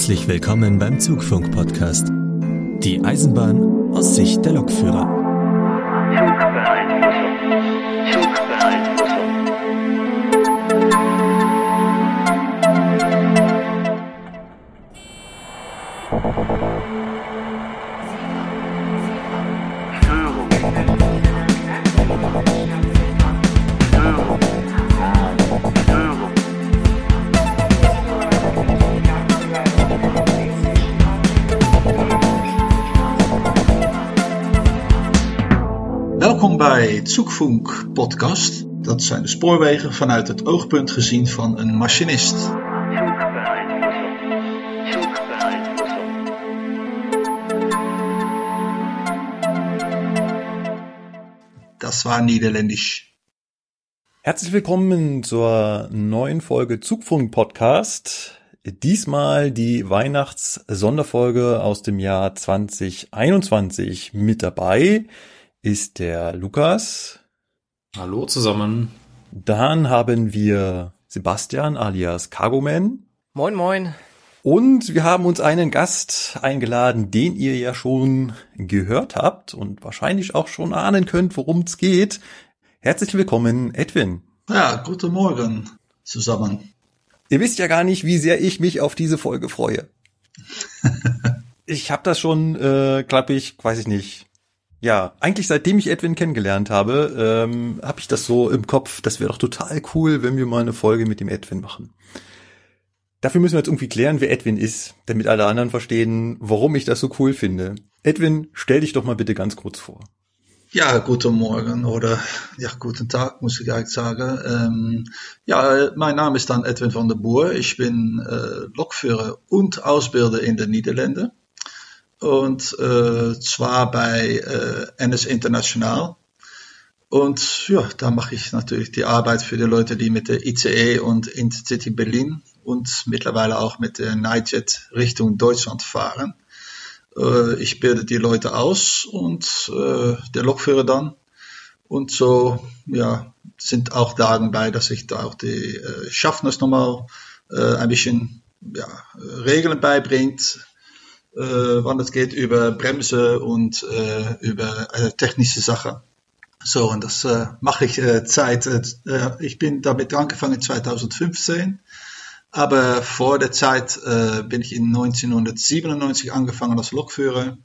Herzlich willkommen beim Zugfunk-Podcast. Die Eisenbahn aus Sicht der Lokführer. Zoekfunk Podcast. Dat zijn de spoorwegen vanuit het oogpunt gezien van een machinist. Das war Niederländisch. Herzlich willkommen zur neuen Folge Zugfunk Podcast. Diesmal die Weihnachts-Sonderfolge aus dem Jahr 2021. Mit dabei ist der Lukas. Hallo zusammen. Dann haben wir Sebastian alias Cargoman. Moin, moin. Und wir haben uns einen Gast eingeladen, den ihr ja schon gehört habt und wahrscheinlich auch schon ahnen könnt, worum es geht. Herzlich willkommen, Edwin. Ja, guten Morgen zusammen. Ihr wisst ja gar nicht, wie sehr ich mich auf diese Folge freue. ich habe das schon, äh, glaube ich, weiß ich nicht. Ja, eigentlich seitdem ich Edwin kennengelernt habe, ähm, habe ich das so im Kopf, das wäre doch total cool, wenn wir mal eine Folge mit dem Edwin machen. Dafür müssen wir jetzt irgendwie klären, wer Edwin ist, damit alle anderen verstehen, warum ich das so cool finde. Edwin, stell dich doch mal bitte ganz kurz vor. Ja, guten Morgen oder ja, guten Tag, muss ich eigentlich sagen. Ähm, ja, mein Name ist dann Edwin van der Boer. Ich bin äh, Lokführer und Ausbilder in den Niederlanden. Und äh, zwar bei äh, NS International. Und ja, da mache ich natürlich die Arbeit für die Leute, die mit der ICE und Intercity Berlin und mittlerweile auch mit der Nightjet Richtung Deutschland fahren. Äh, ich bilde die Leute aus und äh, der Lokführer dann. Und so ja, sind auch Tagen bei, dass ich da auch die äh, Schaffners nochmal äh, ein bisschen ja, Regeln beibringt, äh, wann es geht über Bremse und äh, über äh, technische Sachen. So, und das äh, mache ich äh, seit, äh, ich bin damit angefangen 2015. Aber vor der Zeit äh, bin ich in 1997 angefangen als Lokführer.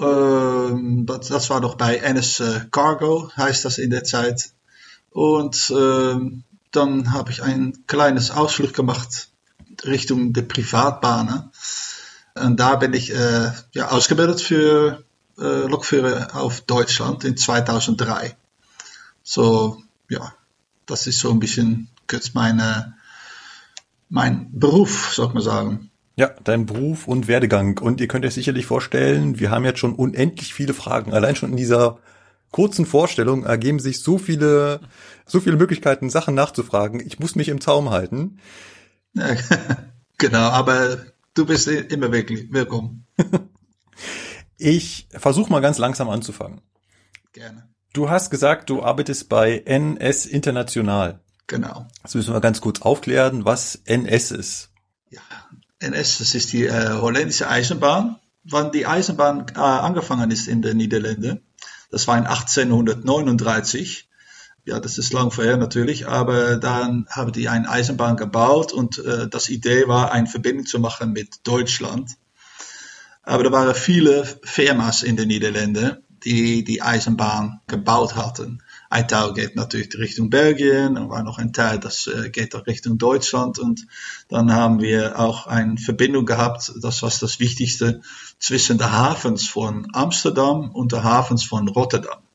Ähm, das, das war noch bei NS äh, Cargo, heißt das in der Zeit. Und ähm, dann habe ich ein kleines Ausflug gemacht Richtung der Privatbahnen. Und da bin ich äh, ja, ausgebildet für äh, Lokführer auf Deutschland in 2003. So, ja, das ist so ein bisschen kurz meine, mein Beruf, soll man sagen. Ja, dein Beruf und Werdegang. Und ihr könnt euch sicherlich vorstellen, wir haben jetzt schon unendlich viele Fragen. Allein schon in dieser kurzen Vorstellung ergeben sich so viele, so viele Möglichkeiten, Sachen nachzufragen. Ich muss mich im Zaum halten. Ja, genau, aber du bist immer wirklich willkommen. Ich versuche mal ganz langsam anzufangen. Gerne. Du hast gesagt, du arbeitest bei NS International. Genau. Das müssen wir ganz kurz aufklären, was NS ist. Ja, NS, das ist die äh, holländische Eisenbahn. Wann die Eisenbahn äh, angefangen ist in den Niederlanden, das war in 1839. Ja, das ist lang vorher natürlich, aber dann haben die eine Eisenbahn gebaut und äh, das Idee war, eine Verbindung zu machen mit Deutschland. Aber da waren viele Firmas in den Niederlanden, die die Eisenbahn gebaut hatten. Ein Teil geht natürlich Richtung Belgien, dann war noch ein Teil, das äh, geht auch Richtung Deutschland und dann haben wir auch eine Verbindung gehabt, das war das Wichtigste, zwischen den Hafens von Amsterdam und den Hafens von Rotterdam.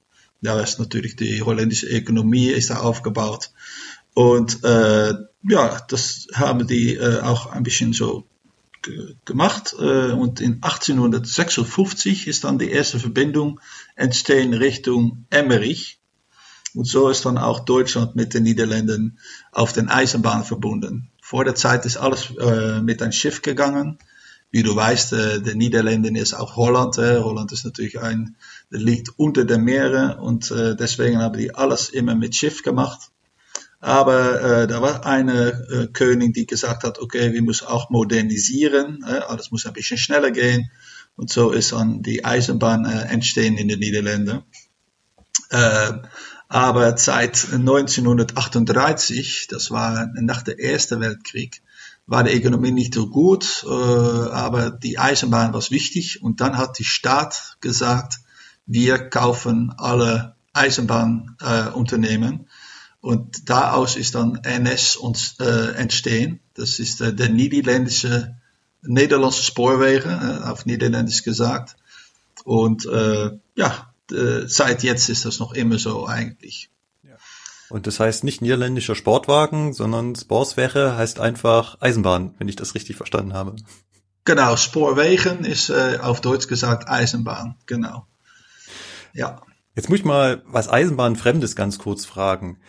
Da ist natürlich die holländische Ökonomie ist da aufgebaut und äh, ja, das haben die äh, auch ein bisschen so ge- gemacht äh, und in 1856 ist dann die erste Verbindung entstehen Richtung Emmerich und so ist dann auch Deutschland mit den Niederlanden auf den Eisenbahn verbunden. Vor der Zeit ist alles äh, mit einem Schiff gegangen. Wie du weißt, äh, der Niederlanden ist auch Holland. Äh. Holland ist natürlich ein, liegt unter den Meeren und äh, deswegen haben die alles immer mit Schiff gemacht. Aber äh, da war eine äh, König, die gesagt hat, okay, wir müssen auch modernisieren, äh, alles muss ein bisschen schneller gehen. Und so ist dann die Eisenbahn äh, entstehen in den Niederlanden. Äh, aber seit 1938, das war nach dem Ersten Weltkrieg, war die Ökonomie nicht so gut, äh, aber die Eisenbahn war wichtig. Und dann hat die Staat gesagt, wir kaufen alle Eisenbahnunternehmen. Äh, und daraus ist dann NS uns, äh, entstehen. Das ist äh, der niederländische, Nederlandse Spoorwegen, äh, auf Niederländisch gesagt. Und äh, ja, äh, seit jetzt ist das noch immer so eigentlich. Und das heißt nicht niederländischer Sportwagen, sondern Sporswege heißt einfach Eisenbahn, wenn ich das richtig verstanden habe. Genau, Spoorwegen ist äh, auf Deutsch gesagt Eisenbahn, genau. Ja. Jetzt muss ich mal was Eisenbahn Fremdes ganz kurz fragen.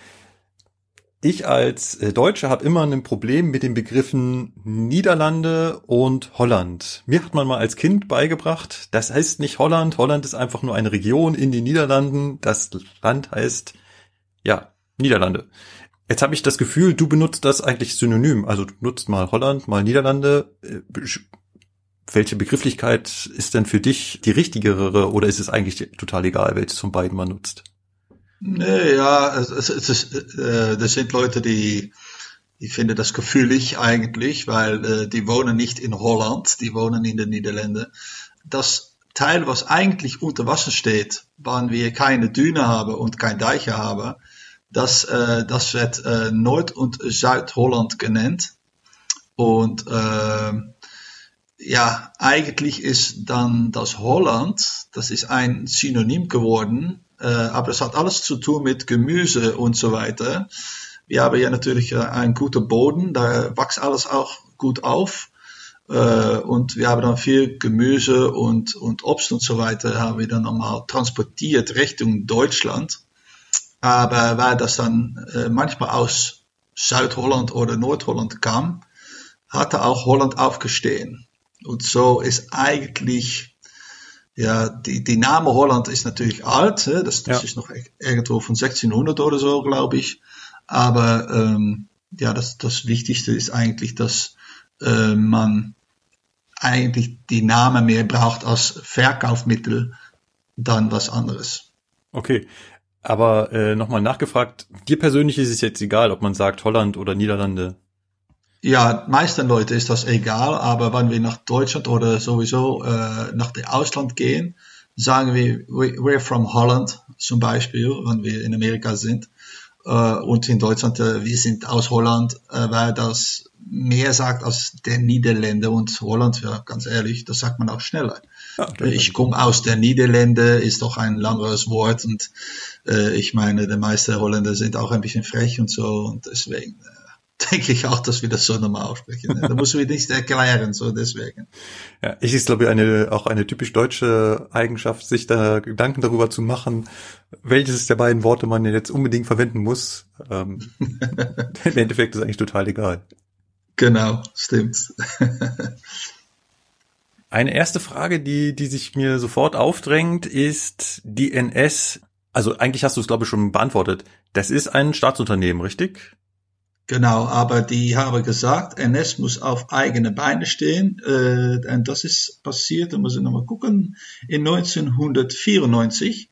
Ich als äh, Deutsche habe immer ein Problem mit den Begriffen Niederlande und Holland. Mir hat man mal als Kind beigebracht, das heißt nicht Holland, Holland ist einfach nur eine Region in den Niederlanden, das Land heißt ja Niederlande. Jetzt habe ich das Gefühl, du benutzt das eigentlich synonym. Also du nutzt mal Holland, mal Niederlande. Welche Begrifflichkeit ist denn für dich die richtigere oder ist es eigentlich total egal, welches von beiden man nutzt? Nee, ja, es, es, es äh, das sind Leute, die, die finden das gefühlig eigentlich, weil äh, die wohnen nicht in Holland, die wohnen in den Niederlanden. Das Teil, was eigentlich unter Wasser steht, wann wir keine Düne haben und kein Deiche haben, das, äh, das wird äh, Nord- und Südholland genannt. Und äh, ja, eigentlich ist dann das Holland, das ist ein Synonym geworden, äh, aber es hat alles zu tun mit Gemüse und so weiter. Wir haben ja natürlich äh, einen guten Boden, da wächst alles auch gut auf. Äh, und wir haben dann viel Gemüse und, und Obst und so weiter, haben wir dann nochmal transportiert Richtung Deutschland. Aber weil das dann äh, manchmal aus Südholland oder Nordholland kam, hatte auch Holland aufgestehen. Und so ist eigentlich, ja, die, die Name Holland ist natürlich alt, hè? das, das ja. ist noch irgendwo von 1600 oder so, glaube ich. Aber ähm, ja, das, das Wichtigste ist eigentlich, dass äh, man eigentlich die Name mehr braucht als Verkaufsmittel dann was anderes. Okay, aber äh, nochmal nachgefragt, dir persönlich ist es jetzt egal, ob man sagt Holland oder Niederlande. Ja, meisten Leute ist das egal, aber wenn wir nach Deutschland oder sowieso äh, nach dem Ausland gehen, sagen wir, we're from Holland zum Beispiel, wenn wir in Amerika sind. Äh, und in Deutschland, äh, wir sind aus Holland, äh, weil das mehr sagt als der Niederländer und Holland, ja, ganz ehrlich, das sagt man auch schneller. Ja, ich komme aus der Niederlande, ist doch ein langeres Wort und äh, ich meine, die meisten Holländer sind auch ein bisschen frech und so und deswegen äh, denke ich auch, dass wir das so normal aussprechen. da müssen wir nicht erklären, so deswegen. Ja, ich ist glaube ich eine, auch eine typisch deutsche Eigenschaft, sich da Gedanken darüber zu machen, welches der beiden Worte man jetzt unbedingt verwenden muss. Ähm, Im Endeffekt ist eigentlich total egal. Genau, stimmt. Eine erste Frage, die, die sich mir sofort aufdrängt, ist die NS. Also eigentlich hast du es, glaube ich, schon beantwortet. Das ist ein Staatsunternehmen, richtig? Genau, aber die haben gesagt, NS muss auf eigene Beine stehen. Äh, und das ist passiert, da muss ich nochmal gucken, in 1994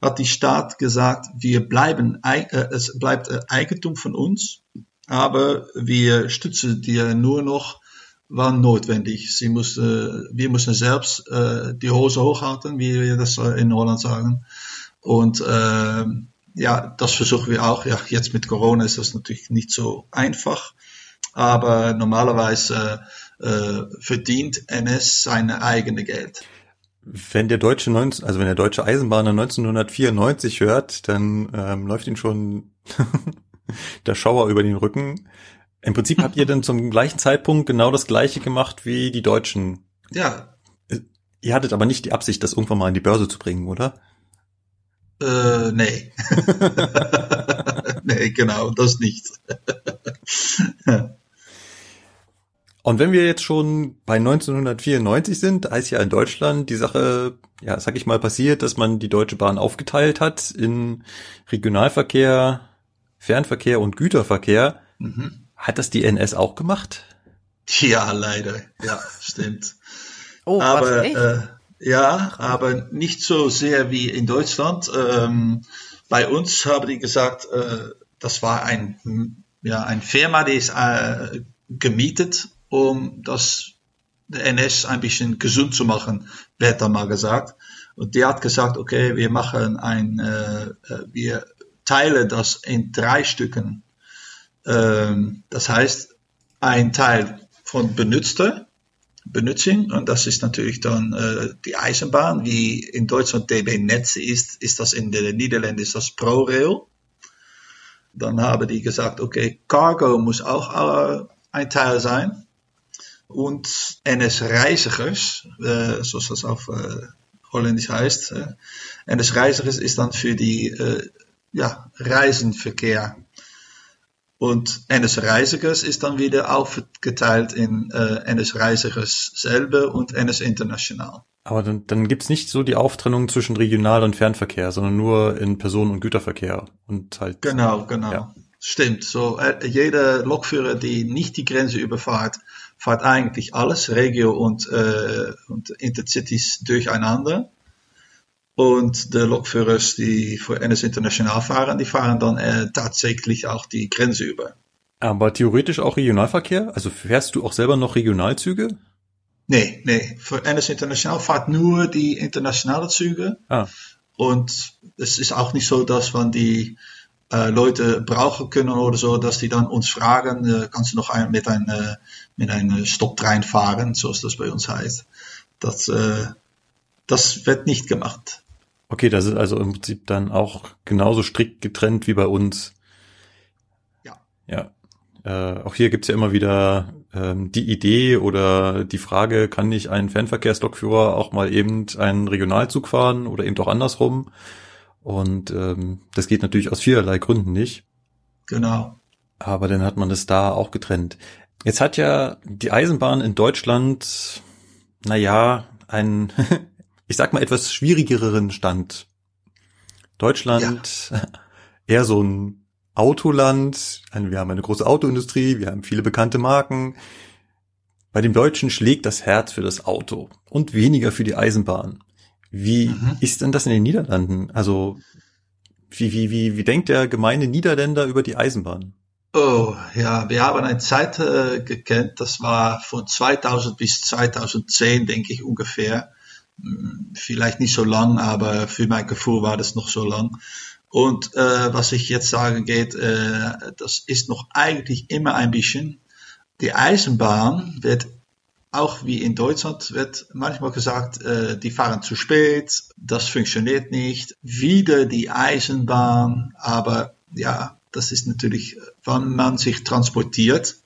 hat die Staat gesagt, wir bleiben, äh, es bleibt äh, Eigentum von uns, aber wir stützen dir nur noch war notwendig. Sie musste, wir mussten selbst äh, die Hose hochhalten, wie wir das in Holland sagen. Und äh, ja, das versuchen wir auch. Ja, jetzt mit Corona ist das natürlich nicht so einfach, aber normalerweise äh, verdient NS seine eigene Geld. Wenn der deutsche 19, also wenn der deutsche Eisenbahner 1994 hört, dann ähm, läuft ihn schon der Schauer über den Rücken. Im Prinzip habt ihr dann zum gleichen Zeitpunkt genau das gleiche gemacht wie die Deutschen. Ja. Ihr hattet aber nicht die Absicht, das irgendwann mal an die Börse zu bringen, oder? Äh, nee. nee, genau, das nicht. Und wenn wir jetzt schon bei 1994 sind, ist ja in Deutschland die Sache, ja, sag ich mal, passiert, dass man die Deutsche Bahn aufgeteilt hat in Regionalverkehr, Fernverkehr und Güterverkehr. Mhm. Hat das die NS auch gemacht? Ja, leider. Ja, stimmt. Oh, was, aber echt? äh, ja, aber nicht so sehr wie in Deutschland. Ähm, bei uns haben die gesagt, äh, das war ein ja ein Firma, die ist äh, gemietet, um das der NS ein bisschen gesund zu machen, wird dann mal gesagt. Und die hat gesagt, okay, wir machen ein, äh, äh, wir teilen das in drei Stücken. Ähm, das heißt, ein Teil von Benutzter, Benutzung, und das ist natürlich dann äh, die Eisenbahn, wie in Deutschland DB Netz ist, ist das in den Niederlanden ist das ProRail. Dann haben die gesagt, okay, Cargo muss auch äh, ein Teil sein. Und NS Reizigers, äh, zoals das auf äh, Holländisch heißt, äh, NS Reizigers ist dann für die äh, ja, Reisenverkehr. Und NS Reisigers ist dann wieder aufgeteilt in äh, NS Reisigers selber und NS International. Aber dann, dann gibt's nicht so die Auftrennung zwischen Regional- und Fernverkehr, sondern nur in Personen- und Güterverkehr. Und halt. Genau, genau. Ja. Stimmt. So, äh, jeder Lokführer, die nicht die Grenze überfahrt, fahrt eigentlich alles, Regio und, äh, und Intercities durcheinander. Und die Lokführer, die für NS International fahren, die fahren dann äh, tatsächlich auch die Grenze über. Aber theoretisch auch Regionalverkehr? Also fährst du auch selber noch Regionalzüge? Nee, nee. Für NS International fahrt nur die internationale Züge. Ah, Und es ist auch nicht so, dass man die äh, Leute brauchen können oder so, dass die dann uns fragen, äh, kannst du noch ein, mit einem äh, mit einem Stopptrein fahren, so ist das bei uns heißt. Das, äh, das wird nicht gemacht. Okay, das ist also im Prinzip dann auch genauso strikt getrennt wie bei uns. Ja. Ja. Äh, auch hier gibt's ja immer wieder ähm, die Idee oder die Frage, kann nicht ein Fernverkehrslokführer auch mal eben einen Regionalzug fahren oder eben auch andersrum? Und ähm, das geht natürlich aus vielerlei Gründen nicht. Genau. Aber dann hat man es da auch getrennt. Jetzt hat ja die Eisenbahn in Deutschland, na ja, einen, ich sag mal, etwas schwierigeren Stand. Deutschland eher so ein Autoland. Wir haben eine große Autoindustrie, wir haben viele bekannte Marken. Bei dem Deutschen schlägt das Herz für das Auto und weniger für die Eisenbahn. Wie Mhm. ist denn das in den Niederlanden? Also, wie, wie, wie, wie denkt der gemeine Niederländer über die Eisenbahn? Oh, ja, wir haben eine Zeit äh, gekannt, das war von 2000 bis 2010, denke ich ungefähr. Vielleicht nicht so lang, aber für mein Gefühl war das noch so lang. Und äh, was ich jetzt sagen geht, äh, das ist noch eigentlich immer ein bisschen. Die Eisenbahn wird auch wie in Deutschland wird manchmal gesagt, äh, die fahren zu spät, das funktioniert nicht. Wieder die Eisenbahn, aber ja, das ist natürlich, wenn man sich transportiert,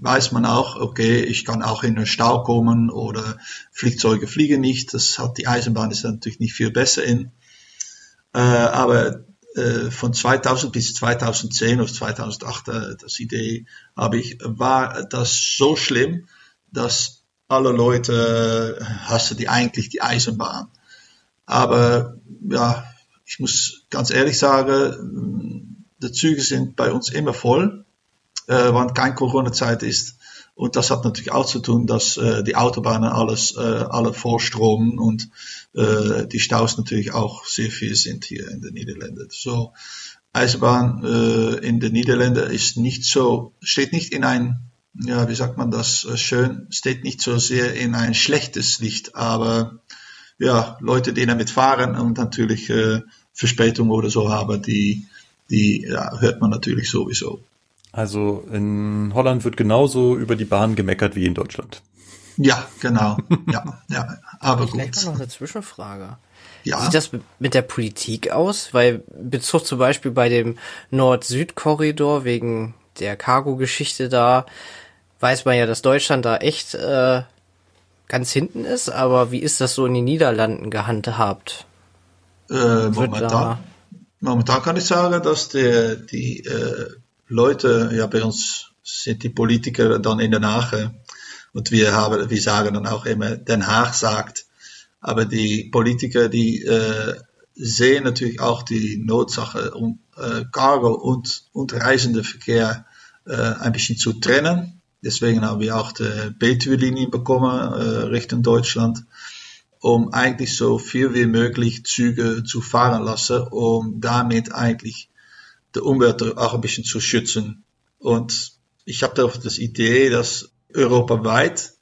weiß man auch, okay, ich kann auch in den Stau kommen oder Flugzeuge fliegen nicht. Das hat die Eisenbahn ist natürlich nicht viel besser in. Äh, aber äh, von 2000 bis 2010 oder 2008, äh, das Idee habe ich, war das so schlimm, dass alle Leute hassen die eigentlich die Eisenbahn. Aber ja, ich muss ganz ehrlich sagen, die Züge sind bei uns immer voll, äh, wann kein Corona-Zeit ist. Und das hat natürlich auch zu tun, dass äh, die Autobahnen alles, äh, alle vorstromen und äh, die Staus natürlich auch sehr viel sind hier in den Niederlanden. So, Eisenbahn äh, in den Niederlanden ist nicht so, steht nicht in ein, ja, wie sagt man das äh, schön, steht nicht so sehr in ein schlechtes Licht, aber ja, Leute, die damit fahren und natürlich äh, Verspätung oder so haben, die, die ja, hört man natürlich sowieso. Also in Holland wird genauso über die Bahn gemeckert wie in Deutschland. Ja, genau. Ja, ja, aber Vielleicht mal noch gut. eine Zwischenfrage. Wie Ja, sieht das mit der Politik aus? Weil Bezug zum Beispiel bei dem Nord-Süd-Korridor wegen der Cargo-Geschichte da, weiß man ja, dass Deutschland da echt äh, ganz hinten ist. Aber wie ist das so in den Niederlanden gehandhabt? äh, momentan, da momentan kann ich sagen, dass die, die äh, Leute, ja, bei uns sind die Politiker dann in Den Haag. äh, Und wir haben, wir sagen dann auch immer, Den Haag sagt. Aber die Politiker, die, äh, sehen natürlich auch die Notsache, um äh, Cargo und, und Reisendeverkehr äh, ein bisschen zu trennen. Deswegen haben wir auch die Betuwe-Linie bekommen äh, Richtung Deutschland, um eigentlich so viel wie möglich Züge zu fahren lassen, um damit eigentlich die Umwelt auch ein bisschen zu schützen. Und ich habe da das Idee, dass europaweit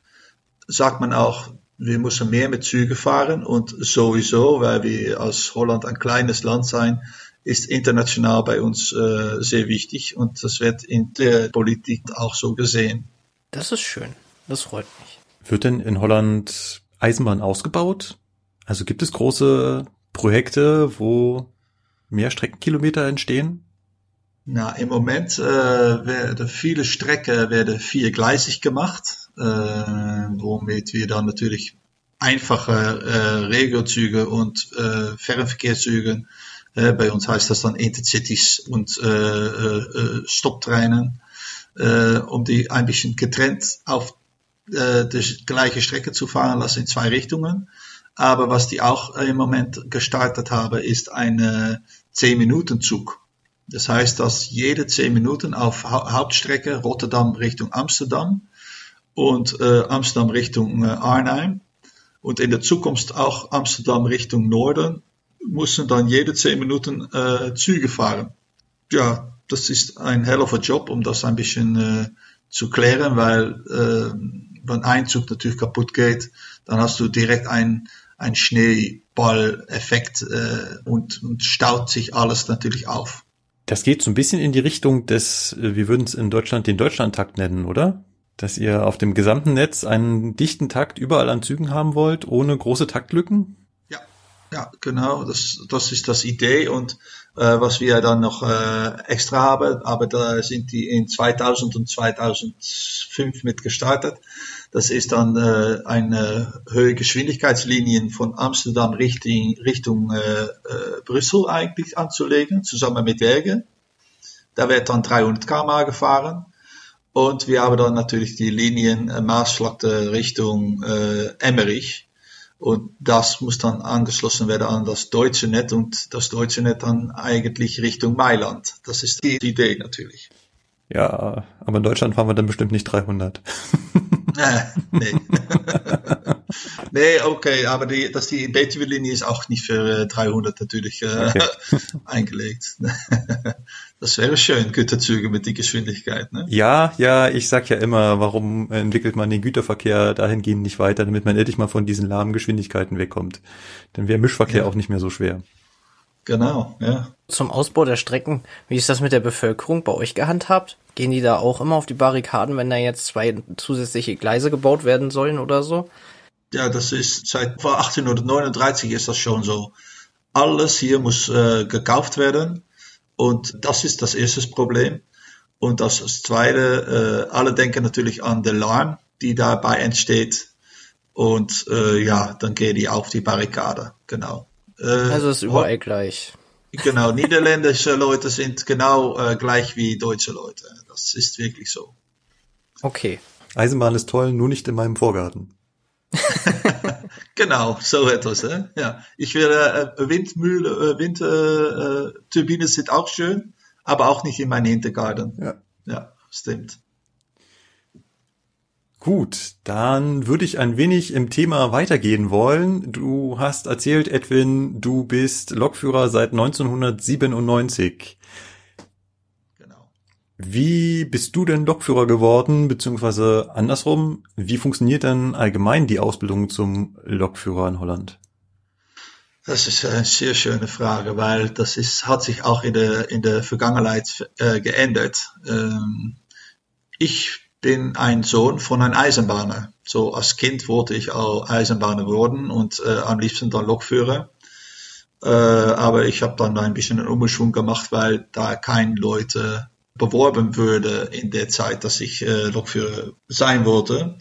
sagt man auch, wir müssen mehr mit Zügen fahren und sowieso, weil wir als Holland ein kleines Land sein, ist international bei uns äh, sehr wichtig und das wird in der Politik auch so gesehen. Das ist schön. Das freut mich. Wird denn in Holland Eisenbahn ausgebaut? Also gibt es große Projekte, wo mehr Streckenkilometer entstehen? Na, im Moment äh, werden viele Strecken werden viergleisig gemacht, äh, womit wir dann natürlich einfache äh, Regiozüge und äh, Fernverkehrszüge, äh, bei uns heißt das dann Intercities und äh, äh, Stopptreinen, äh, um die ein bisschen getrennt auf äh, die gleiche Strecke zu fahren lassen in zwei Richtungen. Aber was die auch im Moment gestartet haben, ist ein 10-Minuten-Zug. Das heißt, dass jede 10 Minuten auf ha Hauptstrecke Rotterdam Richtung Amsterdam und äh, Amsterdam Richtung äh, Arnhem und in der Zukunft auch Amsterdam Richtung Norden müssen dann jede 10 Minuten äh, Züge fahren. Ja, das ist ein hell of a Job, um das ein bisschen äh, zu klären, weil äh, wenn ein Zug natürlich kaputt geht, dann hast du direkt ein, ein Schneeball-Effekt äh, und, und staut sich alles natürlich auf. Das geht so ein bisschen in die Richtung des, äh, wir würden es in Deutschland den Deutschlandtakt nennen, oder? Dass ihr auf dem gesamten Netz einen dichten Takt überall an Zügen haben wollt, ohne große Taktlücken? Ja, ja, genau. Das, das ist das Idee und äh, was wir dann noch äh, extra haben, aber da sind die in 2000 und 2005 mit gestartet. Das ist dann äh, eine Höhegeschwindigkeitslinien von Amsterdam Richtung, Richtung äh, äh, Brüssel eigentlich anzulegen, zusammen mit Bergen. Da wird dann 300 km gefahren. Und wir haben dann natürlich die Linien äh, Maasvlakte Richtung äh, Emmerich. Und das muss dann angeschlossen werden an das deutsche Netz und das deutsche Netz dann eigentlich Richtung Mailand. Das ist die Idee natürlich. Ja, aber in Deutschland fahren wir dann bestimmt nicht 300. Nee. nee, okay, aber die, dass die BTW-Linie ist auch nicht für äh, 300 natürlich äh, Okay. eingelegt. das wäre schön, Güterzüge mit die Geschwindigkeit. Ne? Ja, ja, ich sag ja immer, warum entwickelt man den Güterverkehr dahingehend nicht weiter, damit man endlich mal von diesen lahmen Geschwindigkeiten wegkommt. Dann wäre Mischverkehr Ja. auch nicht mehr so schwer. Genau, ja. Zum Ausbau der Strecken, wie ist das mit der Bevölkerung bei euch gehandhabt? Gehen die da auch immer auf die Barrikaden, wenn da jetzt zwei zusätzliche Gleise gebaut werden sollen oder so? Ja, das ist seit vor 1839 ist das schon so. Alles hier muss äh, gekauft werden und das ist das erste Problem. Und das zweite, äh, alle denken natürlich an den Lärm, die dabei entsteht. Und äh, ja, dann gehen die auf die Barrikade, genau. Äh, Also ist überall gleich. Genau, niederländische Leute sind genau äh, gleich wie deutsche Leute. Das ist wirklich so. Okay. Eisenbahn ist toll, nur nicht in meinem Vorgarten. Genau, so etwas. Hè? Ja. Ich will äh, Windmühle, äh, Windturbine äh, Turbinen sind auch schön, aber auch nicht in meinem Hintergarten. Ja. Ja, stimmt. Gut, dann würde ich ein wenig im Thema weitergehen wollen. Du hast erzählt, Edwin, du bist Lokführer seit 1997. Genau. Wie bist du denn Lokführer geworden, beziehungsweise andersrum, wie funktioniert denn allgemein die Ausbildung zum Lokführer in Holland? Das ist eine sehr schöne Frage, weil das ist, hat sich auch in der, in der Vergangenheit äh, geändert. Ähm, ich bin ein Sohn von einem Eisenbahner. So als Kind wollte ich auch Eisenbahner worden und äh, am liebsten dann Lokführer. Äh, aber ich habe dann ein bisschen einen Umschwung gemacht, weil da kein Leute beworben würde in der Zeit, dass ich äh, Lokführer sein wollte.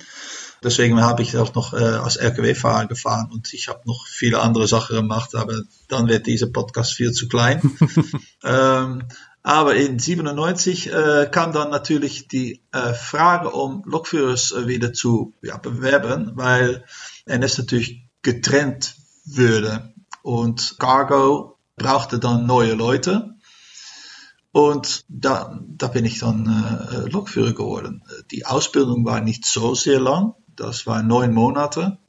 Deswegen habe ich auch noch äh, als RKW-Fahrer gefahren und ich habe noch viele andere Sachen gemacht, aber dann wird dieser Podcast viel zu klein. ähm, aber in 97 äh, kam dann natürlich die äh, Frage, um Lokführers äh, wieder zu ja, bewerben, weil NS natürlich getrennt würde. und Cargo brauchte dann neue Leute. Und da, da bin ich dann äh, Lokführer geworden. Die Ausbildung war nicht so sehr lang, das war neun Monate.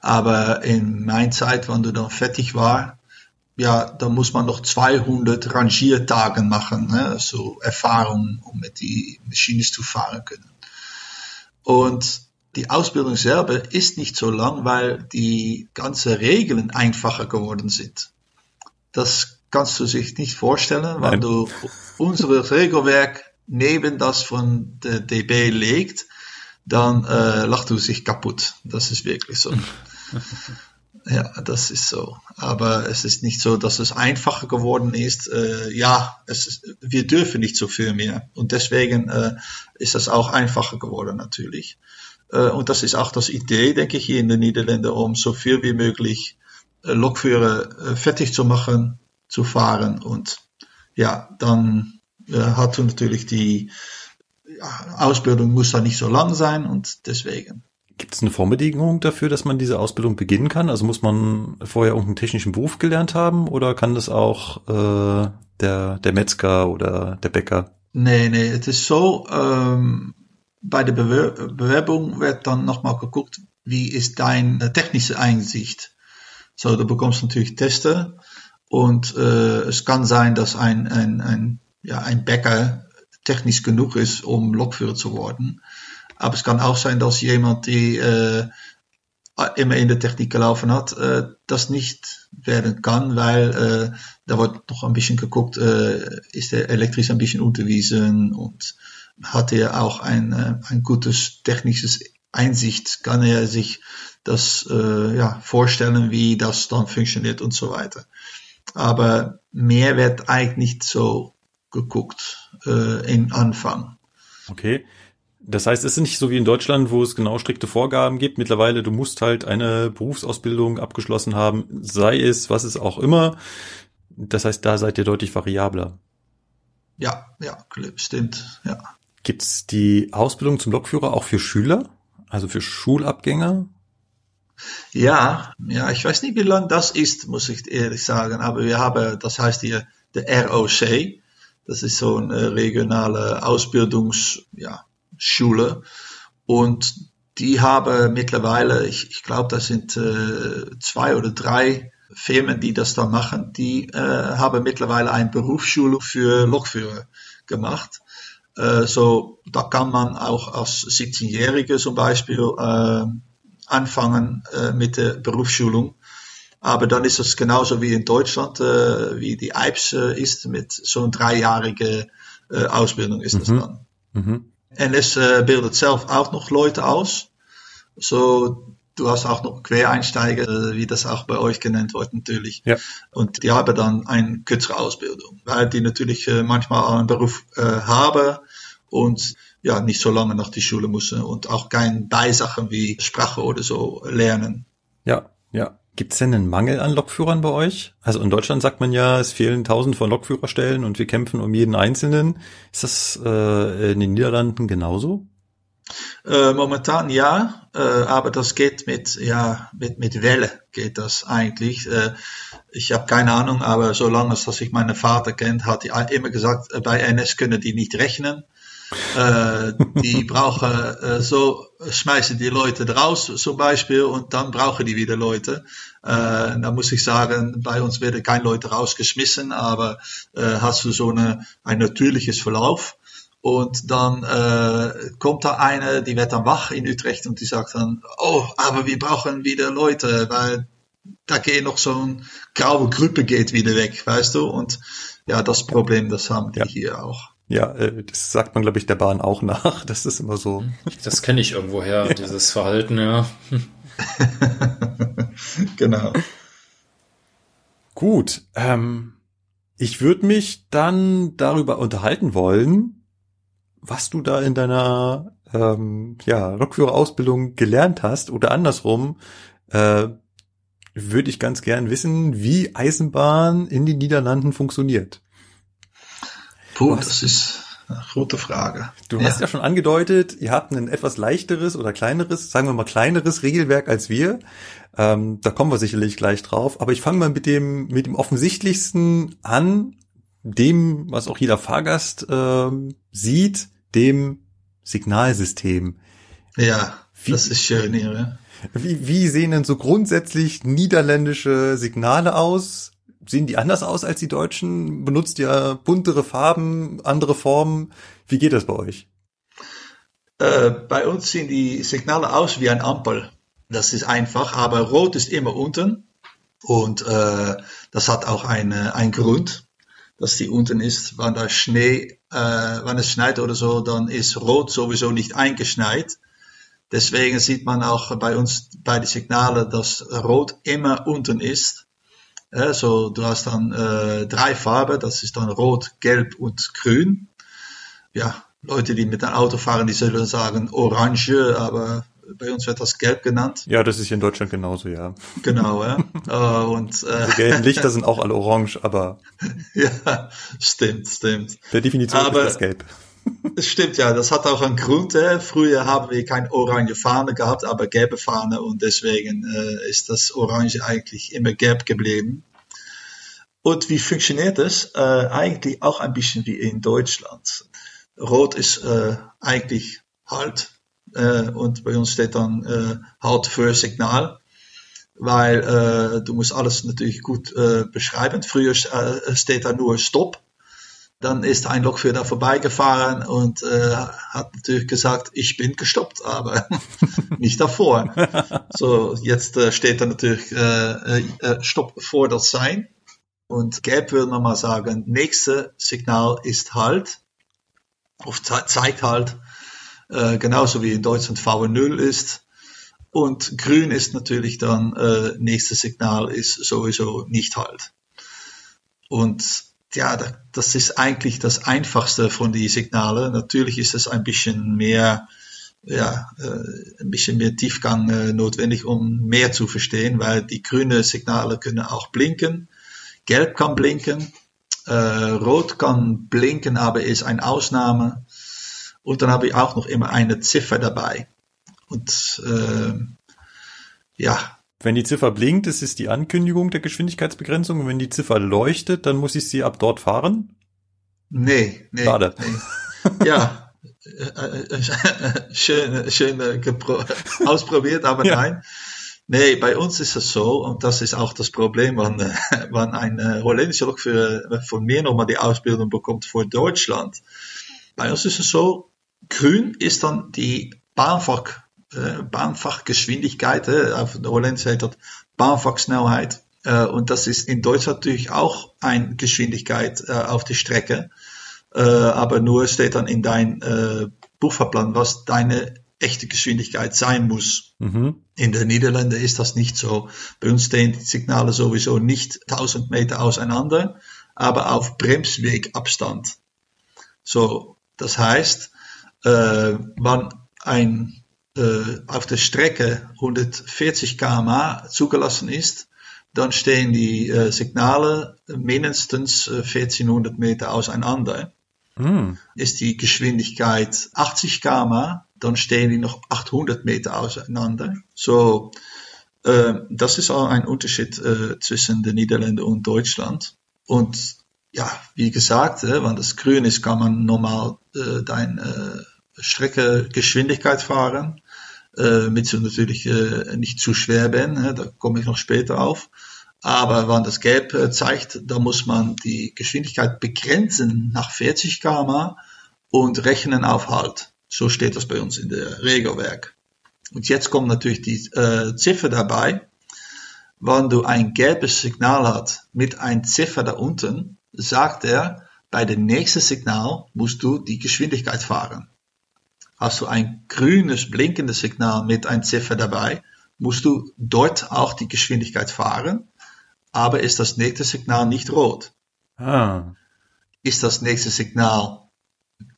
Aber in meiner Zeit, wenn du dann fertig war, ja, da muss man noch 200 Rangiertage machen, ne? so Erfahrung, um mit die Maschinen zu fahren können. Und die Ausbildung selber ist nicht so lang, weil die ganze Regeln einfacher geworden sind. Das kannst du sich nicht vorstellen, wenn Nein. du unser Regelwerk neben das von der DB legt, dann äh, lacht du sich kaputt. Das ist wirklich so. Ja, das ist so. Aber es ist nicht so, dass es einfacher geworden ist. Äh, ja, es ist, wir dürfen nicht so viel mehr. Und deswegen äh, ist das auch einfacher geworden natürlich. Äh, und das ist auch das Idee, denke ich, hier in den Niederlanden, um so viel wie möglich äh, Lokführer äh, fertig zu machen, zu fahren. Und ja, dann äh, hat natürlich die ja, Ausbildung muss da nicht so lang sein und deswegen. Gibt es eine Vorbedingung dafür, dass man diese Ausbildung beginnen kann? Also muss man vorher irgendeinen technischen Beruf gelernt haben oder kann das auch äh, der, der Metzger oder der Bäcker? Nee, nee, het is so, ähm, bei der Bewer Bewerbung wird dann nochmal geguckt, wie ist deine technische Einsicht. So, du bekommst natürlich Teste und äh, es kann sein, dass ein, ein, ein, ja, ein Bäcker technisch genug ist, um Lokführer zu worden. Aber es kann auch sein, dass jemand, die äh, immer in der Technik gelaufen hat, äh, das nicht werden kann, weil äh, da wird noch ein bisschen geguckt, äh, ist er elektrisch ein bisschen unterwiesen und hat er auch ein, äh, ein gutes technisches Einsicht, kann er sich das äh, ja, vorstellen, wie das dann funktioniert und so weiter. Aber mehr wird eigentlich nicht so geguckt äh, im Anfang. Okay. Das heißt, es ist nicht so wie in Deutschland, wo es genau strikte Vorgaben gibt. Mittlerweile, du musst halt eine Berufsausbildung abgeschlossen haben, sei es, was es auch immer. Das heißt, da seid ihr deutlich variabler. Ja, ja, stimmt, ja. Gibt's die Ausbildung zum Lokführer auch für Schüler? Also für Schulabgänger? Ja, ja, ich weiß nicht, wie lang das ist, muss ich ehrlich sagen, aber wir haben, das heißt hier der ROC, das ist so eine regionale Ausbildungsschule ja, Schule. und die haben mittlerweile, ich, ich glaube, das sind äh, zwei oder drei Firmen, die das da machen, die äh, haben mittlerweile eine Berufsschule für Lokführer gemacht. Äh, so, da kann man auch als 17-Jährige zum Beispiel äh, anfangen äh, mit der Berufsschulung. Aber dann ist es genauso wie in Deutschland, äh, wie die IPS äh, ist, mit so einer dreijährigen äh, Ausbildung ist das Mhm. dann. Mhm. NS äh, bildet selbst auch noch Leute aus. So, du hast auch noch Quereinsteiger, äh, wie das auch bei euch genannt wird natürlich. Ja. Und die haben dann eine kürzere Ausbildung, weil die natürlich äh, manchmal einen Beruf äh, haben und ja, nicht so lange nach die Schule müssen und auch keine Beisachen wie Sprache oder so lernen. Ja, ja. Gibt's denn einen Mangel an Lokführern bei euch? Also in Deutschland sagt man ja, es fehlen tausend von Lokführerstellen und wir kämpfen um jeden einzelnen. Ist das äh, in den Niederlanden genauso? Äh, momentan ja, äh, aber das geht mit, ja, mit, mit Welle geht das eigentlich. Äh, ich habe keine Ahnung, aber solange es, dass ich meinen Vater kennt, hat er immer gesagt, äh, bei NS können die nicht rechnen. Äh, die brauchen äh, so, schmeißen die Leute raus zum Beispiel und dann brauchen die wieder Leute. Äh, da muss ich sagen, bei uns werden keine Leute rausgeschmissen, aber äh, hast du so eine, ein natürliches Verlauf. Und dann äh, kommt da eine, die wird dann wach in Utrecht und die sagt dann, oh, aber wir brauchen wieder Leute, weil da geht noch so eine graue Gruppe geht wieder weg, weißt du? Und ja, das Problem, das haben die Ja. hier auch. Ja, äh, das sagt man, glaube ich, der Bahn auch nach. Das ist immer so. Das kenne ich irgendwoher, dieses Verhalten, ja. genau. Gut, ähm, ich würde mich dann darüber unterhalten wollen, was du da in deiner ähm, ja, Lokführerausbildung gelernt hast oder andersrum, äh, würde ich ganz gern wissen, wie Eisenbahn in den Niederlanden funktioniert. Puh, das ist, gute Frage. Du hast ja schon angedeutet, ihr habt ein etwas leichteres oder kleineres, sagen wir mal kleineres Regelwerk als wir. Ähm, da kommen wir sicherlich gleich drauf. Aber ich fange mal mit dem, mit dem offensichtlichsten an, dem, was auch jeder Fahrgast ähm, sieht, dem Signalsystem. Ja, Wie- das ist schön hier. Ja? Wie, wie sehen denn so grundsätzlich niederländische Signale aus? Sehen die anders aus als die deutschen? Benutzt ihr buntere Farben, andere Formen? Wie geht das bei euch? Äh, bei uns sehen die Signale aus wie ein Ampel. Das ist einfach, aber rot ist immer unten. Und äh, das hat auch eine, einen Grund, dass die unten ist. Wenn da Schnee, äh, wenn es schneit oder so, dann ist rot sowieso nicht eingeschneit. Deswegen sieht man auch bei uns bei den Signalen, dass rot immer unten ist. Äh, so, du hast dann äh, drei Farben, das ist dann rot, gelb und grün. Ja, Leute, die mit einem Auto fahren, die sollen sagen orange, aber bei uns wird das gelb genannt. Ja, das ist hier in Deutschland genauso, ja. Genau, ja. Äh, und äh, Die gelben Lichter sind auch alle orange, aber ja, stimmt, stimmt. per Definition Aber- ist das gelb. Das stimmt, ja. Das hat auch einen Grund. Äh. Früher haben wir keine orange Fahne gehabt, aber gelbe Fahne und deswegen äh, ist das Orange eigentlich immer gelb geblieben. Und wie funktioniert es? Äh, eigentlich auch ein bisschen wie in Deutschland. Rot ist äh, eigentlich Halt äh, und bei uns steht dann Halt für Signal, weil du musst alles natürlich gut beschreiben. Früher steht da nur Stopp dann ist ein Lokführer vorbeigefahren und äh, hat natürlich gesagt, ich bin gestoppt, aber nicht davor. So, jetzt äh, steht da natürlich äh, äh, Stopp vor das Sein. Und gelb würde man mal sagen, nächste Signal ist Halt, auf Ze- zeigt Halt, äh, genauso wie in Deutschland VR0 ist. Und grün ist natürlich dann, äh, nächste Signal ist sowieso nicht Halt. Und ja, da- das ist eigentlich das einfachste von die Signale. Natürlich ist es ein bisschen mehr, ja, äh, ein bisschen mehr Tiefgang äh, notwendig, um mehr zu verstehen, weil die grünen Signale können auch blinken. Gelb kann blinken, äh, rot kann blinken, aber ist eine Ausnahme. Und dann habe ich auch noch immer eine Ziffer dabei. Und äh, ja, Wenn die Ziffer blinkt, ist es die Ankündigung der Geschwindigkeitsbegrenzung und wenn die Ziffer leuchtet, dann muss ich sie ab dort fahren. Nee, nee. Schade. Nee. Ja, äh, äh, schön, schön äh, ausprobiert, aber Ja. nein. Nee, bei uns ist es so, und das ist auch das Problem, wenn, äh, wenn ein äh, holländischer Lokführer von mir nochmal die Ausbildung bekommt für Deutschland. Bei uns ist es so, grün ist dann die Bahnfach, äh, Bahnfachgeschwindigkeit, äh, auf Holländisch heißt das Bahnfachsnelheid. Äh, und das ist in Deutschland natürlich auch eine Geschwindigkeit äh, auf die Strecke. Äh, aber nur steht dann in dein äh, Buchverplan, was deine echte Geschwindigkeit sein muss. Mhm. In den Niederlanden ist das nicht so. Bei uns stehen die Signale sowieso nicht 1000 Meter auseinander, aber auf Bremswegabstand. So, das heißt, äh, wenn ein auf der Strecke 140 km zugelassen ist, dann stehen die äh, Signale mindestens äh, 1400 Meter auseinander Hm. ist die Geschwindigkeit 80 km, dann stehen die noch 800 Meter auseinander. So, äh, das ist auch ein Unterschied äh, zwischen den Niederlanden und Deutschland. Und ja, wie gesagt, äh, wenn das grün ist, kann man normal äh, deine äh, Strecke Geschwindigkeit fahren, äh, mit so natürlich äh, nicht zu schwer bin, äh, da komme ich noch später auf. Aber wenn das Gelb äh, zeigt, dann muss man die Geschwindigkeit begrenzen nach 40 km und rechnen auf Halt. So steht das bei uns in der Regelwerk. Und jetzt kommt natürlich die äh, Ziffer dabei. Wenn du ein gelbes Signal hast mit ein Ziffer da unten, sagt er, bei dem nächsten Signal musst du die Geschwindigkeit fahren. Hast du ein grünes blinkendes Signal mit ein Ziffer dabei, musst du dort auch die Geschwindigkeit fahren, aber ist das nächste Signal nicht rot. Ah. Ist das nächste Signal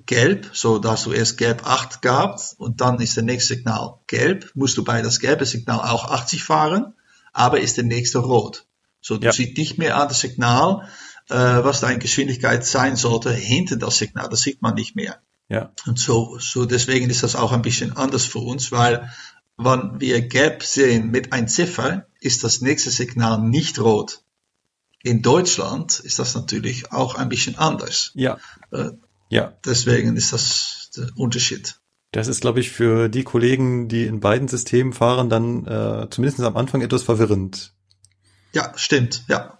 gelb, so dass du erst gelb 8 gehabt und dann ist der nächste Signal gelb, musst du bei das gelbe Signal auch 80 fahren, aber ist der nächste rot. So, du Ja. siehst nicht mehr an das Signal, äh, was deine Geschwindigkeit sein sollte hinter das Signal. Das sieht man nicht mehr. Ja. Und so, so deswegen ist das auch ein bisschen anders für uns, weil wenn wir gelb sehen mit ein Ziffer, ist das nächste Signal nicht rot. In Deutschland ist das natürlich auch ein bisschen anders. Ja. Äh, Ja. Deswegen ist das der Unterschied. Das ist, glaube ich, für die Kollegen, die in beiden Systemen fahren, dann äh, zumindest am Anfang etwas verwirrend. Ja, stimmt. Ja.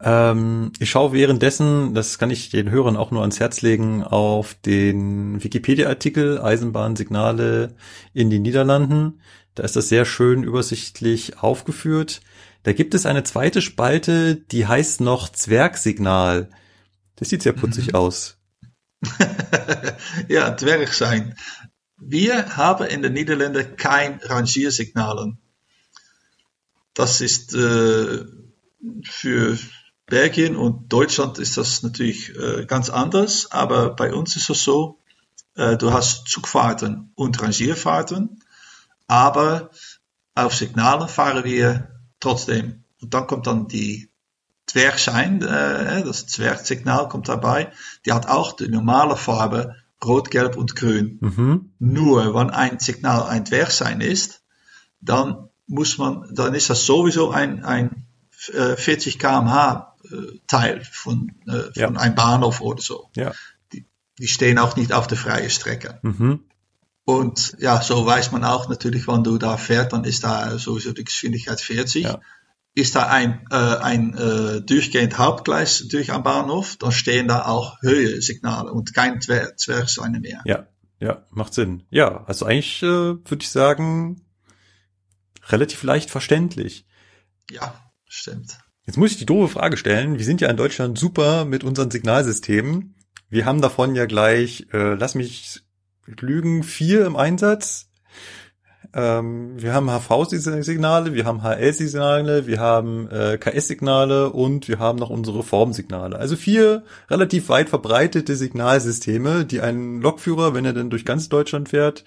Ähm, ich schaue währenddessen, das kann ich den Hörern auch nur ans Herz legen, auf den Wikipedia-Artikel Eisenbahnsignale in den Niederlanden. Da ist das sehr schön übersichtlich aufgeführt. Da gibt es eine zweite Spalte, die heißt noch Zwergsignal. Das sieht sehr putzig aus. ja, Dwerg sein. Wir haben in den Niederlanden kein Rangiersignalen. Das ist äh, für Belgien und Deutschland ist das natürlich äh, ganz anders, aber bei uns ist es so, äh, du hast Zugfahrten und Rangierfahrten, aber auf Signalen fahren wir trotzdem. Und dann kommt dann die Dwergschein, äh, das Zwergsignal kommt dabei, die hat auch die normale Farbe Rot, Gelb und Grün. Mhm. Nur wenn ein Signal ein Dwergschein ist, dann muss man, dann ist das sowieso ein, ein äh, 40 km/h äh, Teil von, äh, Ja. von einem Bahnhof oder so. Ja. Die stehen auch nicht auf der freien Strecke. Mhm. Und ja, so weiß man auch natürlich, wenn du da fährt, dann ist da sowieso die Geschwindigkeit 40. Ja. Ist da ein, äh, ein äh, durchgehend Hauptgleis durch am Bahnhof, dann stehen da auch Höhe-Signale und kein Zwer Zwergseine mehr. Ja, ja, macht Sinn. Ja, also eigentlich äh, würde ich sagen, relativ leicht verständlich. Ja, stimmt. Jetzt muss ich die doofe Frage stellen. Wir sind ja in Deutschland super mit unseren Signalsystemen. Wir haben davon ja gleich, äh, lass mich lügen, vier im Einsatz. Ähm, wir haben HV-Signale, wir haben HL-Signale, wir haben äh, KS-Signale und wir haben noch unsere Formsignale. Also vier relativ weit verbreitete Signalsysteme, die ein Lokführer, wenn er denn durch ganz Deutschland fährt,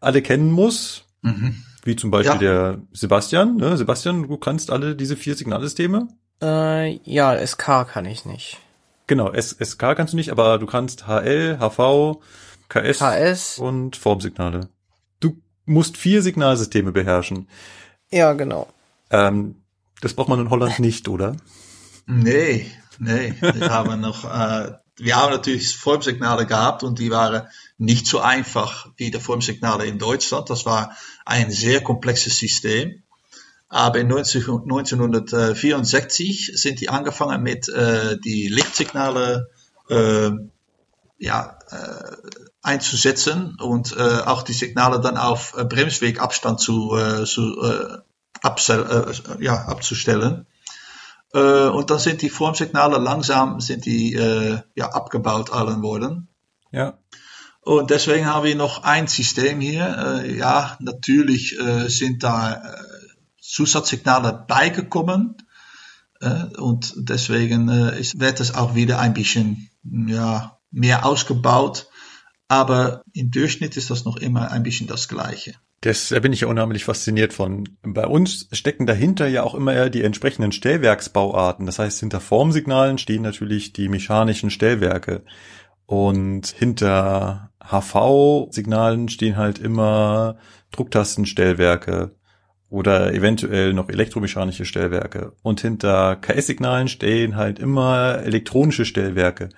alle kennen muss. Mhm. Wie zum Beispiel Ja. der Sebastian. Ne? Sebastian, du kannst alle diese vier Signalsysteme? Äh, ja, SK kann ich nicht. Genau, S SK kannst du nicht, aber du kannst HL, HV, KS, KS, und Formsignale. Du musst vier Signalsysteme beherrschen. ja, genau. Ähm, das braucht man in Holland nicht, oder? Nee, nee. Wir haben noch, äh, wir haben natürlich Formsignale gehabt und die waren nicht so einfach wie die Formsignale in Deutschland. Das war ein sehr komplexes System. Aber in 19, 1964 sind die angefangen mit äh, die Lichtsignale äh, ja, äh, einzusetzen und äh, auch die Signale dann auf äh, Bremswegabstand zu, äh, zu äh, absel- äh, ja, abzustellen. Äh, und dann sind die Formsignale langsam sind die, äh, ja, abgebaut allen worden. Ja. Und deswegen haben wir noch ein System hier. Äh, ja, natürlich äh, sind da äh, Zusatzsignale beigekommen. Und deswegen äh, ist, wird es auch wieder ein bisschen ja, mehr ausgebaut. Aber im Durchschnitt ist das noch immer ein bisschen das Gleiche. Das, da bin ich ja unheimlich fasziniert von. Bei uns stecken dahinter ja auch immer die entsprechenden Stellwerksbauarten. Das heißt, hinter Formsignalen stehen natürlich die mechanischen Stellwerke. Und hinter HV-Signalen stehen halt immer Drucktastenstellwerke oder eventuell noch elektromechanische Stellwerke. Und hinter KS-Signalen stehen halt immer elektronische Stellwerke.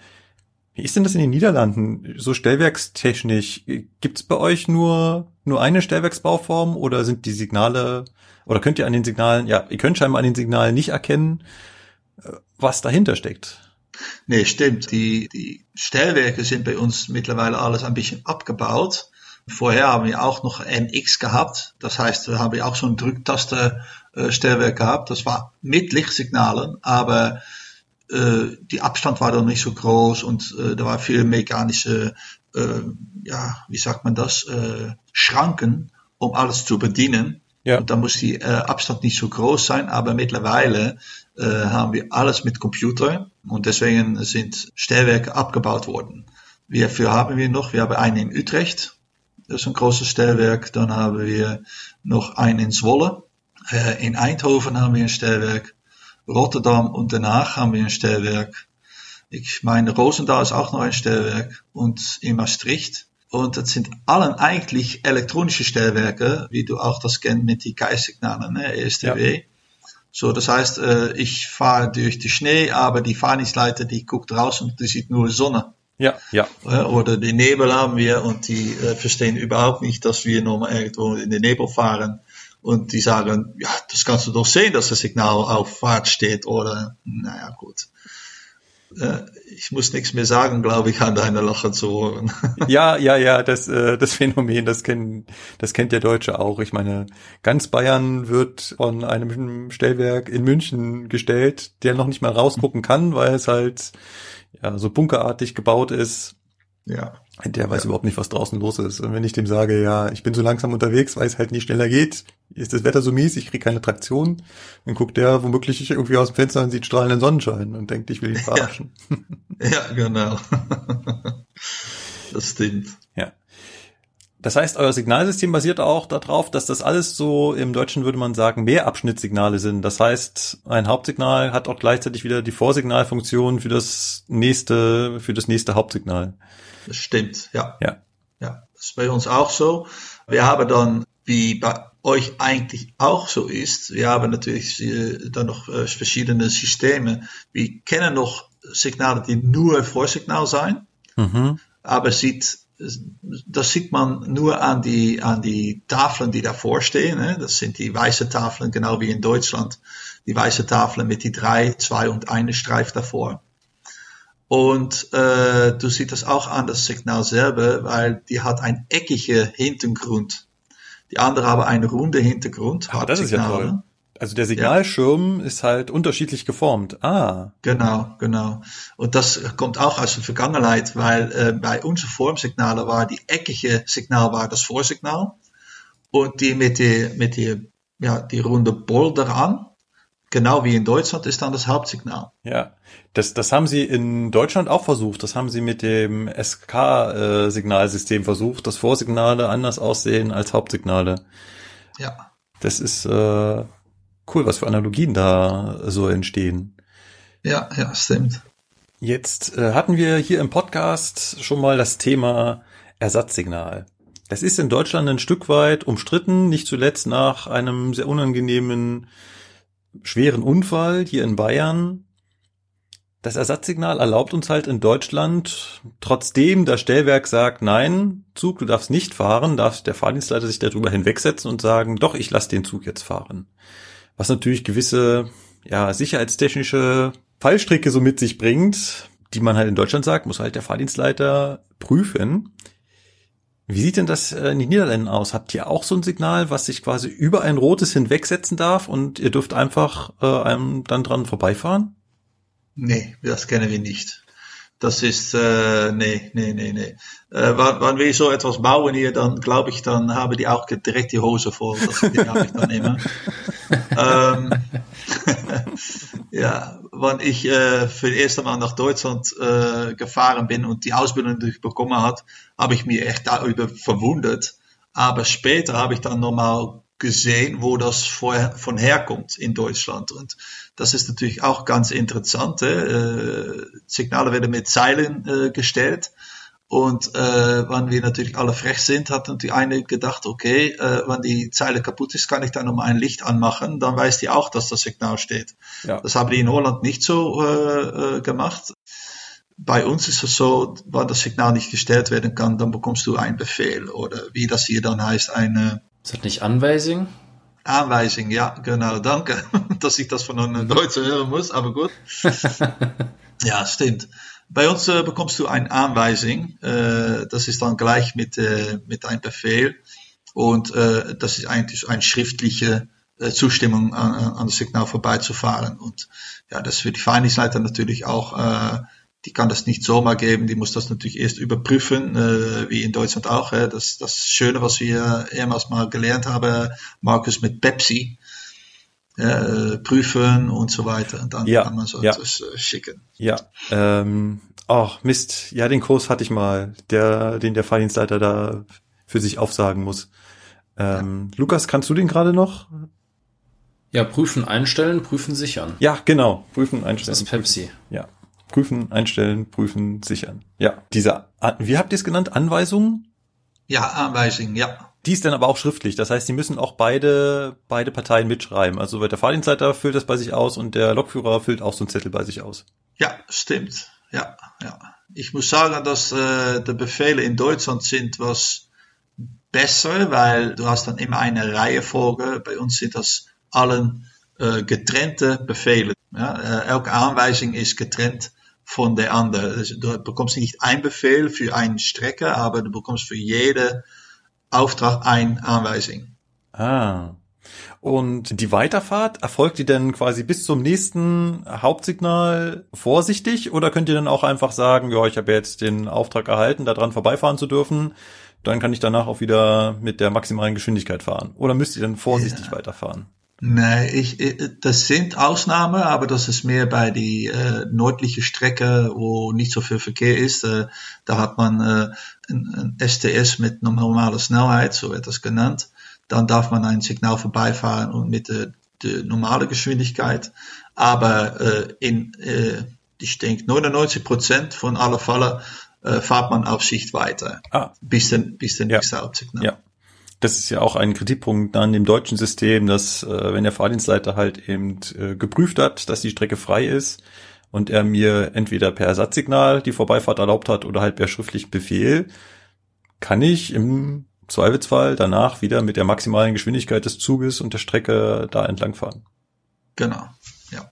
Wie ist denn das in den Niederlanden? So stellwerkstechnisch, gibt's bei euch nur, nur eine Stellwerksbauform oder sind die Signale, oder könnt ihr an den Signalen, ja, ihr könnt scheinbar an den Signalen nicht erkennen, äh, was dahinter steckt? Nee, stimmt. Die, die Stellwerke sind bei uns mittlerweile alles ein bisschen abgebaut. Vorher haben wir auch noch NX gehabt. Das heißt, da haben wir auch so ein Drücktaste-Stellwerk gehabt. Das war mit Lichtsignalen, aber äh, die Abstand war dann nicht so groß und äh, da war viel mechanische, äh, ja, wie sagt man das, äh, Schranken, um alles zu bedienen. Ja. Und da muss die äh, Abstand nicht so groß sein, aber mittlerweile äh, haben wir alles mit Computer und deswegen sind Stellwerke abgebaut worden. Hierfür haben wir noch, wir haben einen in Utrecht, das ist ein großes Stellwerk, dann haben wir noch einen in Zwolle, äh, in Eindhoven haben wir ein Stellwerk Rotterdam und Den Haag haben wir ein Stellwerk. Ich meine, Roosendaal ist auch noch ein Stellwerk und in Maastricht. Und das sind allen eigentlich elektronische Stellwerke, wie du auch das kennst mit die Geistsignalen, ne? ESTW. So, das heißt, äh, ich fahre durch die Schnee, aber die Fahrdienstleiter, die guckt raus und die sieht nur Sonne. Ja, ja. Äh, Oder die Nebel haben wir und die äh, verstehen überhaupt nicht, dass wir nochmal irgendwo in den Nebel fahren. Und die sagen, ja, das kannst du doch sehen, dass das Signal auf Fahrt steht. Oder, naja, gut. Äh, ich muss nichts mehr sagen, glaube ich, an deiner Lachen zu hören. Ja, ja, ja, das, äh, das Phänomen, das kennt, das kennt der Deutsche auch. Ich meine, ganz Bayern wird von einem Stellwerk in München gestellt, der noch nicht mal rausgucken kann, weil es halt ja so bunkerartig gebaut ist. ja. Der weiß überhaupt nicht, was draußen los ist. Und wenn ich dem sage, ja, ich bin so langsam unterwegs, weil es halt nicht schneller geht, ist das Wetter so mies, ich kriege keine Traktion, dann guckt der womöglich irgendwie aus dem Fenster und sieht strahlenden Sonnenschein und denkt, ich will ihn verarschen. Ja, genau. das stimmt. Ja. Das heißt, euer Signalsystem basiert auch darauf, dass das alles so im Deutschen würde man sagen Mehrabschnittssignale sind. Das heißt, ein Hauptsignal hat auch gleichzeitig wieder die Vorsignalfunktion für das nächste, für das nächste Hauptsignal. Das stimmt, ja. Ja. Ja, das ist bei uns auch so. Wir haben dann, wie bei euch eigentlich auch so ist, wir haben natürlich äh, dann noch äh, verschiedene Systeme. Wir kennen noch Signale, die nur Vorsignal sein, Mhm. aber sieht, das sieht man nur an die, an die Tafeln, die davor stehen. Ne? Das sind die weiße Tafeln, genau wie in Deutschland. Die weiße Tafeln mit die drei, zwei und eine Streif davor. Und äh, du siehst das auch an das Signal selber, weil die hat ein eckiger Hintergrund. Die andere haben einen runden Hintergrund. Aber das ist ja toll. Also der Signalschirm ist halt unterschiedlich geformt. Ah. Genau, genau. Und das kommt auch aus der Vergangenheit, weil äh, bei unseren Formsignalen war die eckige Signal war das Vorsignal und die mit die, mit die, ja, die runde Ball daran, genau wie in Deutschland, ist dann das Hauptsignal. Ja, das, das haben sie in Deutschland auch versucht. Das haben sie mit dem SK-Signalsystem versucht, dass Vorsignale anders aussehen als Hauptsignale. Ja, Das ist äh, cool, was für Analogien da so entstehen. ja, ja, stimmt. Jetzt äh, hatten wir hier im Podcast schon mal das Thema Ersatzsignal. Das ist in Deutschland ein Stück weit umstritten, nicht zuletzt nach einem sehr unangenehmen, schweren Unfall hier in Bayern. Das Ersatzsignal erlaubt uns halt in Deutschland, trotzdem das Stellwerk sagt, nein, Zug, du darfst nicht fahren, darf der Fahrdienstleiter sich darüber hinwegsetzen und sagen, doch, ich lasse den Zug jetzt fahren. Was natürlich gewisse, ja, sicherheitstechnische Fallstricke so mit sich bringt, die man halt in Deutschland sagt, muss halt der Fahrdienstleiter prüfen. Wie sieht denn das äh, in den Niederlanden aus? Habt ihr auch so ein Signal, was sich quasi über ein rotes hinwegsetzen darf und ihr dürft einfach äh, einem dann dran vorbeifahren? Nee, das kennen wir nicht. Das ist, äh, nee, nee, nee, nee. Äh, wann, wann wir so etwas bauen hier, dann glaube ich, dann haben die auch direkt die Hose voll. Das die habe ich dann immer. ähm, ja, wann ich äh, für das erste Mal nach Deutschland äh, gefahren bin und die Ausbildung durchbekommen hat, habe ich mich echt darüber verwundert. Aber später habe ich dann nochmal gesehen, wo das vorher, von herkommt in Deutschland. Und das ist natürlich auch ganz interessant. Äh, Signale werden mit Zeilen äh, gestellt. Und äh, wenn wir natürlich alle frech sind, hat natürlich eine gedacht, okay, äh, wenn die Zeile kaputt ist, kann ich da nochmal ein Licht anmachen, dann weiß die auch, dass das Signal steht. Ja. Das haben die in Holland nicht so äh, äh, gemacht. Bei uns ist es so, wenn das Signal nicht gestellt werden kann, dann bekommst du einen Befehl oder wie das hier dann heißt, eine Ist das nicht Anweisung? Aanwijzing. Ja, genau, danke, dass ich das von einem Deutschen hören muss, aber gut. ja, stimmt. Bei uns äh, bekommst du eine Aanwijzing. Äh, das ist dann gleich mit, äh, mit einem Befehl. Und das ist eigentlich eine schriftliche Zustimmung an, an das Signal vorbeizufahren. Und ja, das ist für die Fahrdienstleiter natürlich auch, die kann das nicht so mal geben, die muss das natürlich erst überprüfen, äh, wie in Deutschland auch. Äh, das, das Schöne, was wir ehemals mal gelernt haben, Markus, mit Pepsi, äh, prüfen und so weiter. Und dann Ja, kann man so ja. etwas äh, schicken. Ja, ähm, ach Mist, ja, den Kurs hatte ich mal, der, den der Fahrdienstleiter da für sich aufsagen muss. Ähm, Lukas, kannst du den gerade noch? Ja, prüfen, einstellen, prüfen, sichern. Ja, genau. Prüfen, einstellen. Das ist Pepsi. Ja. Prüfen, einstellen, prüfen, sichern. Ja. Diese, wie habt ihr es genannt? Anweisungen? Ja, Aanwijzing, ja. Die ist dann aber auch schriftlich. Das heißt, die müssen auch beide, beide Parteien mitschreiben. Also der Fahrdienstleiter füllt das bei sich aus und der Lokführer füllt auch so einen Zettel bei sich aus. Ja, stimmt. Ja, ja. Ich muss sagen, dass äh, die Befehle in Deutschland sind was besser, weil du hast dann immer eine Reihenfolge. Bei uns sind das allen äh, getrennte Befehle. Ja? Äh, elke Aanwijzing ist getrennt von der anderen. Also, du bekommst nicht ein Befehl für eine Strecke, aber du bekommst für jede Auftrag eine Aanwijzing. Ah. Und die Weiterfahrt, erfolgt die denn quasi bis zum nächsten Hauptsignal vorsichtig oder könnt ihr dann auch einfach sagen, ja, ich habe jetzt den Auftrag erhalten, da dran vorbeifahren zu dürfen, dann kann ich danach auch wieder mit der maximalen Geschwindigkeit fahren? Oder müsst ihr dann vorsichtig weiterfahren? Nee, ich, ich, das sind Ausnahmen, aber das ist mehr bei die äh, nördliche Strecke, wo nicht so viel Verkehr ist. Äh, da hat man äh, ein, ein STS mit normaler Schnelligkeit, so wird das genannt. Dann darf man ein Signal vorbeifahren und mit der, der normale Geschwindigkeit. Aber äh, in, äh, ich denke, 99 Prozent von aller Fälle äh, fahrt man auf Sicht weiter, Ah, bis den, bis den Ja. nächste Hauptsignal. Ja. Das ist ja auch ein Kritikpunkt an dem deutschen System, dass äh, wenn der Fahrdienstleiter halt eben äh, geprüft hat, dass die Strecke frei ist und er mir entweder per Ersatzsignal die Vorbeifahrt erlaubt hat oder halt per schriftlichen Befehl, kann ich im Zweifelsfall danach wieder mit der maximalen Geschwindigkeit des Zuges und der Strecke da entlang fahren. Genau. Ja.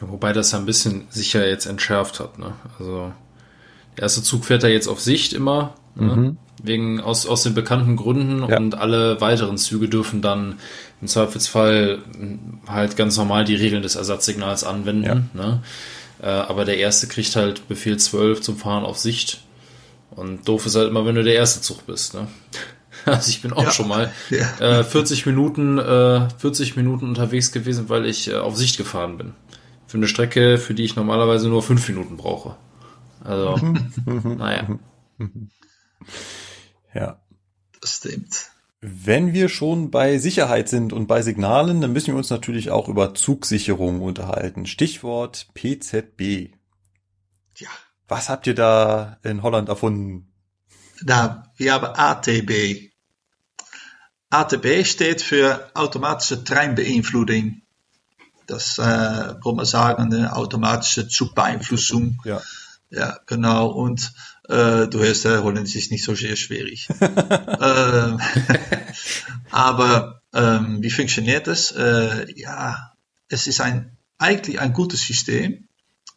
Wobei das ja ein bisschen sicher jetzt entschärft hat. Ne? Also der erste Zug fährt ja jetzt auf Sicht immer, ne? Wegen aus, aus den bekannten Gründen Ja. und alle weiteren Züge dürfen dann im Zweifelsfall halt ganz normal die Regeln des Ersatzsignals anwenden. Ne? Äh, aber der erste kriegt halt Befehl 12 zum Fahren auf Sicht. Und doof ist halt immer, wenn du der erste Zug bist. Ne? Also ich bin auch Ja. schon mal Ja. äh, 40 Minuten, äh, 40 Minuten unterwegs gewesen, weil ich äh, auf Sicht gefahren bin. Für eine Strecke, für die ich normalerweise nur fünf Minuten brauche. Also, naja. Ja. Das stimmt. Wenn wir schon bei Sicherheit sind und bei Signalen, dann müssen wir uns natürlich auch über Zugsicherung unterhalten. Stichwort PZB. Ja. Was habt ihr da in Holland erfunden? Nou, wir haben ATB. ATB steht für automatische Treinbeeinflussung. Das äh, man sagen, eine automatische Zugbeeinflussung. Ja. Ja, genau. Und äh, du hörst, äh, Holländisch ist nicht so sehr schwierig. ähm, aber ähm, wie funktioniert es? Äh, ja, es ist ein, eigentlich ein gutes System.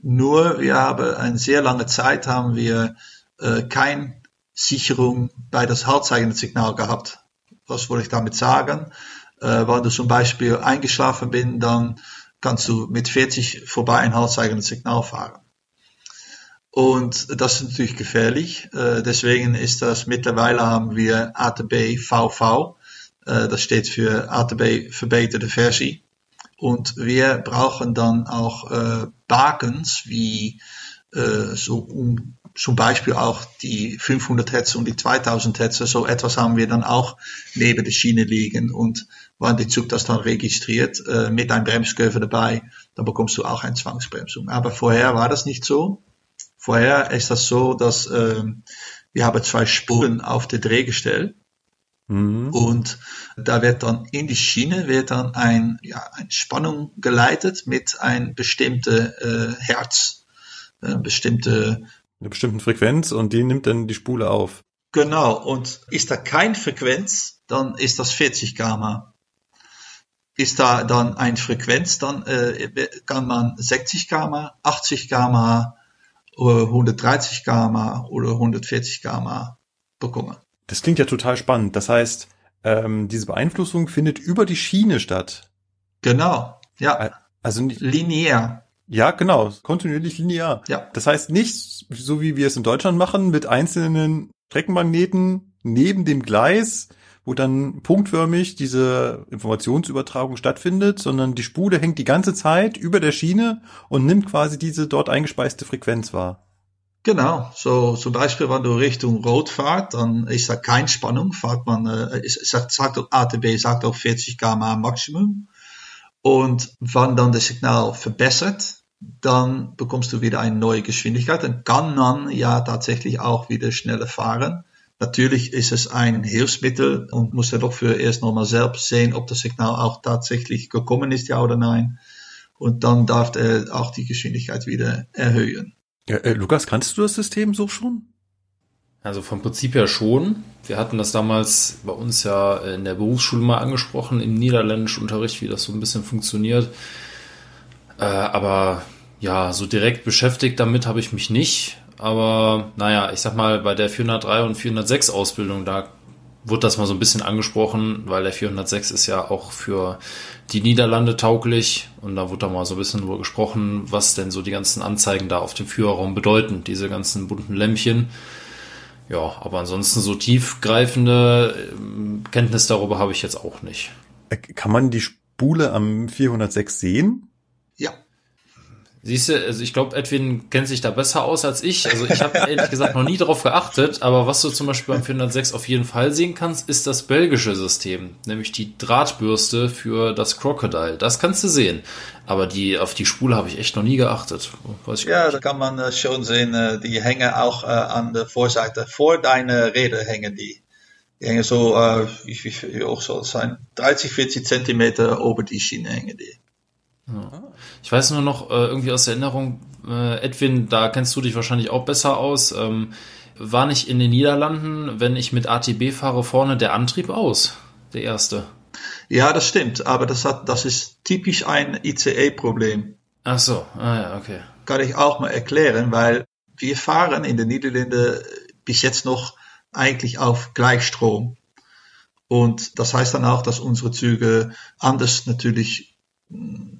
Nur wir haben eine sehr lange Zeit haben wir äh, kein Sicherung bei das haltzeigende Signal gehabt. Was wollte ich damit sagen? Äh, wenn du zum Beispiel eingeschlafen bist, dann kannst du mit 40 vorbei ein haltzeigendes Signal fahren. Und das ist natürlich gefährlich. Äh, deswegen ist das mittlerweile haben wir ATB VV. Äh, das steht für ATB verbeterte Versie. Und wir brauchen dann auch äh, Bakens wie äh, so um zum Beispiel auch die 500 Hertz und die 2000 Hertz. So etwas haben wir dann auch neben der Schiene liegen. Und wenn der Zug das dann registriert äh, mit einem Bremskurve dabei, dann bekommst du auch eine Zwangsbremsung. Aber vorher war das nicht so. Vorher ist das so, dass ähm, wir haben zwei Spuren auf der Drehgestell Mhm. und da wird dann in die Schiene wird dann ein, ja, eine Spannung geleitet mit ein bestimmte äh, Herz, äh, bestimmte Eine bestimmte Frequenz und die nimmt dann die Spule auf. Genau, und ist da kein Frequenz, dann ist das 40 Gamma. Ist da dann ein Frequenz, dann äh, kann man 60 Gamma, 80 Gamma, 130 Gamma oder 140 Gamma bekommen. Das klingt ja total spannend. Das heißt, ähm, diese Beeinflussung findet über die Schiene statt. Genau, ja, Also nicht, linear, ja, genau, kontinuierlich linear. ja, Das heißt nicht, so wie wir es in Deutschland machen, mit einzelnen Streckenmagneten neben dem Gleis, wo dann punktförmig diese Informationsübertragung stattfindet, sondern die Spule hängt die ganze Zeit über der Schiene und nimmt quasi diese dort eingespeiste Frequenz wahr. Genau, so zum Beispiel, wenn du Richtung Rot fahrt, dann ist da keine Spannung, fahrt man, äh, sagt, sagt ATB sagt auch 40 Gamma Maximum. Und wenn dann das Signal verbessert, dann bekommst du wieder eine neue Geschwindigkeit. Dann kann man ja tatsächlich auch wieder schneller fahren. Natürlich ist es ein Hilfsmittel und muss er doch für erst nochmal selbst sehen, ob das Signal auch tatsächlich gekommen ist, ja oder nein. Und dann darf er auch die Geschwindigkeit wieder erhöhen. Ja, äh, Lukas, kannst du das System so schon? Also vom Prinzip her schon. Wir hatten das damals bei uns ja in der Berufsschule mal angesprochen, im niederländischen Unterricht, wie das so ein bisschen funktioniert. Äh, aber ja, so direkt beschäftigt damit habe ich mich nicht. Aber naja, ich sag mal, bei der 403 und 406 Ausbildung, da wurde das mal so ein bisschen angesprochen, weil der 406 ist ja auch für die Niederlande tauglich und da wurde da mal so ein bisschen drüber gesprochen, was denn so die ganzen Anzeigen da auf dem Führerraum bedeuten, diese ganzen bunten Lämpchen. Ja, aber ansonsten so tiefgreifende ähm, Kenntnis darüber habe ich jetzt auch nicht. Äh, Kann man die Spule am 406 sehen? Siehst du, also ich glaube, Edwin kennt sich da besser aus als ich. Also ich habe ehrlich gesagt noch nie darauf geachtet, aber was du zum Beispiel beim 406 auf jeden Fall sehen kannst, ist das belgische System, nämlich die Drahtbürste für das Crocodile. Das kannst du sehen. Aber die auf die Spule habe ich echt noch nie geachtet. Ja da kann man äh, schon sehen, äh, die hängen auch äh, an der Vorseite. Vor deiner Rede hängen die. Die hängen so, wie, wie, wie hoch soll es sein? 30, 40 Zentimeter über die Schiene hängen die. Ich weiß nur noch äh, irgendwie aus der Erinnerung, äh, Edwin, da kennst du dich wahrscheinlich auch besser aus. Ähm, war nicht in den Niederlanden, wenn ich mit ATB fahre, vorne der Antrieb aus? Der erste. Ja, das stimmt, aber das, hat, das ist typisch ein ICE-Problem. Ach so, ah ja, okay. Kann ich auch mal erklären, weil wir fahren in den Niederlanden bis jetzt noch eigentlich auf Gleichstrom. Und das heißt dann auch, dass unsere Züge anders natürlich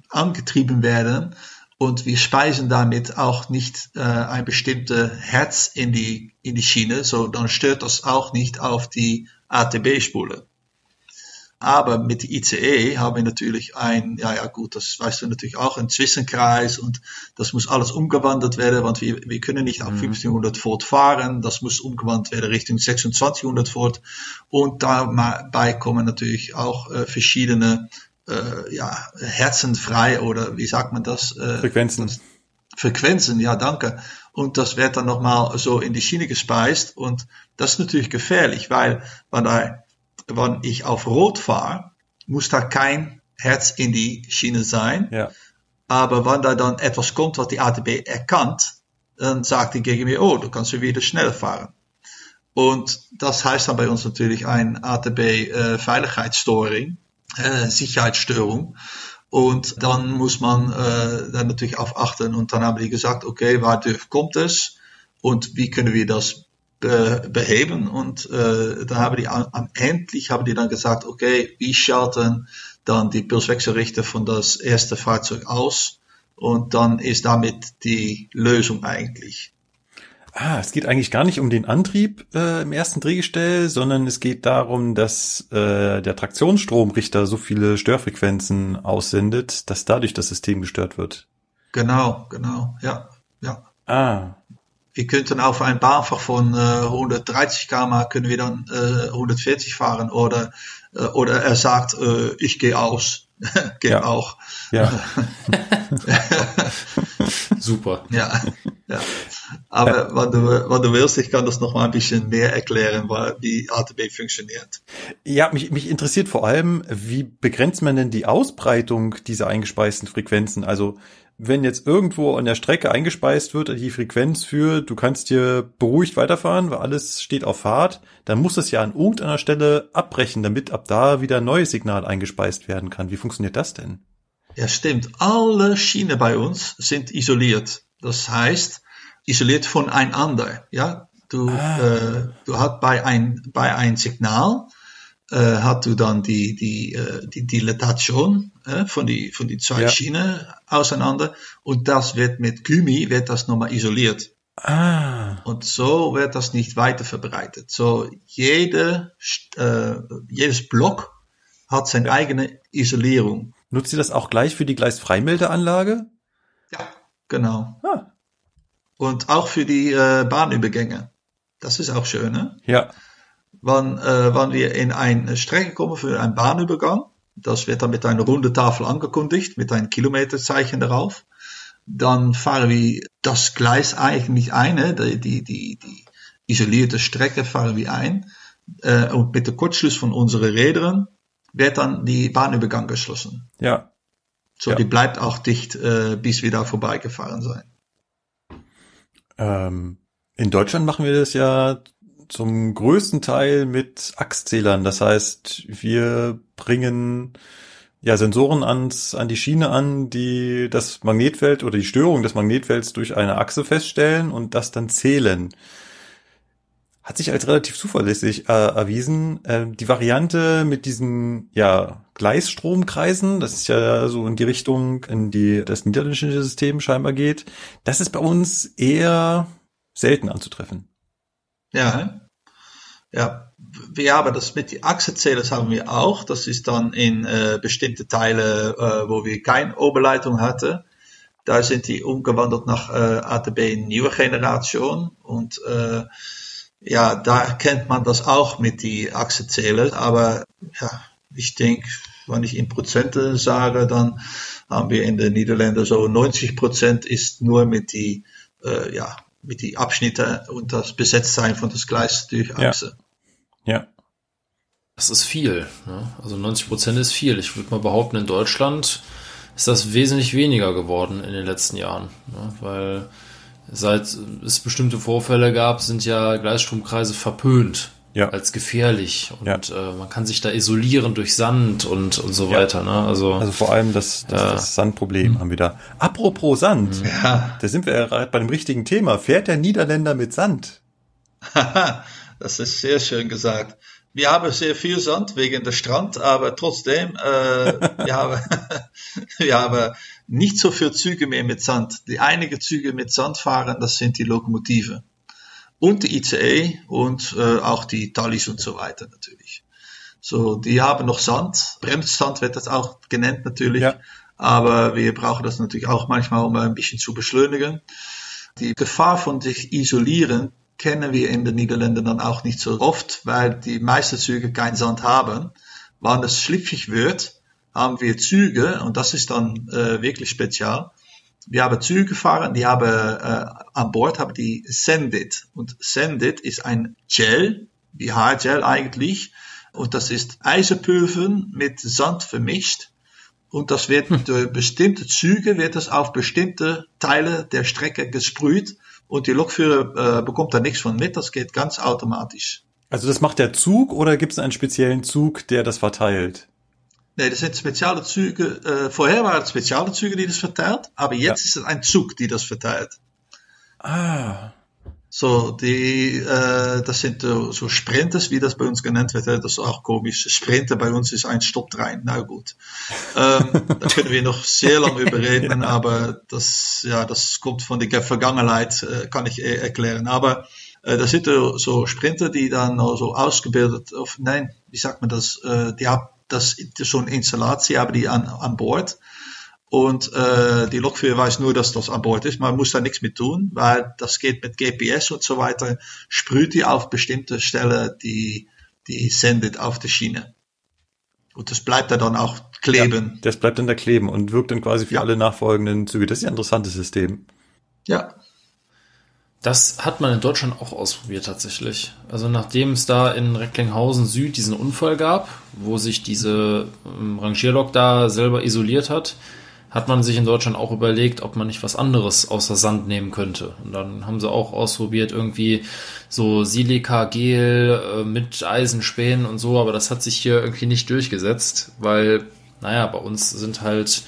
angetrieben werden und wir speisen damit auch nicht äh, ein bestimmtes Herz in die, in die Schiene, so dann stört das auch nicht auf die ATB-Spule. Aber mit der ICE haben wir natürlich ein, ja, ja, gut, das weißt du natürlich auch, ein Zwischenkreis und das muss alles umgewandelt werden, want wir, wir können nicht auf 1500 Volt fahren, das muss umgewandelt werden Richtung 2600 Volt und dabei kommen natürlich auch äh, verschiedene äh, ja, herzenfrei oder wie sagt man das? Äh, Frequenzen. Das, Frequenzen, ja, danke. Und das wird dann nochmal so in die Schiene gespeist und das ist natürlich gefährlich, weil wenn, da, wenn ich auf Rot fahre, muss da kein Herz in die Schiene sein. Ja. Aber wenn da dann etwas kommt, was die ATB erkannt, dann sagt die gegen mir, oh, du kannst du wieder schneller fahren. Und das heißt dann bei uns natürlich ein ATB äh, Sicherheitsstörung. Und dann muss man äh, dann natürlich auf achten. Und dann haben die gesagt, okay, wadurch kommt es und wie können wir das be beheben? Und äh, dann haben die am, am endlich haben die dann gesagt, okay, wir schalten dann die Pulswechselrichter von das erste Fahrzeug aus. Und dann ist damit die Lösung eigentlich. Ah, es geht eigentlich gar nicht um den Antrieb äh, im ersten Drehgestell, sondern es geht darum, dass äh, der Traktionsstromrichter so viele Störfrequenzen aussendet, dass dadurch das System gestört wird. Genau, genau, ja, ja. Ah, Wir könnten auf ein Bahnfach von äh, 130 km können wir dann äh, 140 fahren oder äh, oder er sagt, äh, ich gehe aus, geht Ja. auch. ja. Super. Ja, ja. Aber wenn du, wenn du willst, ich kann das noch mal ein bisschen mehr erklären, weil, wie ATB funktioniert. Ja, mich, mich interessiert vor allem, wie begrenzt man denn die Ausbreitung dieser eingespeisten Frequenzen? Also, wenn jetzt irgendwo an der Strecke eingespeist wird, die Frequenz für, du kannst hier beruhigt weiterfahren, weil alles steht auf Fahrt, dann muss es ja an irgendeiner Stelle abbrechen, damit ab da wieder ein neues Signal eingespeist werden kann. Wie funktioniert das denn? Ja, stimmt. Alle Schienen bei uns sind isoliert. Das heißt, isoliert voneinander. Ja, du, äh, du hast bei ein, bei ein Signal, äh, hast du dann die, die, äh, die Dilatation äh, von die, von die zwei Ja. Schienen auseinander und das wird mit Gummi, wird das nochmal isoliert. Ah, Und so wird das nicht weiter verbreitet. So jede, äh, jedes Block hat seine eigene Isolierung. nutzt ihr das auch gleich für die Gleisfreimeldeanlage? Ja, genau. Ah, Und auch für die äh, Bahnübergänge. Das ist auch schön, ne? ja, Wann, äh, wann wir in eine Strecke kommen für einen Bahnübergang, Das wird dann mit einer runde Tafel angekündigt, mit einem Kilometerzeichen darauf. Dann fahren wir das Gleis eigentlich ein, hè, die, die, die, die isolierte Strecke fahren wir ein. Äh, und mit dem Kurzschluss von unseren Rädern wird dann die Bahnübergang geschlossen. Ja. So, Ja. die bleibt auch dicht, äh, bis wir da vorbeigefahren sein. Ähm, in Deutschland machen wir das ja zum größten Teil mit Achszählern. Das heißt, wir bringen ja Sensoren ans, an die Schiene an, die das Magnetfeld oder die Störung des Magnetfelds durch eine Achse feststellen und das dann zählen. Hat sich als relativ zuverlässig äh, erwiesen. Äh, die Variante mit diesen ja Gleisstromkreisen, das ist ja so in die Richtung, in die das niederländische System scheinbar geht, das ist bei uns eher selten anzutreffen. Ja, ja. Wir haben das mit die Achsezählers haben wir auch. Das ist dann in äh, bestimmte Teile, äh, wo wir keine Oberleitung hatten. Da sind die umgewandelt nach äh, ATB nieuwe Generation und äh, ja, da kennt man das auch mit die Achsezähler, aber ja, ich denke, wenn ich in Prozente sage, dann haben wir in den Niederlanden so 90 Prozent ist nur mit die, äh, ja, mit die Abschnitte und das Besetztsein von das Gleis durch Ja. Achse. Ja. Das ist viel. Ne? Also 90 Prozent ist viel. Ich würde mal behaupten, in Deutschland ist das wesentlich weniger geworden in den letzten Jahren. Ne? Weil seit es bestimmte Vorfälle gab, sind ja Gleisstromkreise verpönt. Ja. Als gefährlich. Und Ja. äh, man kann sich da isolieren durch Sand und, und so Ja. weiter. Ne? Also, Also vor allem das, das, Ja. das Sandproblem haben wir da. Apropos Sand, Ja, da sind wir ja gerade bei dem richtigen Thema. Fährt der Niederländer mit Sand? das ist sehr schön gesagt. Wir haben sehr viel Sand wegen der Strand, aber trotzdem, äh, wir, haben, wir haben nicht so viel Züge mehr mit Sand. Die einige Züge mit Sand fahren, das sind die Lokomotive. Und die ICE und äh, auch die Thalys und so weiter natürlich. So, die haben noch Sand. Bremssand wird das auch genannt natürlich. Ja. Aber wir brauchen das natürlich auch manchmal, um ein bisschen zu beschleunigen. Die Gefahr von sich isolieren kennen wir in den Niederlanden dann auch nicht so oft, weil die meisten Züge kein Sand haben. Wann es schlüpfig wird, haben wir Züge, und das ist dann äh, wirklich spezial. Wir haben Züge gefahren, die haben äh, an Bord haben die Sendit. Und Sendit ist ein Gel, wie Haargel eigentlich. Und das ist Eisenpulver mit Sand vermischt. Und das wird durch bestimmte Züge wird das auf bestimmte Teile der Strecke gesprüht und die Lokführer äh, bekommt da nichts von mit. Das geht ganz automatisch. Also das macht der Zug oder gibt es einen speziellen Zug, der das verteilt? Nee, das sind spezielle Züge. Äh, vorher waren es spezielle Züge, die das verteilt, aber jetzt Ja. ist es ein Zug, die das verteilt. Ah, So, die, äh, das sind so, so Sprinters, wie das bei uns genannt wird. Das ist auch komisch. Sprinter bei uns ist ein Stopptrein. Na gut. Ähm, da können wir noch sehr lange überreden, aber das, ja, das kommt von der Vergangenheit, äh, kann ich eh erklären. Aber äh, da sind so so Sprinter, die dann so ausgebildet, of, nein, wie sagt man das? Äh, die haben das, so eine Installatie haben die an, an Bord. Und äh, die Lokführer weiß nur, dass das an Bord ist. Man muss da nichts mit tun, weil das geht mit GPS und so weiter. Sprüht die auf bestimmte Stellen, die, die sendet auf die Schiene. Und das bleibt da dann auch kleben. das bleibt dann da kleben und wirkt dann quasi für Ja. alle nachfolgenden Züge. Das ist ja ein interessantes System. Ja. Das hat man in Deutschland auch ausprobiert tatsächlich. Also nachdem es da in Recklinghausen Süd diesen Unfall gab, wo sich diese ähm, Rangierlok da selber isoliert hat, hat man sich in Deutschland auch überlegt, ob man nicht was anderes außer Sand nehmen könnte. Und dann haben sie auch ausprobiert, irgendwie so Silika-Gel äh, mit Eisenspänen und so, aber das hat sich hier irgendwie nicht durchgesetzt, weil, naja, bei uns sind halt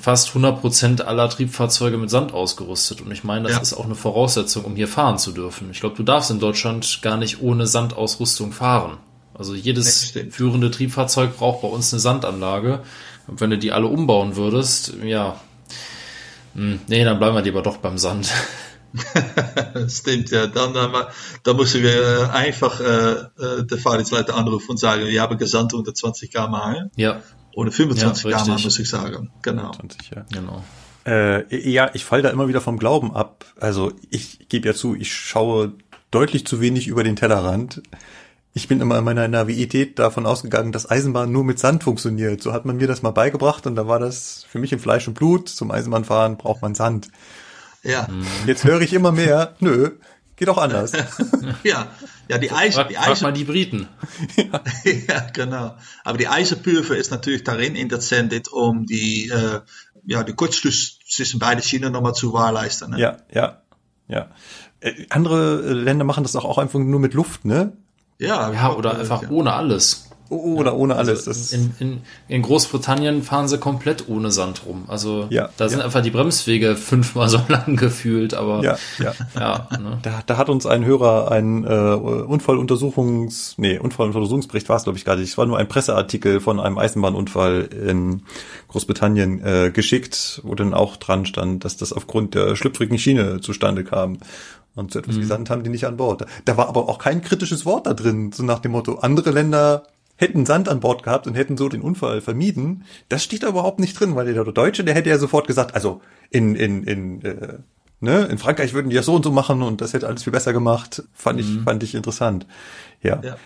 fast 100% aller Triebfahrzeuge mit Sand ausgerüstet. Und ich meine, das Ja. ist auch eine Voraussetzung, um hier fahren zu dürfen. Ich glaube, du darfst in Deutschland gar nicht ohne Sandausrüstung fahren. Also jedes führende Triebfahrzeug braucht bei uns eine Sandanlage. Und wenn du die alle umbauen würdest, ja, hm, nee, dann bleiben wir lieber doch beim Sand. Stimmt, ja. Dann, äh, dann müssen wir äh, einfach äh, äh, der Fahrdienstleiter anrufen und sagen, wir haben gesandt unter 20 km/h. ja, Oder 25 Ja, richtig. muss ich sagen. Genau. 20, ja. genau. Äh, ja, ich falle da immer wieder vom Glauben ab. Also ich gebe ja zu, ich schaue deutlich zu wenig über den Tellerrand. Ich bin immer in meiner Naivität davon ausgegangen, dass Eisenbahn nur mit Sand funktioniert. So hat man mir das mal beigebracht und da war das für mich in Fleisch und Blut. Zum Eisenbahnfahren braucht man Sand. Ja, Jetzt höre ich immer mehr, nö, geht auch anders. ja, ja, die Eis, Frag, die frag Eis, mal die Briten. ja, genau. Aber die Eisenpulver ist natürlich darin inzendiert, um die, äh, ja, die Kurzschluss zwischen beiden Schienen nochmal zu gewährleisten. Ne? Ja, ja, ja. Äh, andere Länder machen das auch, auch einfach nur mit Luft, ne? ja, Ja, oder einfach ja. ohne alles. O- Oder ohne alles. Das ist, Also In, in, in Großbritannien fahren sie komplett ohne Sand rum. Also Ja, da sind ja. einfach die Bremswege fünfmal so lang gefühlt, aber ja, ja. ja ne? Da, da hat uns ein Hörer einen äh, Unfalluntersuchungs, nee, Unfalluntersuchungsbericht war es glaube ich gar nicht. Es war nur ein Presseartikel von einem Eisenbahnunfall in Großbritannien äh, geschickt, wo dann auch dran stand, dass das aufgrund der schlüpfrigen Schiene zustande kam. Und so etwas wie Sand haben die nicht an Bord. Da, da war aber auch kein kritisches Wort da drin, so nach dem Motto, andere Länder hätten Sand an Bord gehabt und hätten so den Unfall vermieden. Das steht da überhaupt nicht drin, weil der Deutsche, der hätte ja sofort gesagt, also in, in, in, äh, ne, in Frankreich würden die das so und so machen und das hätte alles viel besser gemacht. Fand ich, fand ich interessant. Ja. Ja.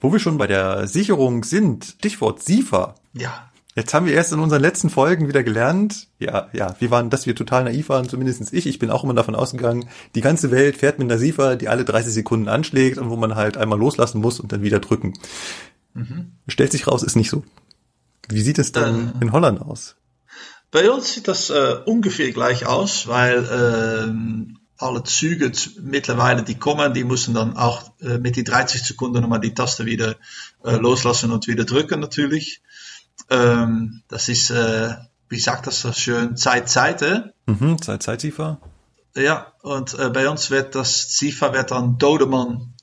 Wo wir schon bei der Sicherung sind, Stichwort SIFA. ja, Jetzt haben wir erst in unseren letzten Folgen wieder gelernt, ja, ja, wir waren, dass wir total naiv waren, zumindestens ich. Ich bin auch immer davon ausgegangen, die ganze Welt fährt mit einer SIFA, die alle 30 Sekunden anschlägt und wo man halt einmal loslassen muss und dann wieder drücken. Stellt sich raus, ist nicht so. Wie sieht es dann in Holland aus? Bei uns sieht das äh, ungefähr gleich aus, weil ähm, alle Züge mittlerweile, die kommen, die müssen dann auch äh, mit die 30 Sekunden nochmal die Taste wieder äh, loslassen und wieder drücken natürlich. Ähm, das ist, äh, wie sagt das so schön, Zeit, Zeit, äh? Mhm, Zeit, Zeit SIFA. Ja, und äh, bei uns wird das SIFA wird dann Dodemann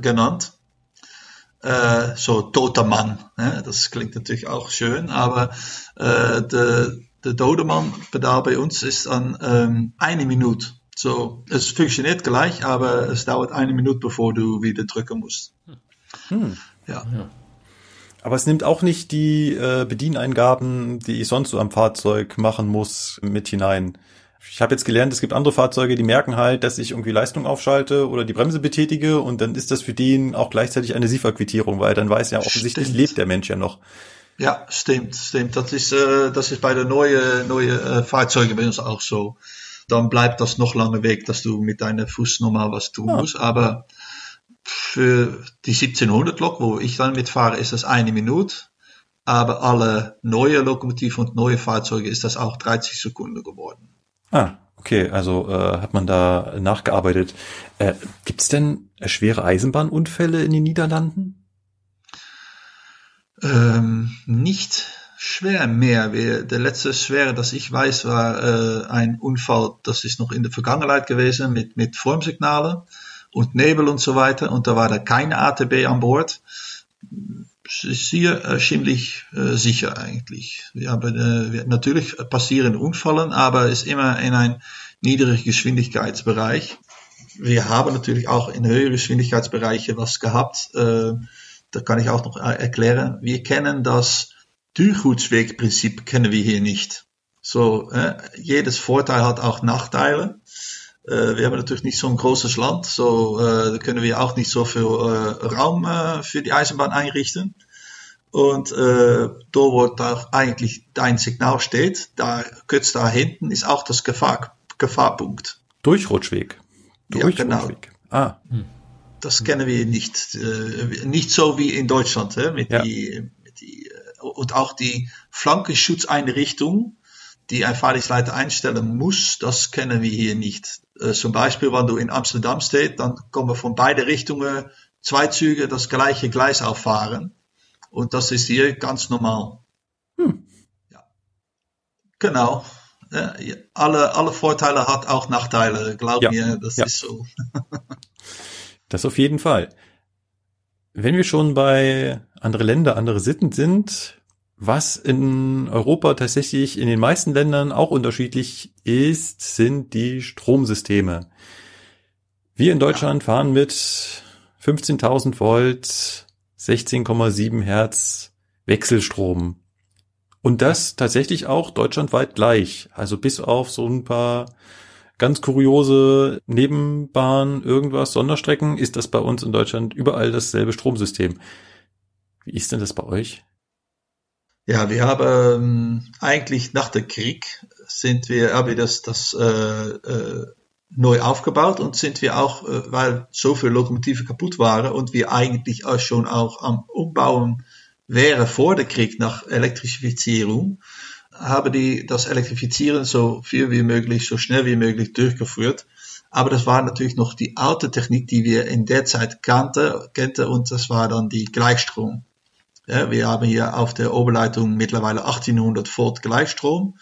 genannt. Äh, so toter Mann. Ne? Das klingt natürlich auch schön, aber äh, der, der Dodemann-Pedal bei uns ist dann ähm, eine Minute. So, es funktioniert gleich, aber es dauert eine Minute, bevor du wieder drücken musst. Ja. Aber es nimmt auch nicht die äh, Bedieneingaben, die ich sonst so am Fahrzeug machen muss, mit hinein. Ich habe jetzt gelernt, es gibt andere Fahrzeuge, die merken halt, dass ich irgendwie Leistung aufschalte oder die Bremse betätige und dann ist das für den auch gleichzeitig eine SIFA-Quittierung, weil dann weiß ja offensichtlich Stimmt. lebt der Mensch ja noch. Ja, stimmt, stimmt. Das ist, äh, das ist bei den neuen, neuen äh, Fahrzeugen bei uns auch so. Dann bleibt das noch lange weg, dass du mit deiner Fuß nochmal was tun musst. Aber für die 1700 Lok, wo ich dann mitfahre, ist das eine Minute. Aber alle neue Lokomotiven und neue Fahrzeuge ist das auch 30 Sekunden geworden. Ah, okay, also äh, hat man da nachgearbeitet. Äh, Gibt es denn äh, schwere Eisenbahnunfälle in den Niederlanden? Ähm, nicht schwer mehr. Der letzte schwere, das ich weiß, war äh, ein Unfall, das ist noch in der Vergangenheit gewesen, mit, mit Formsignalen und Nebel und so weiter. Und da war da keine ATB an Bord. Hier äh, ziemlich äh, sicher eigentlich. Wir haben, äh, natürlich passieren Unfallen, aber es ist immer in ein niedrigen Geschwindigkeitsbereich. Wir haben natürlich auch in höheren Geschwindigkeitsbereichen was gehabt. Da kann ich auch noch erklären. Wir kennen das Duurgoedswegprinzip kennen wir hier nicht. So, jedes Vorteil hat auch Nachteile. Äh, wir haben natürlich nicht so ein großes Land, so äh, da können wir auch nicht so viel äh, Raum äh, für die Eisenbahn einrichten. Und äh, da wo da eigentlich dein Signal steht, da kurz da hinten ist auch das Gefahr, Gefahrpunkt. Durchrutschweg. Ja, genau. Durchrutschweg. Ah, Das kennen wir nicht. Äh, nicht so wie in Deutschland, hè, mit Ja. die, mit die, äh, und auch die Flankenschutzeinrichtung, die ein Fahrdienstleiter einstellen muss, das kennen wir hier nicht. Äh, zum Beispiel, wenn du in Amsterdam stehst, dann kommen von beide Richtungen zwei Züge das gleiche Gleis auffahren. Und das ist hier ganz normal. Ja. Genau. Ja, alle, alle Vorteile hat auch Nachteile, glaub Ja. mir, das Ja. ist so. Das auf jeden Fall. Wenn wir schon bei andere Länder, andere Sitten sind, was in Europa tatsächlich in den meisten Ländern auch unterschiedlich ist, sind die Stromsysteme. Wir in Deutschland fahren mit 15.000 Volt, 16,7 Hertz Wechselstrom. Und das tatsächlich auch deutschlandweit gleich. Also bis auf so ein paar ganz kuriose Nebenbahn, irgendwas, Sonderstrecken, ist das bei uns in Deutschland überall dasselbe Stromsystem. Wie ist denn das bei euch? Ja, wir haben ähm, eigentlich nach dem Krieg sind wir, haben wir das, das äh, äh, neu aufgebaut und sind wir auch, äh, weil so viele Lokomotiven kaputt waren und wir eigentlich auch schon auch am Umbauen wäre vor dem Krieg nach Elektrifizierung, haben die das Elektrifizieren so viel wie möglich, so schnell wie möglich durchgeführt. Aber das war natürlich noch die alte Technik, die wir in der Zeit kannte, kannte und das war dann die Gleichstrom. Wir haben hier auf der Oberleitung mittlerweile 1800 Volt Gleichstrom.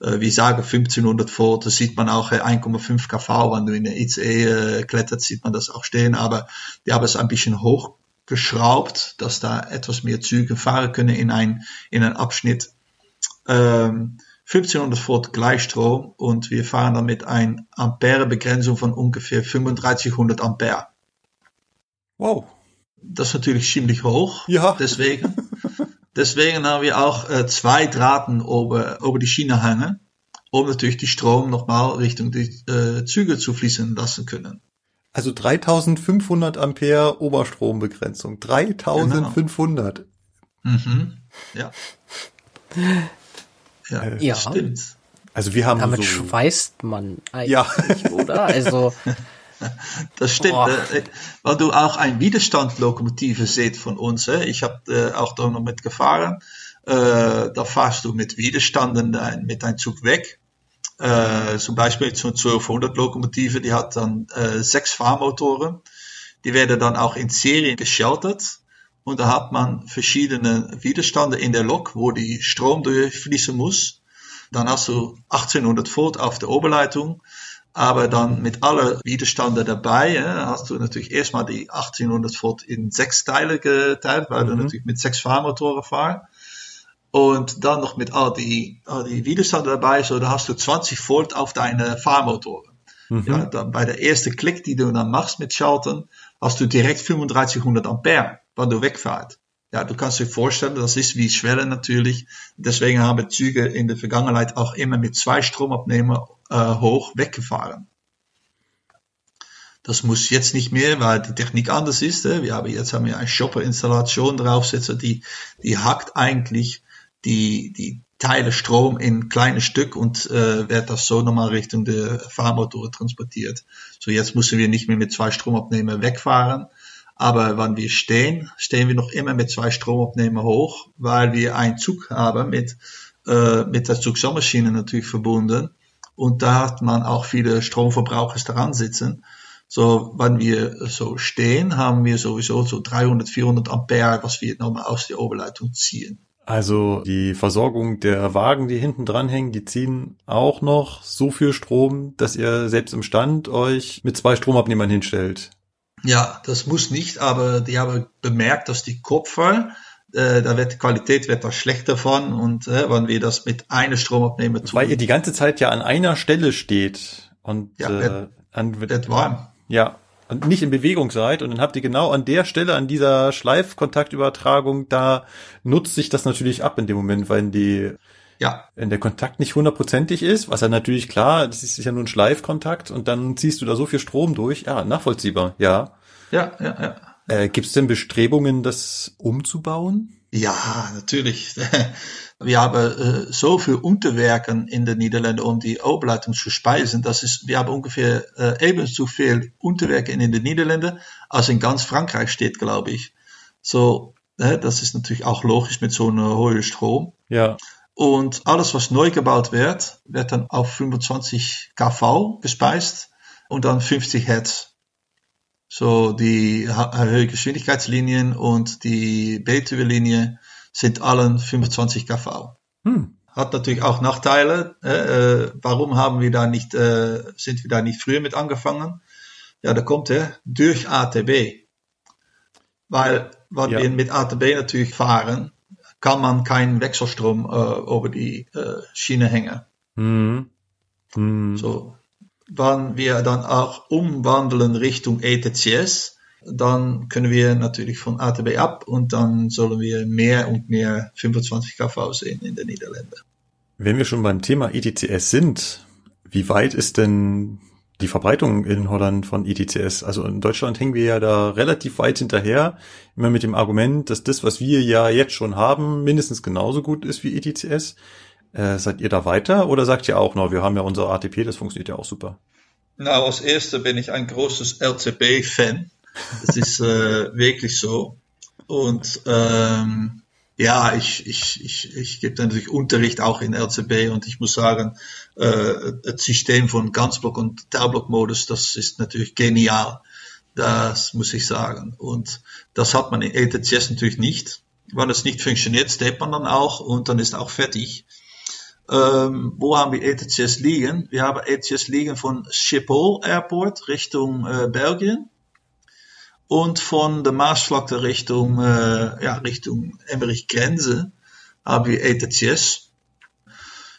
Äh, wir sagen 1500 Volt, das sieht man auch 1,5 kV, wenn du in der ICE äh, klettert, sieht man das auch stehen, aber die haben es ein bisschen hochgeschraubt, dass da etwas mehr Züge fahren können in ein, in einen Abschnitt. Ähm, 1500 Volt Gleichstrom und wir fahren dann mit einer Ampere-Begrenzung von ungefähr 3500 Ampere. Wow. Das ist natürlich ziemlich hoch. Ja. Deswegen, deswegen haben wir auch äh, zwei Drahten über, über die Schiene hängen, um natürlich die Strom nochmal Richtung die äh, Züge zu fließen lassen können. Also 3500 Ampere Oberstrombegrenzung. 3500. Mhm. Ja. Ja, Äh, Ja. das stimmt. Also wir haben Damit so, schweißt man eigentlich, Ja. oder? Also, Das stimmt. Äh, weil du auch ein Widerstandlokomotive seht von uns. Äh. Ich habe äh, auch da noch mitgefahren. Da fahrst du mit Widerstanden mit einem Zug weg. Zum Beispiel so 1200 Lokomotive, die hat dann sechs Fahrmotoren. Die werden dann auch in Serie geschaltet. Und da hat man verschiedene Widerstände in der Lok, wo die Strom durchfließen muss. Dann hast du 1800 Volt auf der Oberleitung. Aber dann mit aller Widerstände dabei ja, hast du natürlich erstmal die 1800 Volt in sechs Teile geteilt, weil du natürlich mit sechs Fahrmotoren fahrst. Und dann noch mit all die, all die Widerstände dabei, so da hast du 20 Volt auf deine Fahrmotoren. Ja, dann bei der ersten Klick, die du dann machst mit Schalten, hast du direkt 3500 Ampere, wenn du wegfährst. Ja, du kannst dir vorstellen, das ist wie Schwelle natürlich. Deswegen haben Züge in der Vergangenheit auch immer mit zwei Stromabnehmer äh, hoch weggefahren. Das muss jetzt nicht mehr, weil die Technik anders ist. Äh. Wir haben jetzt haben wir eine Shopper-Installation draufsetzen, die, die hackt eigentlich die, die Teile Strom in kleine Stück und äh, wird das so nochmal Richtung der Fahrmotoren transportiert. So jetzt müssen wir nicht mehr mit zwei Stromabnehmer wegfahren. Aber wenn wir stehen, stehen wir noch immer mit zwei Stromabnehmer hoch, weil wir einen Zug haben mit, äh, mit der Zugsammelmaschine natürlich verbunden. Und da hat man auch viele Stromverbraucher daran sitzen. So, wenn wir so stehen, haben wir sowieso so 300, 400 Ampere, was wir nochmal aus der Oberleitung ziehen. also die Versorgung der Wagen, die hinten dranhängen, die ziehen auch noch so viel Strom, dass ihr selbst im Stand euch mit zwei Stromabnehmern hinstellt. Ja, das muss nicht, aber die haben bemerkt, dass die Kupfer, äh, da wird die Qualität wird da schlechter von und äh, wenn wir das mit einem Stromabnehmer tun, Weil ihr die ganze Zeit ja an einer Stelle steht und Ja, äh, wird- an, wird warm. Ja, und nicht in Bewegung seid und dann habt ihr genau an der Stelle, an dieser Schleifkontaktübertragung, da nutzt sich das natürlich ab in dem Moment, weil die, Ja, wenn der Kontakt nicht hundertprozentig ist, was ja natürlich klar, das ist ja nur ein Schleifkontakt und dann ziehst du da so viel Strom durch. Ja, nachvollziehbar, ja. ja, ja, ja. Äh, Gibt es denn Bestrebungen, das umzubauen? Ja, natürlich. Wir haben äh, so viel Unterwerken in den Niederlanden, um die Oberleitung zu speisen. Das ist, wir haben ungefähr äh, ebenso viel Unterwerke in den Niederlanden, als in ganz Frankreich steht, glaube ich. So, äh, das ist natürlich auch logisch mit so einer hohen Strom. Ja. Und alles, was neu gebaut wird, wird dann auf 25 kV gespeist und dann 50 Hertz. So, die höhere Geschwindigkeitslinien und die Betuwe-Linie sind allen 25 kV. Hm. Hat natürlich auch Nachteile. Äh, äh, warum haben wir da nicht, äh, sind wir da nicht früher mit angefangen? Ja, da kommt er durch ATB. Weil, wenn Ja. wir mit ATB natürlich fahren, kann man keinen Wechselstrom äh, über die äh, Schiene hängen. Hm. Hm. So, wenn wir dann auch umwandeln Richtung ETCS, dann können wir natürlich von ATB ab und dann sollen wir mehr und mehr 25 kV sehen in den Niederlanden. Wenn wir schon beim Thema ETCS sind, Wie weit ist denn die Verbreitung in Holland von ETCS? Also in Deutschland hängen wir ja da relativ weit hinterher, immer mit dem Argument, dass das, was wir ja jetzt schon haben, mindestens genauso gut ist wie ETCS. Äh, seid ihr da weiter oder sagt ihr auch, no, wir haben ja unser ATP, das funktioniert ja auch super? Nou, als eerste ben ich ein großes LCB-Fan. Das ist äh, wirklich so. Und ähm, ja, ich, ich, ich, ich gebe natürlich Unterricht auch in LCB und ich muss sagen, äh, das System von Ganzblock und Teilblock-Modus, das ist natürlich genial. Das muss ich sagen. Und das hat man in ETCS natürlich nicht. Wenn es nicht funktioniert, steht man dann auch und dann ist auch fertig. Ähm, wo haben wir ETCS liegen? Wir haben ETCS liegen von Schiphol Airport Richtung äh, Belgien und von der Maasvlakte Richtung, äh, ja, Richtung Emmerich Grenze haben wir ETCS.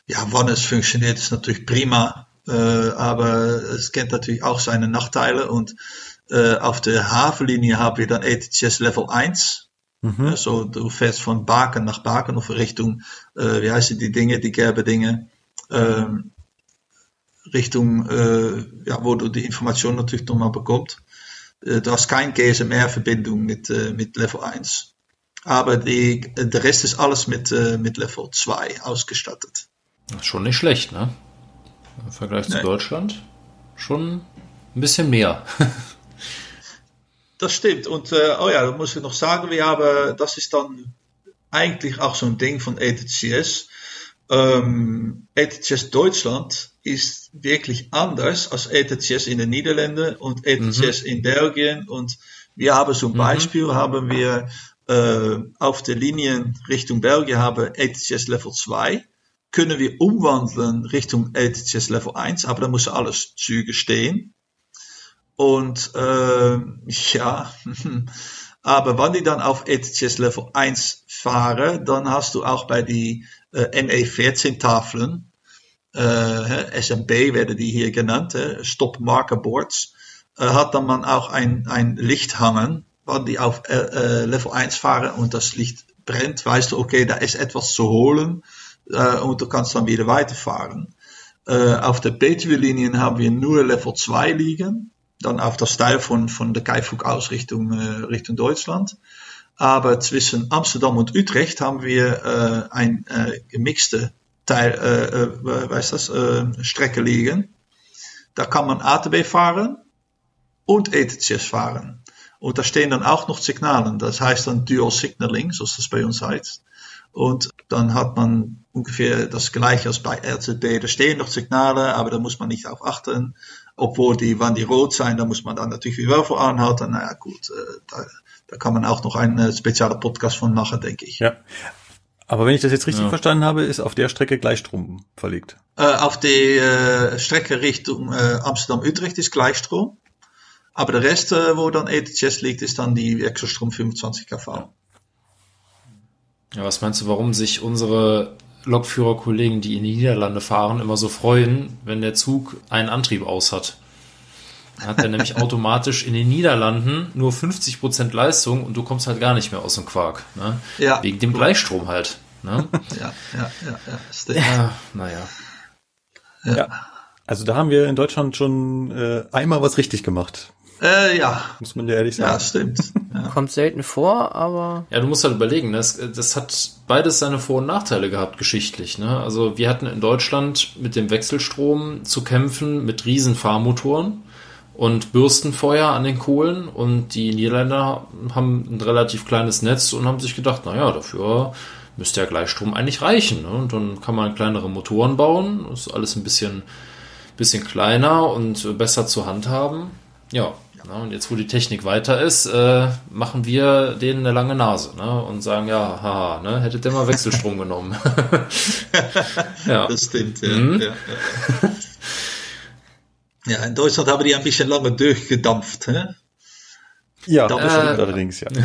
Ja, wann es funktioniert, ist natürlich prima, äh, aber es kennt natürlich auch seine Nachteile und äh, auf der Hafenlinie haben wir dann ETCS Level 1. Mhm. Also du fährst von Baken nach Baken of Richtung, äh, wie heißen die Dinge, die gelbe Dinge, ähm, Richtung, äh, ja, wo du die Information natürlich nochmal bekommst. Äh, du hast keine GSMR-Verbindung mit, äh, mit Level 1. Aber die, der Rest ist alles mit, äh, mit Level 2 ausgestattet. Schon nicht schlecht, ne? Im Vergleich zu Nee. Deutschland schon ein bisschen mehr. Das stimmt. Und äh, oh ja, da muss ich noch sagen, wir haben, das ist dann eigentlich auch so ein Ding von ETCS. Ähm, ETCS Deutschland ist wirklich anders als ETCS in den Niederlanden und ETCS in Belgien. Und wir haben zum Beispiel, haben wir äh, auf der Linie Richtung Belgien haben ETCS Level 2. Können wir umwandeln Richtung ETCS Level 1, aber da müssen alles Züge stehen. Und äh, ja, aber wenn die dann auf ETCS Level 1 fahren, dann hast du auch bei die äh, ME14 Tafeln, äh, SMB werden die hier genannt, äh, Stop Marker Boards, äh, hat dann man auch ein, ein Licht hangen, wenn die auf äh, Level 1 fahren und das Licht brennt, weißt du, okay, da ist etwas zu holen äh, und du kannst dann wieder weiterfahren. Äh, auf der Betuwe-Linien haben wir nur Level 2 liegen, dann auf das Teil von, von der Kaifug aus Richtung, äh, Richtung Deutschland. Aber zwischen Amsterdam und Utrecht haben wir äh, ein äh, gemixte Teil, äh, äh, weißt das, äh, Strecke liegen. Da kann man ATB fahren und ETCS fahren. Und da stehen dann auch noch Signalen. Das heißt dann Dual Signaling, zoals das bei uns heißt. Und dann hat man ungefähr das gleiche als bei RZB. Da stehen noch Signale, aber da muss man nicht auf achten. Obwohl die, wann die rot sein, da muss man dann natürlich wieder wel voor aanhouden. Nou ja, gut, äh, da, da kann man auch noch einen äh, speziellen Podcast von machen, denke ich. Ja. Aber wenn ich das jetzt richtig Ja. verstanden habe, ist auf der Strecke Gleichstrom verlegt. Äh, auf die äh, Strecke Richtung äh, Amsterdam-Utrecht ist Gleichstrom. Aber der Rest, äh, wo dann ETCS liegt, ist dann die Wechselstrom 25 kV. Ja, was meinst du, warum sich unsere Lokführerkollegen, die in die Niederlande fahren, immer so freuen, wenn der Zug einen Antrieb aus hat? Dann hat er nämlich automatisch in den Niederlanden nur 50% Leistung und du kommst halt gar nicht mehr aus dem Quark. Ne? Ja. Wegen dem Gleichstrom halt. Ne? Ja, ja, ja, ja. Stimmt. ja, naja. Ja. Also da haben wir in Deutschland schon äh, einmal was richtig gemacht, Äh, ja, muss man ja ehrlich sagen. ja, stimmt. Ja. Kommt selten vor, aber Ja, du musst halt überlegen, das, das hat beides seine Vor- und Nachteile gehabt, geschichtlich. Ne? Also wir hatten in Deutschland mit dem Wechselstrom zu kämpfen mit riesen Fahrmotoren und Bürstenfeuer an den Kohlen und die Niederländer haben ein relativ kleines Netz und haben sich gedacht, naja, dafür müsste ja Gleichstrom eigentlich reichen. Ne? Und dann kann man kleinere Motoren bauen, ist alles ein bisschen, bisschen kleiner und besser zu handhaben. Ja, na, und jetzt, wo die Technik weiter ist, äh, machen wir denen eine lange Nase ne? und sagen, ja, haha, ne? hättet ihr mal Wechselstrom genommen. ja. Das stimmt, ja. Mhm. ja, ja. ja, in Deutschland haben die ein bisschen lange durchgedampft. Hä? Ja, Da- das stimmt äh, allerdings, ja.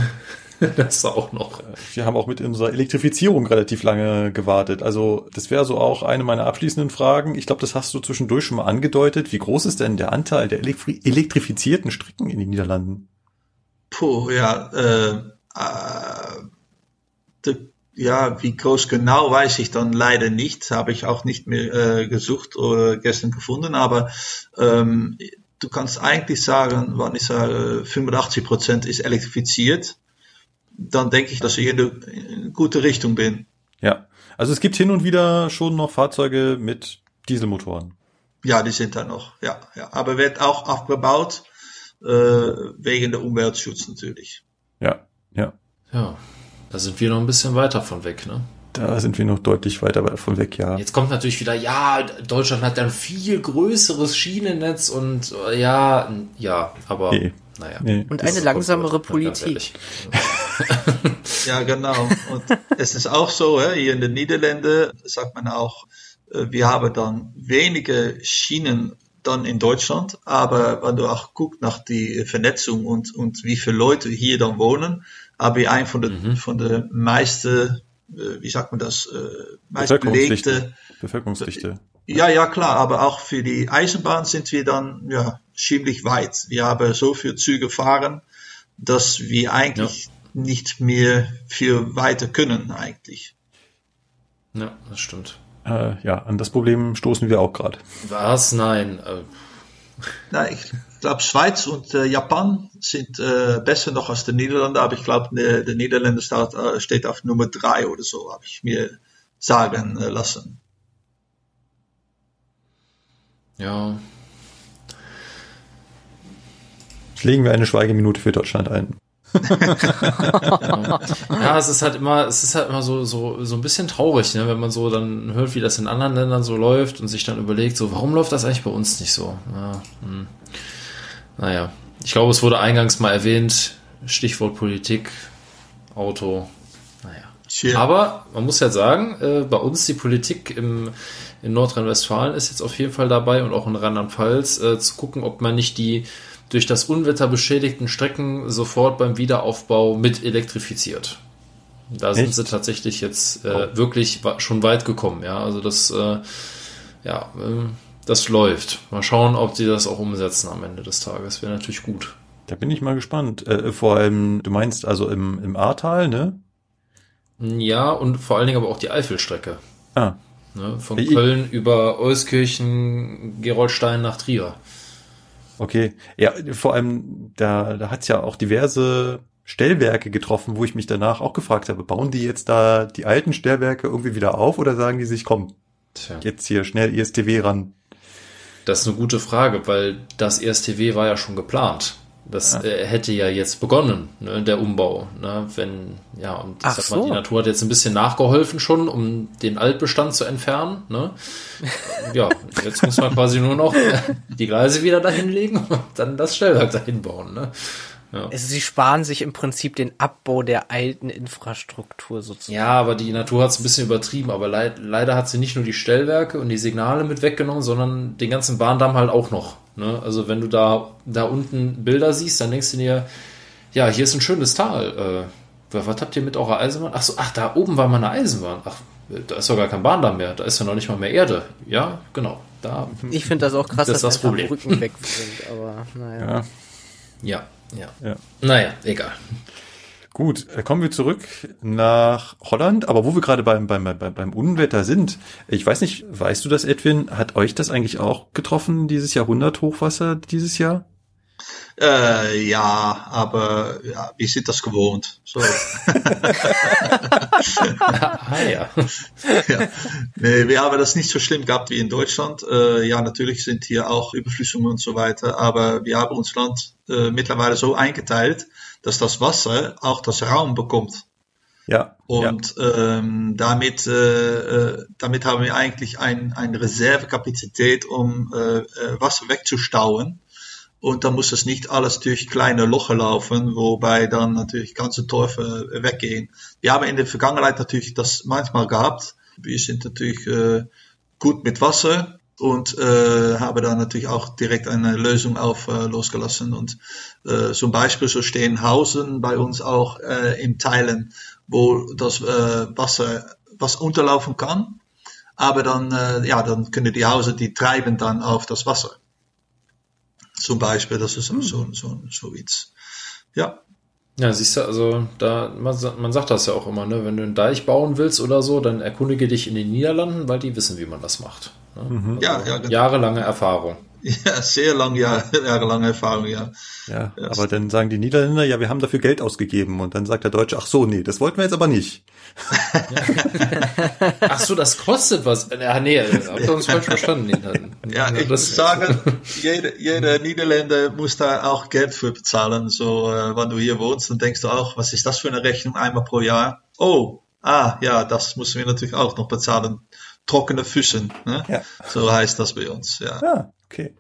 das auch noch. Wir haben auch mit unserer Elektrifizierung relativ lange gewartet. Also das wäre so auch eine meiner abschließenden Fragen. Ich glaube, das hast du zwischendurch schon mal angedeutet. Wie groß ist denn der Anteil der elektri elektrifizierten Strecken in den Niederlanden? Puh, ja, äh, äh, der Ja, wie groß genau weiß ich dann leider nicht. Habe ich auch nicht mehr äh, gesucht oder gestern gefunden. Aber ähm, du kannst eigentlich sagen, wenn ich sage, 85 Prozent ist elektrifiziert, dann denke ich, dass ich in eine gute Richtung bin. Ja. Also es gibt hin und wieder schon noch Fahrzeuge mit Dieselmotoren. Ja, die sind da noch. Ja, ja. Aber wird auch abgebaut äh, wegen der Umweltschutz natürlich. Ja, ja. Ja, da sind wir noch ein bisschen weiter von weg, ne? Da sind wir noch deutlich weiter davon weg, ja. Jetzt kommt natürlich wieder, ja, Deutschland hat ein viel größeres Schienennetz und äh, ja, ja, aber Nee. Naja. Nee. Und eine langsamere Politik. Ja, genau. Und es ist auch so, hier in den Niederlanden sagt man auch, äh, wir haben dann wenige Schienen dann in Deutschland, aber wenn du auch guckst nach die Vernetzung und, und wie viele Leute hier dann wohnen, haben wir einen von der, von der meisten, äh, wie sagt man das, äh, meist Bevölkerungsdichte. Ja, ja, klar, aber auch für die Eisenbahn sind wir dann ja ziemlich weit. Wir haben so viel Züge fahren, dass wir eigentlich nicht mehr viel weiter können eigentlich. Ja, das stimmt. Äh, ja, an das Problem stoßen wir auch gerade. Was? Nein. Äh, Na, ich glaube, Schweiz und äh, Japan sind äh, besser noch als die Niederlande, aber ich glaube, der, der Niederländer steht, äh, steht auf Nummer drei oder so, habe ich mir sagen äh, lassen. ja, Legen wir eine Schweigeminute für Deutschland ein. Ja, es ist halt immer, es ist halt immer so, so, so ein bisschen traurig, ne, wenn man so dann hört, wie das in anderen Ländern so läuft und sich dann überlegt, so, warum läuft das eigentlich bei uns nicht so? Ja, hm. Naja, ich glaube, es wurde eingangs mal erwähnt, Stichwort Politik, Auto, naja. Tja. Aber man muss ja sagen, äh, bei uns die Politik im, in Nordrhein-Westfalen ist jetzt auf jeden Fall dabei und auch in Rheinland-Pfalz äh, zu gucken, ob man nicht die durch das Unwetter beschädigten Strecken sofort beim Wiederaufbau mit elektrifiziert. Da sind Echt? sie tatsächlich jetzt äh, wirklich wa- schon weit gekommen. Ja, also das, äh, ja, äh, das läuft. Mal schauen, ob sie das auch umsetzen am Ende des Tages. Wäre natürlich gut. Da bin ich mal gespannt. Äh, vor allem, du meinst also im, im Ahrtal, ne? Ja, und vor allen Dingen aber auch die Eifelstrecke. Ah, Ne, von Ich- Köln über Euskirchen, Gerolstein nach Trier. Okay. Ja, vor allem, da, da hat's ja auch diverse Stellwerke getroffen, wo ich mich danach auch gefragt habe, bauen die jetzt da die alten Stellwerke irgendwie wieder auf oder sagen die sich, komm, Tja. jetzt hier schnell ISTW ran? Das ist eine gute Frage, weil das ESTW war ja schon geplant. Das äh, hätte ja jetzt begonnen, ne, der Umbau. Ne, wenn, ja, und ich Ach sag mal, so. die Natur hat jetzt ein bisschen nachgeholfen schon, um den Altbestand zu entfernen. Ne? Ja, jetzt muss man quasi nur noch die Gleise wieder dahin legen und dann das Stellwerk dahin bauen. Ne? Also sie sparen sich im Prinzip den Abbau der alten Infrastruktur sozusagen. Ja, aber die Natur hat es ein bisschen übertrieben, aber leid, leider hat sie nicht nur die Stellwerke und die Signale mit weggenommen, sondern den ganzen Bahndamm halt auch noch. Ne? Also wenn du da, da unten Bilder siehst, dann denkst du dir, ja, hier ist ein schönes Tal. Äh, was habt ihr mit eurer Eisenbahn? Ach so, ach, da oben war mal eine Eisenbahn. Ach, da ist doch gar kein Bahndamm mehr. Da ist ja noch nicht mal mehr Erde. Ja, genau. Da, Ich finde das auch krass, Das ist dass das Problem. Brücken weg sind, aber naja. Ja, ja, ja. ja. Naja, egal. Gut, äh, kommen wir zurück nach Holland, aber wo wir gerade beim, beim, beim, beim Unwetter sind, ich weiß nicht, weißt du das, Edwin, hat euch das eigentlich auch getroffen, dieses Jahrhundert-Hochwasser dieses Jahr? Äh, ja, aber ja, wir sind das gewohnt. So. Ah ja. ja. Nee, wir haben das nicht so schlimm gehabt wie in Deutschland. Äh, ja, natürlich sind hier auch Überflüssungen und so weiter, aber wir haben uns Land äh, mittlerweile so eingeteilt, dass das Wasser auch das Raum bekommt. Ja. Und ähm, damit, äh, äh, damit haben wir eigentlich ein, eine Reservekapazität, um äh, äh, Wasser wegzustauen. Und dann muss das nicht alles durch kleine Loche laufen, wobei dann natürlich ganze äh, weggehen. Wir haben in der Vergangenheit natürlich das manchmal gehabt. Wir sind natürlich äh, gut mit Wasser und äh, haben dann natürlich auch direkt eine Lösung auf äh, losgelassen. Und äh, zum Beispiel so stehen Hausen bei uns auch äh, in Teilen, wo das äh, Wasser was unterlaufen kann. Aber dann, äh, ja, dann können die Hausen, die treiben dann auf das Wasser. Zum Beispiel, das ist so, so, so iets. Ja. Ja, siehst du, also da, man, man sagt das ja auch immer, ne? Wenn du einen Deich bauen willst oder so, dann erkundige dich in den Niederlanden, weil die wissen, wie man das macht. Ne? Ja, ja, genau. Jahrelange Erfahrung. Ja, sehr lang, ja, jahrelange Erfahrung, ja. Ja, Ja, aber dann sagen die Niederländer, ja, wir haben dafür Geld ausgegeben. Und dann sagt der Deutsche, ach so, nee, das wollten wir jetzt aber nicht. Ach so, das kostet was. Ja, nee, habt ihr uns falsch verstanden. Ja, ich muss sagen, jeder, jeder Niederländer muss da auch Geld für bezahlen. So, äh, wenn du hier wohnst, dann denkst du auch, was ist das für eine Rechnung einmal pro Jahr? Oh, ah, ja, das müssen wir natürlich auch noch bezahlen. Trockene Füßen, ne? Ja. So heißt das bei uns, ja. Ja, okay.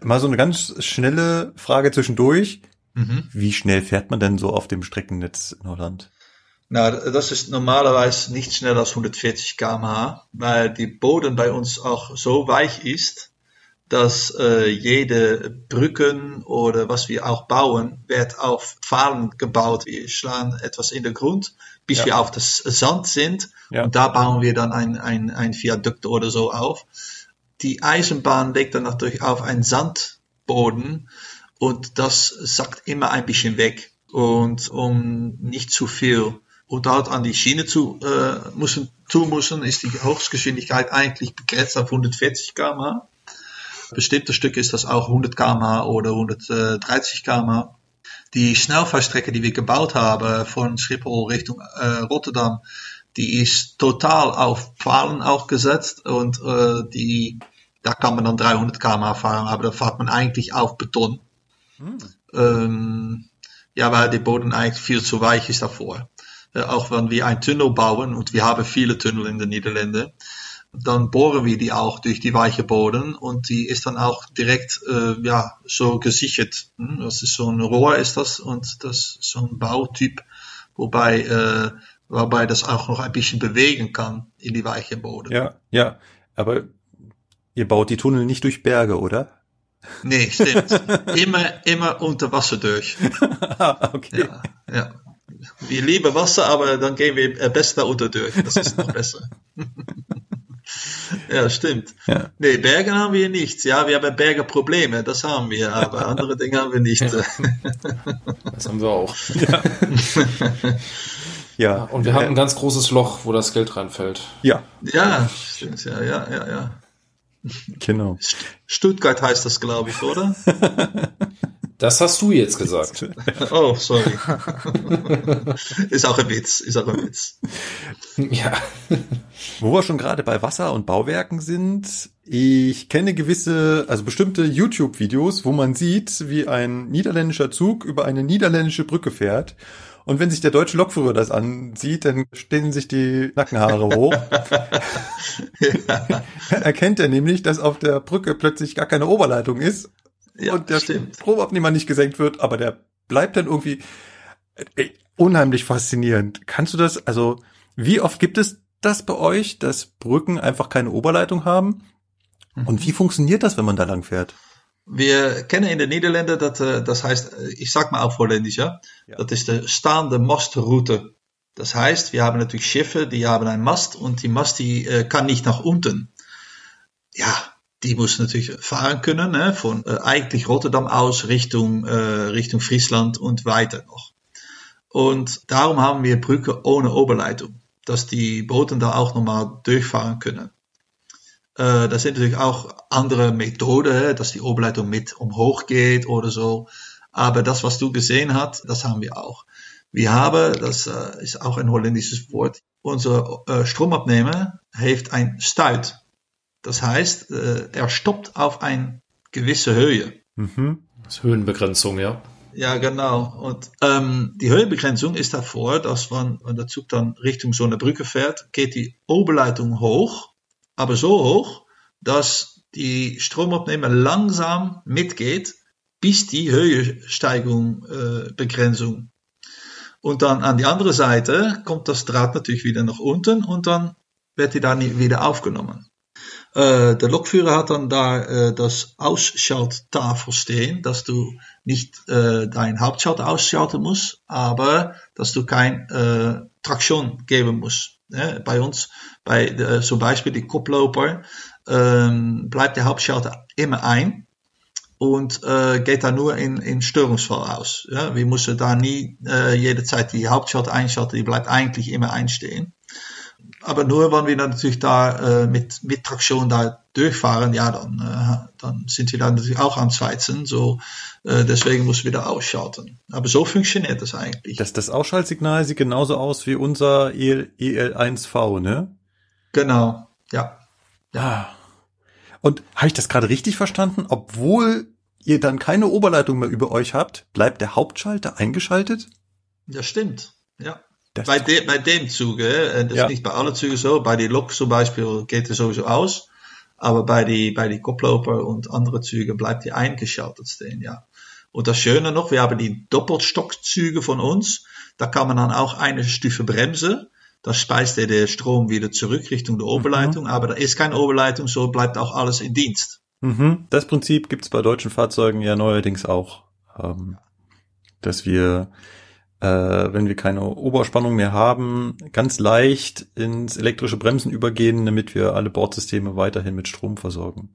Mal so eine ganz schnelle Frage zwischendurch. Mhm. Wie schnell fährt man denn so auf dem Streckennetz in Holland? Na, das ist normalerweise nicht schneller als 140 km/h, weil die Boden bei uns auch so weich ist, dass äh, jede Brücken oder was wir auch bauen, wird auf Pfahlen gebaut. Wir schlagen etwas in den Grund, bis Ja. wir auf das Sand sind. Ja. Und da bauen wir dann ein, ein, ein Viadukt oder so auf. Die Eisenbahn legt dann natürlich auf einen Sandboden und das sackt immer ein bisschen weg. Und um nicht zu viel Unterhalt an die Schiene zu äh, müssen, tun müssen, ist die Höchstgeschwindigkeit eigentlich begrenzt auf 140 km/h. Bestimmte Stücke ist das auch 100 km/h oder 130 km/h. Die Schnellfahrstrecke, die wir gebaut haben von Schiphol Richtung äh, Rotterdam, die ist total auf Pfahlen auch gesetzt und äh, die, da kann man dann 300 km/h fahren, aber da fährt man eigentlich auf Beton. Ähm, ja, weil der Boden eigentlich viel zu weich ist davor. Äh, auch wenn wir einen Tunnel bauen, und wir haben viele Tunnel in den Niederlanden, dann bohren wir die auch durch die weiche Boden und die ist dann auch direkt äh, ja so gesichert. Hm? Das ist so ein Rohr ist das und das ist so ein Bautyp, wobei äh, wobei das auch noch ein bisschen bewegen kann in die weiche Boden. Ja, ja. Aber ihr baut die Tunnel nicht durch Berge, oder? Nee, stimmt. immer immer unter Wasser durch. Okay. Ja, ja. Wir lieben Wasser, aber dann gehen wir äh, besser unter durch. Das ist noch besser. ja, stimmt. Ja. Nee, Bergen haben wir nicht. Ja, wir haben Bergeprobleme, das haben wir, aber andere Dinge haben wir nicht. Das haben wir auch. Ja. Und wir haben ein ganz großes Loch, wo das Geld reinfällt. Ja, ja, stimmt, ja, ja, ja, ja. genau. St- Stuttgart heißt das, glaube ich, oder? Das hast du jetzt gesagt. Oh, sorry. ist auch ein Witz, ist auch ein Witz. Ja. Wo wir schon gerade bei Wasser und Bauwerken sind, ich kenne gewisse, also bestimmte YouTube-Videos, wo man sieht, wie ein niederländischer Zug über eine niederländische Brücke fährt. Und wenn sich der deutsche Lokführer das ansieht, dann stehen sich die Nackenhaare hoch. Erkennt er nämlich, dass auf der Brücke plötzlich gar keine Oberleitung ist Ja, und der stimmt. Stromabnehmer nicht gesenkt wird, aber der bleibt dann irgendwie ey, unheimlich faszinierend. Kannst du das, also wie oft gibt es das bei euch, dass Brücken einfach keine Oberleitung haben? Und wie funktioniert das, wenn man da lang fährt? Wir kennen in den Niederlanden, dat, äh, das heißt, äh, ich sag mal auf Holländisch, ja, Ja. das ist der staande Mastroute. Das heißt, wir haben natürlich Schiffe, die haben einen Mast und die Mast, die äh, kann nicht nach unten. Ja, die muss natürlich fahren können, ne, von äh, eigentlich Rotterdam aus Richtung, äh, Richtung Friesland und weiter noch. Und darum haben wir Brücke ohne Oberleitung, dass die Booten da auch nochmal durchfahren können. Äh, das sind natürlich auch andere Methoden, dass die Oberleitung mit umhoog geht oder so. Aber das, was du gesehen hast, das haben wir auch. Wir haben, das äh, ist auch ein holländisches Wort, unser äh, Stromabnehmer heeft ein Stuit. Das heißt, äh, er stoppt auf eine gewisse Höhe. Mhm. Das ist Höhenbegrenzung, ja. Ja, genau. Und ähm, die Höhenbegrenzung ist davor, dass man, wenn der Zug dann Richtung so eine Brücke fährt, geht die Oberleitung hoch, aber so hoch, dass die Stromabnehmer langsam mitgeht, bis die Höhensteigung äh, Begrenzung. Und dann an die andere Seite kommt das Draht natürlich wieder nach unten und dann wird die dann wieder aufgenommen. Äh, der Lokführer hat dann da äh, das Ausschalttafel stehen, dass du nicht äh, dein Hauptschalter ausschalten musst, aber dass du kein äh, Traktion geben musst. Ja, bei uns, bei äh, zum Beispiel die Koploper, ähm, bleibt der Hauptschalter immer ein und äh, geht dann nur in, in Störungsfall aus. Ja? Wir müssen da nie äh, jede die Hauptschalter einschalten, die bleibt eigentlich immer einstehen. Aber nur wenn wir dann natürlich da äh, mit, mit Traktion da durchfahren, ja, dann, äh, dann sind wir dann natürlich auch am Schweizen. So, äh, deswegen wir da ausschalten. Aber so funktioniert das eigentlich. Das, das Ausschaltsignal sieht genauso aus wie unser EL, EL1V, ne? genau, ja. Ja. Und habe ich das gerade richtig verstanden? Obwohl ihr dann keine Oberleitung mehr über euch habt, bleibt der Hauptschalter eingeschaltet? Das stimmt, ja. Bei, de, bei dem Zuge, äh, das Ja. ist nicht bei allen Zügen so, bei die Lok zum Beispiel geht es sowieso aus, aber bei die, bei die Koploper und andere Züge bleibt die eingeschaltet stehen, ja. Und das Schöne noch, wir haben die Doppelstockzüge von uns, da kann man dann auch eine Stufe bremsen, da speist er den Strom wieder zurück Richtung der Oberleitung, aber da ist keine Oberleitung, so bleibt auch alles in Dienst. Mhm. Das Prinzip gibt's bei deutschen Fahrzeugen ja neuerdings auch, ähm, dass wir, äh, wenn wir keine Oberspannung mehr haben, ganz leicht ins elektrische Bremsen übergehen, damit wir alle Bordsysteme weiterhin mit Strom versorgen.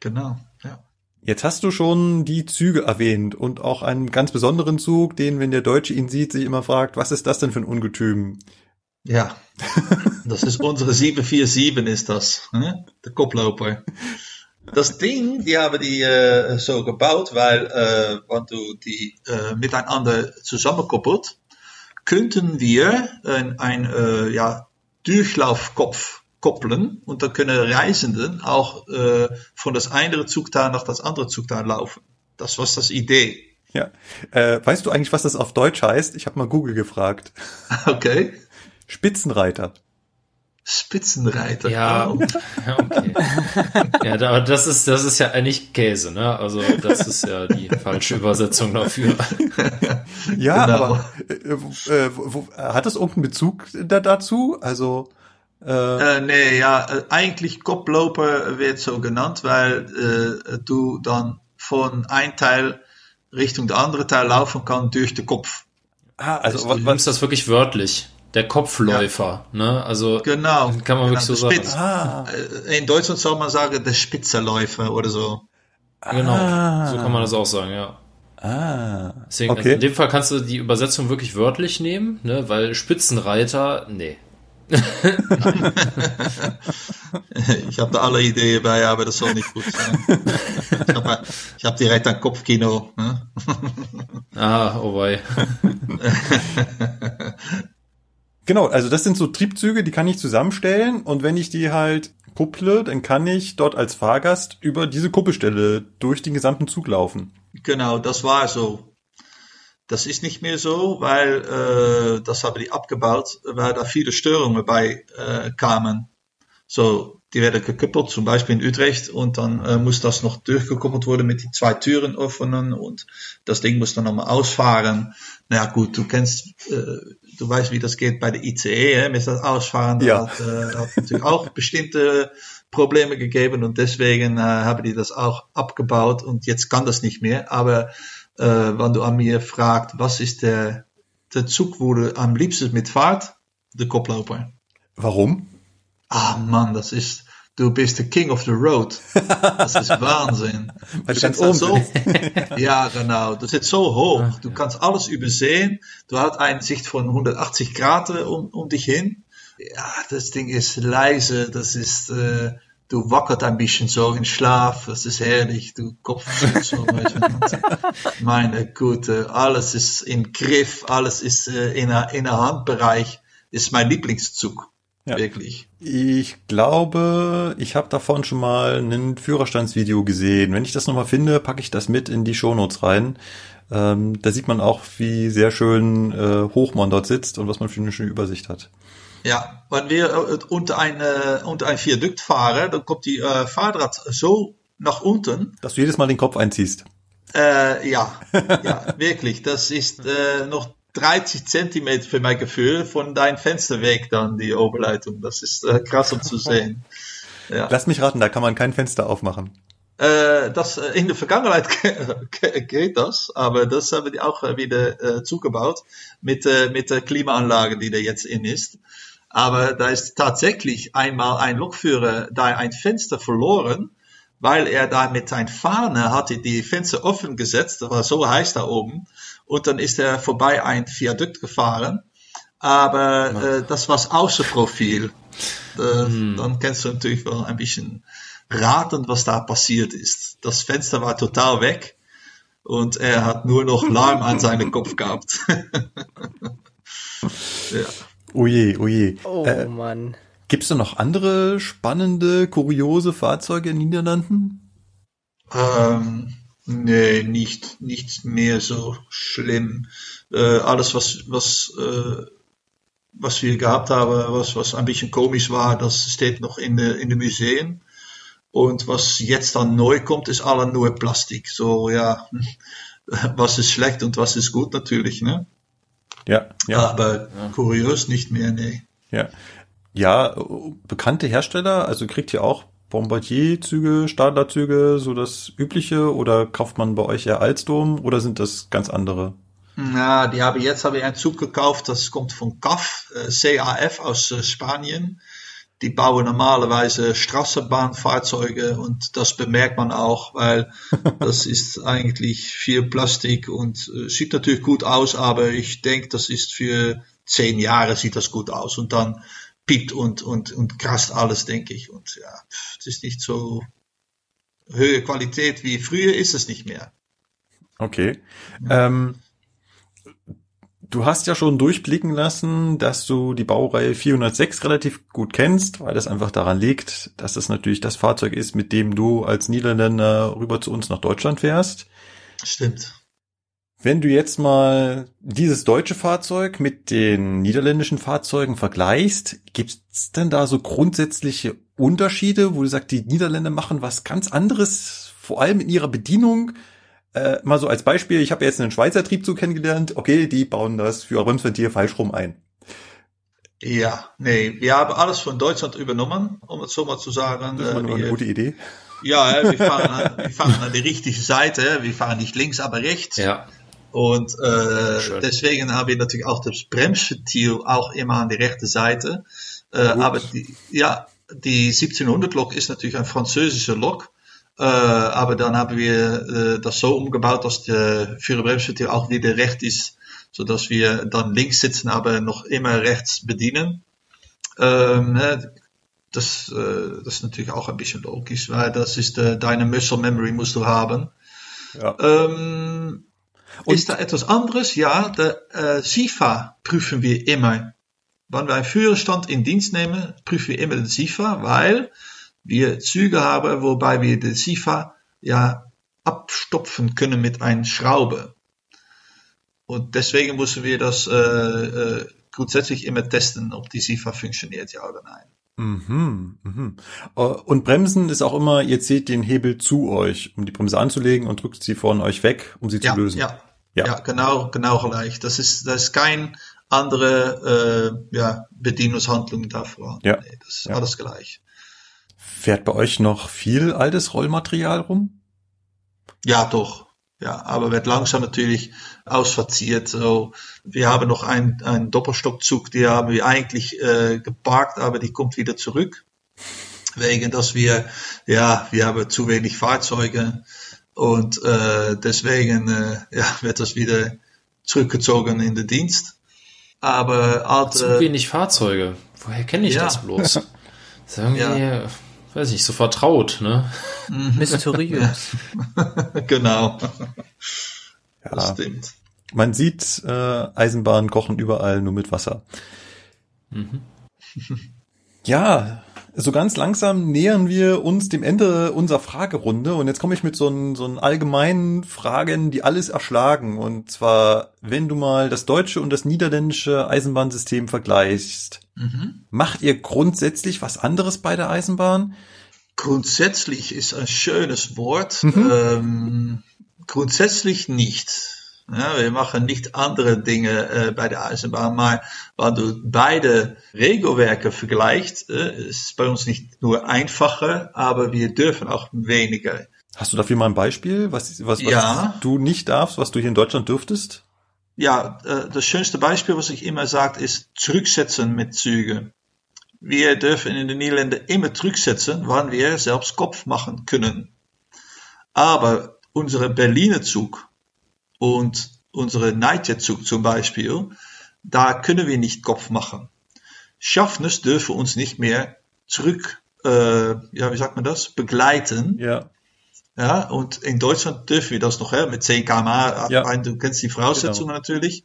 Genau, ja. Jetzt hast du schon die Züge erwähnt und auch einen ganz besonderen Zug, den, wenn der Deutsche ihn sieht, sich immer fragt, was ist das denn für ein Ungetüm? Ja, das ist unsere 747 ist das, ne? der Koploper. Das Ding, die haben die äh, so gebaut, weil äh, wenn du die äh, miteinander zusammenkoppelt, könnten wir ein, ein äh, ja, Durchlaufkopf koppeln und dann können Reisenden auch äh, von das eine Zugteil nach das andere Zugteil laufen. Das war das Idee. Ja. Äh, weißt du eigentlich, was das auf Deutsch heißt? Ich habe mal Google gefragt. Okay. Spitzenreiter. Spitzenreiter. Ja, Oh. ja, okay. ja, aber das ist, das ist ja eigentlich Käse, ne? Also das ist ja die falsche Übersetzung dafür. Ja, Genau. aber äh, wo- äh, wo, hat es irgendeinen Bezug da, dazu? Also äh, Äh, nee, ja, äh, eigentlich Koploper wird so genannt, weil äh, du dann von ein Teil Richtung der andere Teil laufen kann durch den Kopf. ah, also Du was, nimmst das wirklich wörtlich. Der Kopfläufer, ne? Also Genau. kann man wirklich so genau, sagen. Spitz. ah, In Deutschland soll man sagen, der Spitzenläufer oder so. Genau, Ah. so kann man das auch sagen, ja. ah, Deswegen, also okay. in dem Fall kannst du die Übersetzung wirklich wörtlich nehmen, ne? Weil Spitzenreiter, nee. Ich habe da alle Ideen bei, aber das soll nicht gut sein. ich habe hab direkt ein Kopfkino. Ne? Ah, oh wei. Genau, also das sind so Triebzüge, die kann ich zusammenstellen und wenn ich die halt kupple, dann kann ich dort als Fahrgast über diese Kuppelstelle durch den gesamten Zug laufen. Genau, das war so. Das ist nicht mehr so, weil äh, das haben die abgebaut, weil da viele Störungen bei äh, kamen. So, die werden gekoppelt, zum Beispiel in Utrecht, und dann äh, muss das noch durchgekoppelt worden mit die zwei Türen öffnen und das Ding muss dann nochmal ausfahren. Na ja, gut, du kennst, äh, du weißt, wie das geht bei der ICE, hè, mit das Ausfahren. Ja. Hat, äh, hat natürlich auch bestimmte Probleme gegeben und deswegen äh, haben die das auch abgebaut und jetzt kann das nicht mehr. Aber äh, wenn du an mir fragst, was ist der, der Zug, wo du am liebsten mitfahrt? Der Koploper. Warum? Ah Mann, das ist, du bist der King of the Road. Das ist Wahnsinn. Du da oben so, ja, genau. Du sitzt so hoch. Du kannst alles übersehen. Du hast eine Sicht von 180 Grad um, um dich hin. Ja, das Ding ist leise. Das ist, äh, du wackert ein bisschen so in Schlaf. Das ist herrlich. Du Kopf so. Meine Güte, alles ist im Griff. Alles ist äh, in in der Handbereich. Ist mein Lieblingszug. Ja. Wirklich. Ich glaube, ich habe davon schon mal ein Führerstandsvideo gesehen. Wenn ich das nochmal finde, packe ich das mit in die Shownotes rein. Ähm, da sieht man auch, wie sehr schön äh, hoch man dort sitzt und was man für eine schöne Übersicht hat. Ja, wenn wir äh, unter ein, äh, unter ein Viadukt fahren, dann kommt die äh, Fahrrad so nach unten. Dass du jedes Mal den Kopf einziehst. Äh, ja, ja, wirklich. Das ist äh, noch 30 Zentimeter für mein Gefühl von deinem Fenster weg dann, die Oberleitung. Das ist äh, krass um zu sehen. Ja. Lass mich raten, da kann man kein Fenster aufmachen. Äh, das, äh, in der Vergangenheit ge- geht das, aber das haben die auch äh, wieder äh, zugebaut mit, äh, mit der Klimaanlage, die da jetzt in ist. Aber da ist tatsächlich einmal ein Lokführer da ein Fenster verloren weil er da mit seiner Fahne hatte die Fenster offen gesetzt, das war so heiß da oben, und dann ist er vorbei ein Viadukt gefahren, aber äh, das war Außenprofil. Äh, Dann kannst du natürlich wel ein bisschen raten, was da passiert ist. Das Fenster war total weg und er hat nur noch Larm an seinem Kopf gehabt. ja. Oje, oje. Oh Äh, Mann. Gibt's da noch andere spannende, kuriose Fahrzeuge in den Niederlanden? Ähm, nee, nicht, nicht mehr so schlimm. Äh, alles, was, was, äh, was wir gehabt haben, was, was ein bisschen komisch war, das steht noch in den in de Museen. Und was jetzt dann neu kommt, ist alle nur Plastik. So, ja, was ist schlecht und was ist gut natürlich, ne? Ja, ja, Aber kurios nicht mehr, nee. ja. Ja, äh, bekannte Hersteller, also kriegt ihr auch Bombardier-Züge, Stadler-Züge, so das übliche, oder kauft man bei euch eher Alstom, oder sind das ganz andere? Na, die haben jetzt habe ich einen Zug gekauft, das kommt von CAF, äh, CAF aus äh, Spanien. Die bauen normalerweise Straßenbahnfahrzeuge und das bemerkt man auch, weil das ist eigentlich viel Plastik und äh, sieht natürlich gut aus, aber ich denke, das ist für zehn Jahre sieht das gut aus und dann piept und, und, und krast alles, denke ich. Und ja, es ist nicht so höhere Qualität wie früher ist es nicht mehr. Okay. Ähm, du hast ja schon durchblicken lassen, dass du die Baureihe 406 relativ gut kennst, weil das einfach daran liegt, dass es natürlich das Fahrzeug ist, mit dem du als Niederländer rüber zu uns nach Deutschland fährst. Stimmt. Wenn du jetzt mal dieses deutsche Fahrzeug mit den niederländischen Fahrzeugen vergleichst, gibt's denn da so grundsätzliche Unterschiede, wo du sagst, die Niederländer machen was ganz anderes, vor allem in ihrer Bedienung? Äh, mal so als Beispiel, ich habe jetzt einen Schweizer Triebzug kennengelernt, okay, die bauen das für Bremsventil falsch rum ein. Ja, nee, wir haben alles von Deutschland übernommen, um es so mal zu sagen. Das war Äh, nur eine wir, gute Idee. ja, äh, wir fahren, an, wir fahren an die richtige Seite, wir fahren nicht links, aber rechts. Ja. Und äh, deswegen haben wir natürlich auch das Bremsventil auch immer an die rechte Seite. Äh, aber die, ja, die 1700 Lok ist natürlich ein französischer Lok. Äh, aber dann haben wir äh, das so umgebaut, dass der Führerbremsventil auch wieder recht ist, sodass wir dann links sitzen, aber noch immer rechts bedienen. Ähm, ne, das, äh, das ist natürlich auch ein bisschen logisch, weil das ist äh, deine Muscle Memory musst du haben. Ja. Ähm, ist da etwas anderes? Ja, der äh, SIFA prüfen wir immer. Wenn wir einen Führerstand in Dienst nehmen, prüfen wir immer den SIFA, weil wir Züge haben, wobei wir den SIFA ja abstopfen können mit einer Schraube. Und deswegen müssen wir das äh, äh, grundsätzlich immer testen, ob die SIFA funktioniert, ja oder nein. Mhm, mhm. Äh, Und Bremsen ist auch immer, ihr zieht den Hebel zu euch, um die Bremse anzulegen und drückt sie von euch weg, um sie Ja, zu lösen. ja, Ja. ja. genau, genau gleich. Das ist, das ist kein andere äh, ja, Bedienungshandlung davor. Ja. Nee, das ist Ja. alles gleich. Fährt bei euch noch viel altes Rollmaterial rum? Ja, doch. Ja, aber wird langsam natürlich ausverziert. So, wir haben noch einen, einen Doppelstockzug, die haben wir eigentlich äh, geparkt, aber die kommt wieder zurück. Wegen, dass wir, ja, wir haben zu wenig Fahrzeuge und äh, deswegen äh, ja, wird das wieder zurückgezogen in den Dienst. Aber Zu alte, wenig Fahrzeuge. Woher kenne ich Ja. das bloß? Das ist irgendwie, Ja. weiß nicht, so vertraut, ne? Mysteriös. genau, das Ja. stimmt. Man sieht, äh, Eisenbahnen kochen überall nur mit Wasser. Ja, so ganz langsam nähern wir uns dem Ende unserer Fragerunde und jetzt komme ich mit so einen, so einen allgemeinen Fragen, die alles erschlagen. Und zwar, wenn du mal das deutsche und das niederländische Eisenbahnsystem vergleichst, macht ihr grundsätzlich was anderes bei der Eisenbahn? Grundsätzlich ist ein schönes Wort. Ähm, grundsätzlich nicht. Ja, wir machen nicht andere Dinge äh, bei der Eisenbahn, maar wenn du beide Regelwerke vergleichst, äh, ist es bei uns nicht nur einfacher, aber wir dürfen auch weniger. Hast du dafür mal ein Beispiel, was, was, was Ja. du nicht darfst, was du hier in Deutschland dürftest? Ja, äh, das schönste Beispiel, was ich immer sage, ist zurücksetzen mit Zügen. wir dürfen in den Niederlanden immer zurücksetzen, wann wir selbst Kopf machen können. Aber unsere Berliner Zug und unsere Nightjet-Zug zum Beispiel, da können wir nicht Kopf machen. Schaffners dürfen uns nicht mehr zurück, äh, ja, wie sagt man das, begleiten. Ja. Ja, und in Deutschland dürfen wir das noch, hè, mit 10 km/h. Ja. Du kennst die Voraussetzungen natürlich.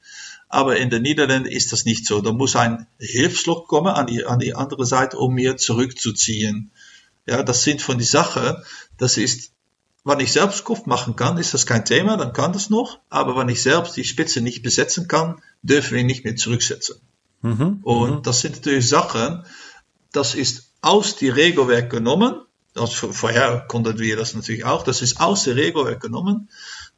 Aber in den Niederlanden ist das nicht so. Da muss ein Hilfslok kommen an die, an die andere Seite, um mir zurückzuziehen. Ja, das sind von die Sache, das ist, wenn ich selbst Kopf machen kann, ist das kein Thema, dann kann das noch. Aber wenn ich selbst die Spitze nicht besetzen kann, dürfen wir nicht mehr zurücksetzen. Mhm. Und das sind natürlich Sachen, das ist aus die Regelwerk genommen. Also vorher konnten wir das natürlich auch. Das ist aus der Regelwerk genommen.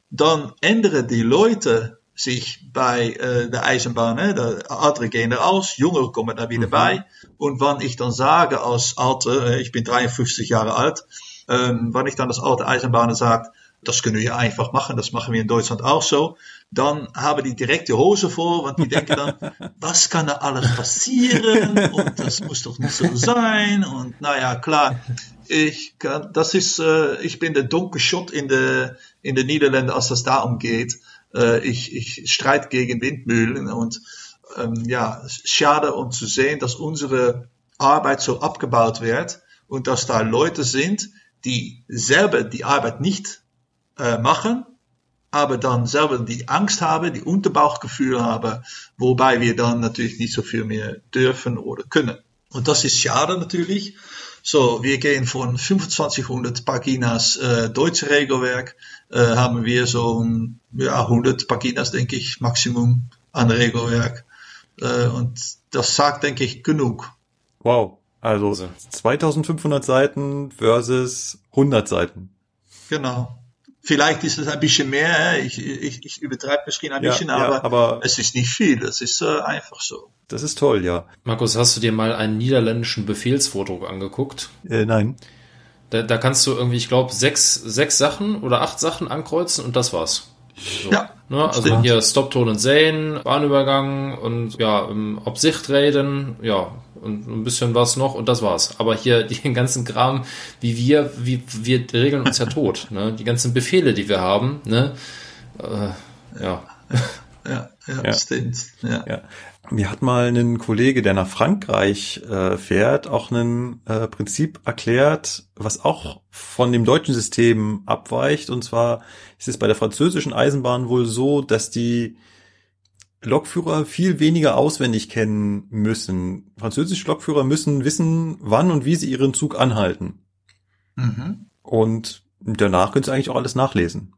Dann ändern die Leute sich bei äh, der Eisenbahn. Hè? Der Ältere gehen raus, Jüngere kommen da wieder bei. Und wenn ich dann sage als Alte, äh, ich bin 53 Jahre alt, ähm, wenn ich dann als alte Eisenbahner sage, das können wir einfach machen, das machen wir in Deutschland auch so, dann haben die direkt die Hose vor, want die denken dann, was kann da alles passieren und das muss doch nicht so sein und naja, klar, ich kann, das ist, äh, ich bin der dunkle Schott in der, in den Niederlanden, als das darum geht. Äh, ich, ich streite gegen Windmühlen und ähm, ja, schade um zu sehen, dass unsere Arbeit so abgebaut wird und dass da Leute sind, die selber die Arbeit nicht äh, machen, aber dann selber die Angst haben, die Unterbauchgefühl haben, wobei wir dann natürlich nicht so viel mehr dürfen oder können. Und das ist schade natürlich. So, wir gehen von 2500 Paginas äh, deutsche Regelwerk, äh, haben wir so ein, ja, 100 Paginas, denke ich, Maximum an Regelwerk. Äh, und das sagt, denke ich, genug. Wow. Also Also. 2500 Seiten versus 100 Seiten. Genau. Vielleicht ist es ein bisschen mehr, hè. ich, ich, ich übertreibe misschien ein Ja, bisschen, ja, aber, aber- es ist nicht viel, es ist äh, einfach so. Das ist toll, ja. Markus, hast du dir mal einen niederländischen Befehlsvordruck angeguckt? Äh, nein. Da, da kannst du irgendwie, ich glaube, sechs, sechs Sachen oder acht Sachen ankreuzen und das war's. So. Ja, Ne, also stimmt. hier Stop-Ton und Sehen, Bahnübergang und ja, im Obsicht reden, ja, und ein bisschen was noch und das war's. Aber hier den ganzen Kram, wie wir, wie wir regeln uns ja tot, ne? Die ganzen Befehle, die wir haben, ne? Äh, ja. Ja, ja, Ja. stimmt. Ja. Ja. Mir hat mal ein Kollege, der nach Frankreich äh, fährt, auch ein äh, Prinzip erklärt, was auch von dem deutschen System abweicht. Und zwar ist es bei der französischen Eisenbahn wohl so, dass die Lokführer viel weniger auswendig kennen müssen. Französische Lokführer müssen wissen, wann und wie sie ihren Zug anhalten. Mhm. Und danach können sie eigentlich auch alles nachlesen.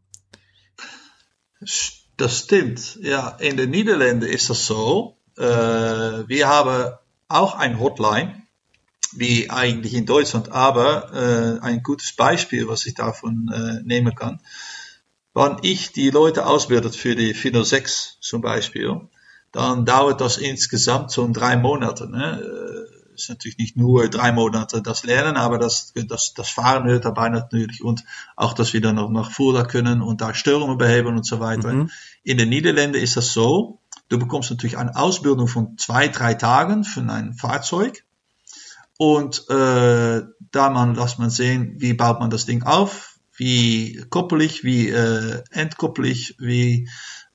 Das stimmt. Ja, in den Niederlanden ist das so. Äh, wir haben auch ein Hotline, wie eigentlich in Deutschland, aber äh, ein gutes Beispiel, was ich davon äh, nehmen kann. Wenn ich die Leute ausbildet für die 406 zum Beispiel, dann dauert das insgesamt so drei Monate. Ne? Äh, ist natürlich nicht nur drei Monate das Lernen, aber das, das, das Fahren hört dabei natürlich und auch, dass wir dann noch nach Fulda können und da Störungen beheben und so weiter. Mhm. In den Niederlanden ist das so, du bekommst natürlich eine Ausbildung von zwei, drei Tagen für ein Fahrzeug und äh, da man, lässt man sehen, wie baut man das Ding auf, wie koppel ich, wie äh, entkoppel ich, wie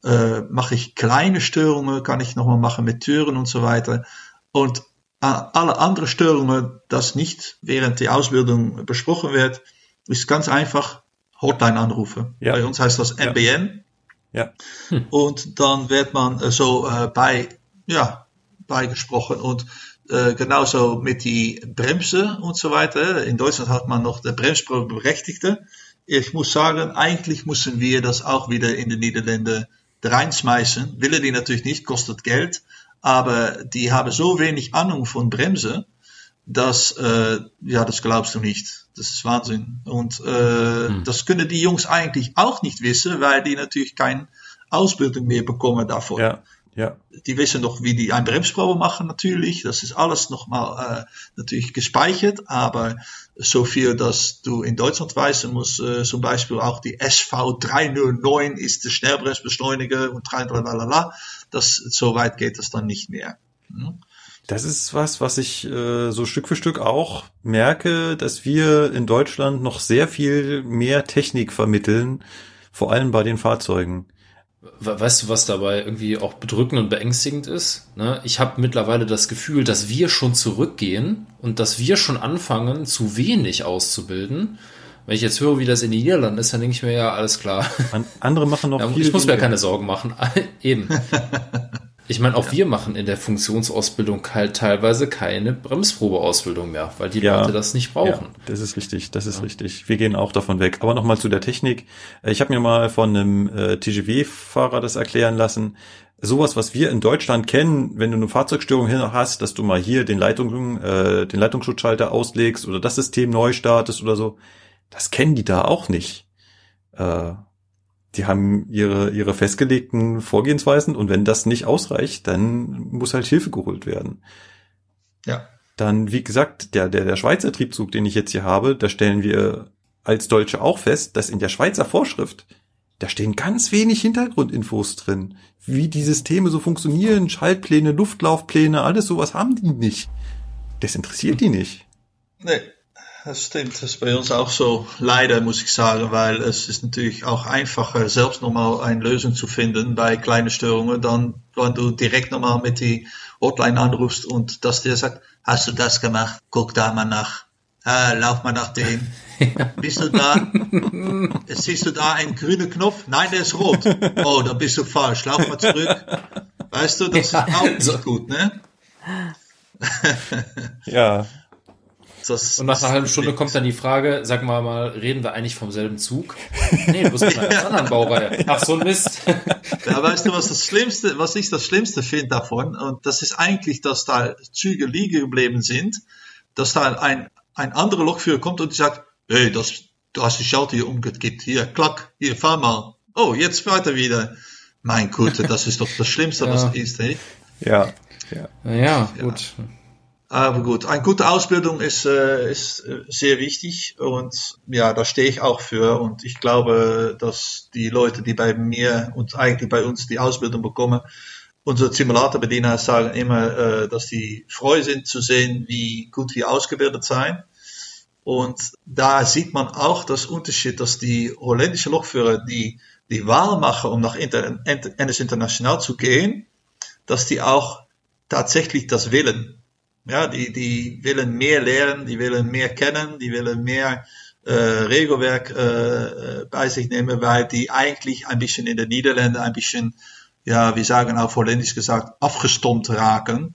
äh, mache ich kleine Störungen, kann ich nochmal machen mit Türen und so weiter. Und äh, alle andere Störungen, das nicht während der Ausbildung besprochen wird, ist ganz einfach Hotline anrufen. Ja. Bei uns heißt das. MBN. Ja. Und dann wird man äh, so äh, bei, ja, beigesprochen und äh, genauso mit die Bremse und so weiter. In Deutschland hat man noch der Bremsberechtigte. Ich muss sagen, eigentlich müssen wir das auch wieder in die Niederlande reinschmeißen. Willen die natürlich nicht, kostet Geld, aber die haben so wenig Ahnung von Bremse, dass, äh, ja, das glaubst du nicht. Das ist Wahnsinn. Und äh, das können die Jungs eigentlich auch nicht wissen, weil die natürlich keine Ausbildung mehr bekommen davon. Ja, ja. Die wissen noch, wie die eine Bremsprobe machen natürlich. Das ist alles nochmal äh, natürlich gespeichert, aber so viel, dass du in Deutschland weißt, muss äh, zum Beispiel auch die SV309 ist der Schnellbremsbeschleuniger und tralalala. Das, so weit geht das dann nicht mehr. Hm? Das ist was, was ich äh, so Stück für Stück auch merke, dass wir in Deutschland noch sehr viel mehr Technik vermitteln, vor allem bei den Fahrzeugen. We- Weißt du, was dabei irgendwie auch bedrückend und beängstigend ist? Ne? Ich habe mittlerweile das Gefühl, dass wir schon zurückgehen und dass wir schon anfangen, zu wenig auszubilden. Wenn ich jetzt höre, wie das in den Niederlanden ist, dann denke ich mir ja, alles klar. An, andere machen noch Ja, viel. ich muss mir keine Sorgen machen. Eben. Ich meine, auch wir machen in der Funktionsausbildung halt teilweise keine Bremsprobeausbildung mehr, weil die Ja. Leute das nicht brauchen. Ja, das ist richtig, das ist richtig. Wir gehen auch davon weg. Aber nochmal zu der Technik. Ich habe mir mal von einem äh, TGW-Fahrer das erklären lassen. Sowas, was wir in Deutschland kennen, wenn du eine Fahrzeugstörung hin hast, dass du mal hier den Leitung, äh, den Leitungsschutzschalter auslegst oder das System neu startest oder so, das kennen die da auch nicht. Äh, die haben ihre, ihre festgelegten Vorgehensweisen und wenn das nicht ausreicht, dann muss halt Hilfe geholt werden. Ja. Dann, wie gesagt, der, der, der Schweizer Triebzug, den ich jetzt hier habe, da stellen wir als Deutsche auch fest, dass in der Schweizer Vorschrift, da stehen ganz wenig Hintergrundinfos drin. Wie die Systeme so funktionieren, Schaltpläne, Luftlaufpläne, alles sowas haben die nicht. Das interessiert die nicht. Nee, das stimmt. Das ist bei uns auch so. Leider muss ich sagen, weil es ist natürlich auch einfacher, selbst nochmal eine Lösung zu finden bei kleinen Störungen, dann, wenn du direkt nochmal mit die Hotline anrufst und dass der sagt, hast du das gemacht? Guck da mal nach. Ah, lauf mal nach dem. Bist du da? Siehst du da einen grünen Knopf? Nein, der ist rot. Oh, dann bist du falsch. Lauf mal zurück. Weißt du, das ist auch nicht so. gut, ne? Ja. Das, Und nach einer halben Stunde kommt dann die Frage, sag mal mal, reden wir eigentlich vom selben Zug? Nee, du bist mit einer ganz anderen Baureihe. Ach, so ein Mist. Ja, weißt du, was das Schlimmste, was ich das Schlimmste finde davon? Und das ist eigentlich, dass da Züge liegen geblieben sind, dass da ein, ein anderer Lokführer kommt und sagt, hey, das, du hast die Schalter hier umgekippt, hier, klack, hier, fahr mal. Oh, jetzt weiter wieder. Mein Gott, das ist doch das Schlimmste, was Ja. es ist, hey. Ja. Ja. Naja, gut. Aber gut, eine gute Ausbildung ist, äh, ist äh, sehr wichtig und ja, da stehe ich auch für und ich glaube, dass die Leute, die bei mir und eigentlich bei uns die Ausbildung bekommen, unsere Simulatorbediener sagen immer, äh, dass die froh sind zu sehen, wie gut wir ausgebildet sind. Und da sieht man auch das Unterschied, dass die holländische Lokführer, die die Wahl machen, um nach Inter NS International zu gehen, dass die auch tatsächlich das willen. Ja, die, die willen mehr lernen, die willen mehr kennen, die willen mehr äh, Regelwerk äh, bei sich nehmen, weil die eigentlich ein bisschen in den Niederlanden ein bisschen, ja, wir sagen auf Holländisch gesagt, afgestompt raken.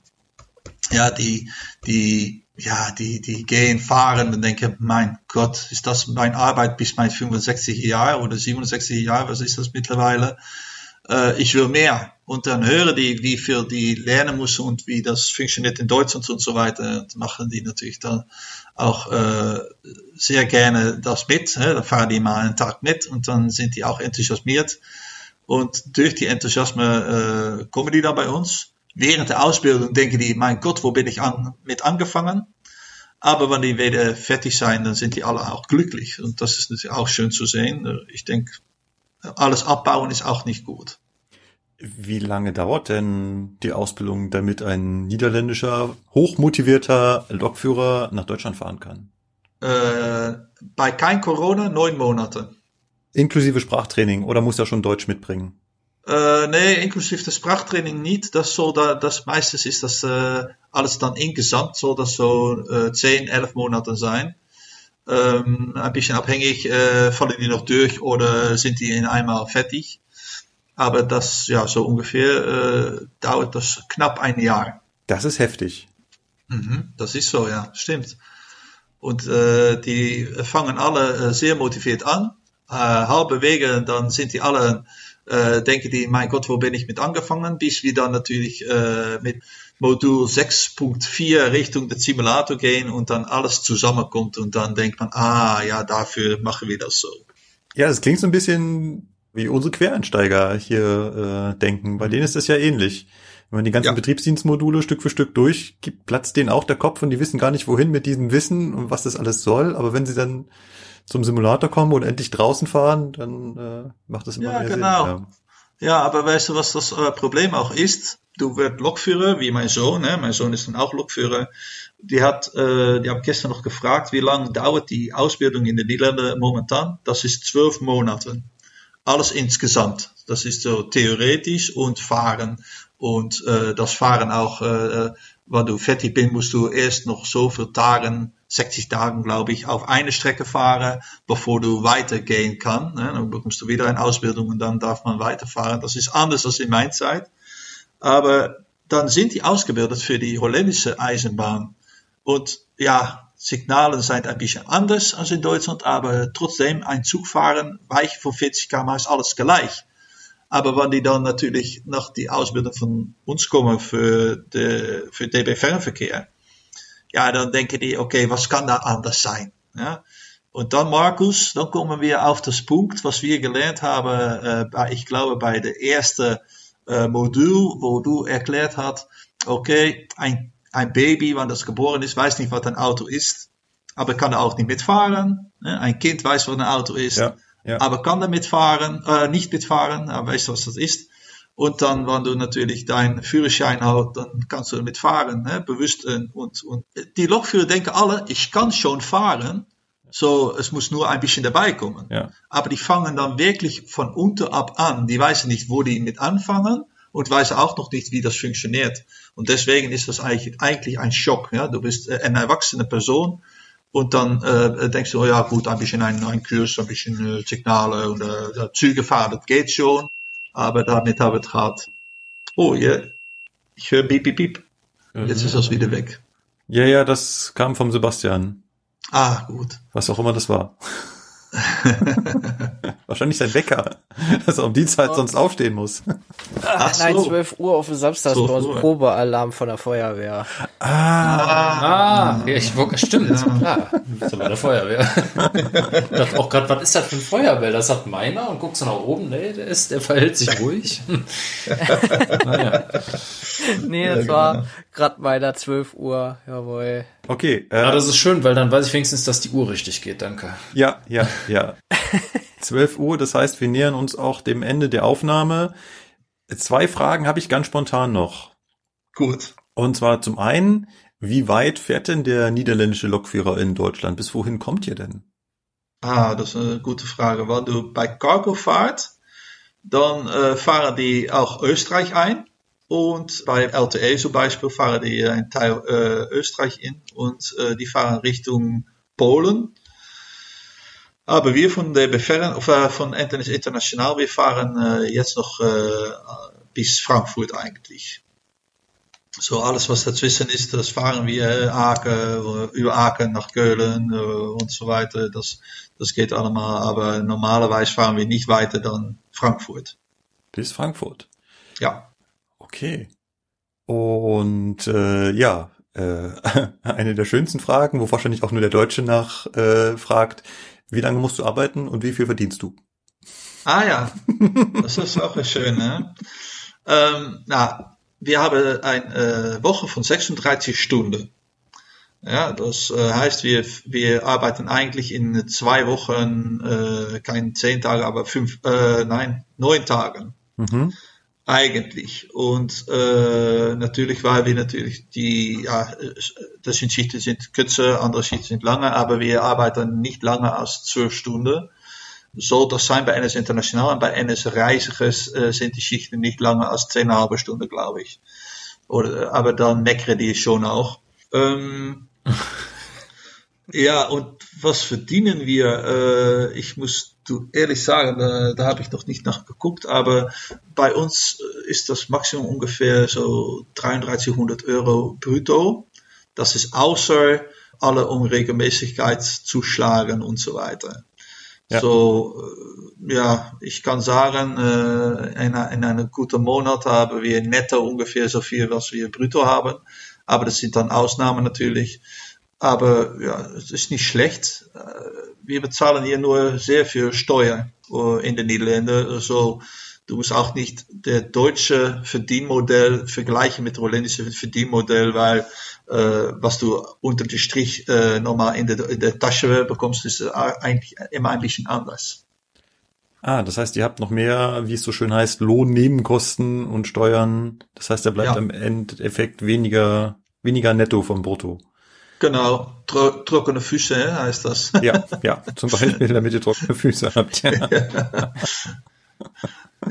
Ja, die, die, ja, die, die gehen fahren und denken, mein Gott, ist das mein Arbeit bis mein 65 Jahre oder 67 Jahre, was ist das mittlerweile? Äh, ich will mehr. Und dann hören die, wie viel die lernen müssen und wie das funktioniert in Deutschland und so weiter. Und machen die natürlich dann auch äh, sehr gerne das mit. Hè? Dann fahren die mal einen Tag mit und dann sind die auch enthusiasmiert. Und durch die Enthusiasme äh, kommen die dann bei uns. Während der Ausbildung denken die, mein Gott, wo bin ich an, mit angefangen? Aber wenn die wieder fertig zijn, dann sind die alle auch glücklich. Und das ist natürlich auch schön zu sehen. Ich denke, alles abbauen ist auch nicht gut. Wie lange dauert denn die Ausbildung, damit ein niederländischer, hochmotivierter Lokführer nach Deutschland fahren kann? Äh, bei kein Corona neun Monate. Inklusive Sprachtraining oder muss er schon Deutsch mitbringen? Äh, nee, inklusive das Sprachtraining nicht. Das soll da, das meistens ist das äh, alles dann insgesamt soll das so äh, 10, 11 Monate sein. Ähm, ein bisschen abhängig, äh, fallen die noch durch oder sind die in einmal fertig. Aber das, ja, so ungefähr äh, dauert das knapp ein Jahr. Das ist heftig. Mhm, das ist so, ja, stimmt. Und äh, die fangen alle äh, sehr motiviert an. Äh, halbe Wege, dann sind die alle, äh, denken die, mein Gott, wo bin ich mit angefangen? Bis wir dann natürlich äh, mit Modul 6.4 Richtung den Simulator gehen und dann alles zusammenkommt und dann denkt man, ah, ja, dafür machen wir das so. Ja, das klingt so ein bisschen wie unsere Quereinsteiger hier äh, denken. Bei denen ist das ja ähnlich. Wenn man die ganzen Ja. Betriebsdienstmodule Stück für Stück durchgibt, platzt denen auch der Kopf und die wissen gar nicht, wohin mit diesem Wissen und was das alles soll. Aber wenn sie dann zum Simulator kommen und endlich draußen fahren, dann äh, macht das immer Ja, mehr genau. Sinn. Ja, aber weißt du, was das äh, Problem auch ist? Du wirst Lokführer, wie mein Sohn, ne? mein Sohn ist dann auch Lokführer. Die hat, äh, die haben gestern noch gefragt, wie lange dauert die Ausbildung in den Niederlanden momentan? Das ist zwölf Monate. Alles insgesamt. Das ist so theoretisch und Fahren. Und äh, das Fahren auch, äh, wenn du fertig bist, musst du erst noch so viele Tagen, 60 Tagen, glaube ich, auf eine Strecke fahren, bevor du weitergehen kann. Ne? Dann bekommst du wieder eine Ausbildung und dann darf man weiterfahren. Das ist anders als in meiner Zeit. Aber dann sind die ausgebildet für die holländische Eisenbahn. Und ja, Signalen sind ein bisschen anders als in Deutschland, aber trotzdem ein Zug fahren, weich von 40 km ist alles gleich. Aber wenn die dann natürlich nach die Ausbildung von uns kommen für, de, für DB Fernverkehr, ja, dann denken die, okay, was kann da anders sein? Ja? Und dann, Markus, dann kommen wir auf das Punkt, was wir gelernt haben, äh, ich glaube, bei der ersten äh, Modul, wo du erklärt hast, okay, ein, ein Baby, wann das geboren ist, weiß nicht, was ein Auto ist, aber kann er auch nicht mitfahren. Ne? Ein Kind weiß, was ein Auto ist, Ja, ja. aber kann er mitfahren, äh, nicht mitfahren, aber weißt du, was das ist. Und dann, wenn du natürlich deinen Führerschein hast, dann kannst du mitfahren, ne? bewusst. Und, und die Lokführer denken alle, ich kann schon fahren, so, es muss nur ein bisschen dabei kommen. Ja. Aber die fangen dann wirklich von unten ab an. Die wissen nicht, wo die mit anfangen und wissen auch noch nicht, wie das funktioniert. Und deswegen ist das eigentlich, eigentlich ein Schock. Ja? Du bist äh, eine erwachsene Person und dann äh, denkst du, oh ja gut, ein bisschen ein, ein Kurs, ein bisschen äh, Signale oder äh, Züge fahren, das geht schon. Aber damit haben wir es gehabt. Oh, ja, ich höre Piep, Piep, Piep. Jetzt ist das wieder weg. ja, ja, das kam vom Sebastian. Ah, gut. Was auch immer das war. Wahrscheinlich sein Wecker, dass er um die Zeit sonst aufstehen muss. Ach Nein, so. 12 Uhr auf dem Samstag ist 12 bei uns Uhr. Probealarm von der Feuerwehr. Ah, ja, ich stimmt, klar. Das ist bei der Feuerwehr. Ich dachte auch gerade, was ist das für ein Feuerbell? Das hat meiner und guckst du nach oben, nee, der ist, der verhält sich ruhig. naja. Nee, das war grad meiner 12 Uhr, jawohl. Okay, äh, Ja, das ist schön, weil dann weiß ich wenigstens, dass die Uhr richtig geht, danke. ja, ja, ja. 12 Uhr, das heißt, wir nähern uns auch dem Ende der Aufnahme. Zwei Fragen habe ich ganz spontan noch. Gut. Und zwar zum einen, wie weit fährt denn der niederländische Lokführer in Deutschland? Bis wohin kommt ihr denn? Ah, das ist eine gute Frage. Wenn du bei Cargo fahrt, dann äh, fahren die auch Österreich ein. Und bei LTE zum Beispiel fahren die ein Teil äh, Österreich in und äh, die fahren Richtung Polen. Aber wir von der Befern, of, äh, von Internet International, wir fahren äh, jetzt noch äh, bis Frankfurt eigentlich. So alles, was dazwischen ist, das fahren wir äh, Aken, über Aken nach Köln und so weiter. Das, das geht allemaal, aber normalerweise fahren wir nicht weiter dann Frankfurt. Bis Frankfurt. Ja. Okay. Und äh, ja, äh, eine der schönsten Fragen, wo wahrscheinlich auch nur der Deutsche nach äh, fragt, wie lange musst du arbeiten und wie viel verdienst du? Ah ja, das ist auch schön. Ne? Ähm, na, wir haben eine äh, Woche von 36 Stunden. Ja, das äh, heißt, wir, wir arbeiten eigentlich in zwei Wochen, äh, keine zehn Tage, aber fünf, äh, nein, neun Tagen. Mhm. Eigentlich. Und äh, natürlich, weil wir natürlich die, ja, das sind Schichten sind kürzer, andere Schichten sind lange, aber wir arbeiten nicht lange als zwölf Stunden. Soll das sein bei NS International und bei NS Reizigers äh, sind die Schichten nicht lange als 10,5 Stunden, glaube ich. Oder, aber dann meckern die schon auch. Ähm, ja, und was verdienen wir? Äh, ich muss du ehrlich sagen, da, da habe ich noch nicht nachgeguckt, aber bei uns äh, ist das Maximum ungefähr so 3300 Euro brutto. Das ist außer alle Unregelmäßigkeitszuschlagen und so weiter. Ja. So, äh, ja, ich kann sagen, äh, in, in einem guten Monat haben wir netto ungefähr so viel, was wir brutto haben. Aber das sind dann Ausnahmen natürlich. Aber ja, es ist nicht schlecht. Äh, Wir bezahlen hier nur sehr viel Steuer äh, in den Niederlanden. Also du musst auch nicht der deutsche Verdienmodell vergleichen mit dem holländischen Verdienmodell, weil äh, was du unter dem Strich äh, nochmal in der, in der Tasche bekommst, ist äh, eigentlich immer ein bisschen anders. Ah, das heißt, ihr habt noch mehr, wie es so schön heißt, Lohnnebenkosten und Steuern. Das heißt, da bleibt Ja. im Endeffekt weniger, weniger netto vom Brutto. Genau, tro trockene Füße heißt das. Ja, ja, zum Beispiel, damit ihr trockene Füße habt. Ja.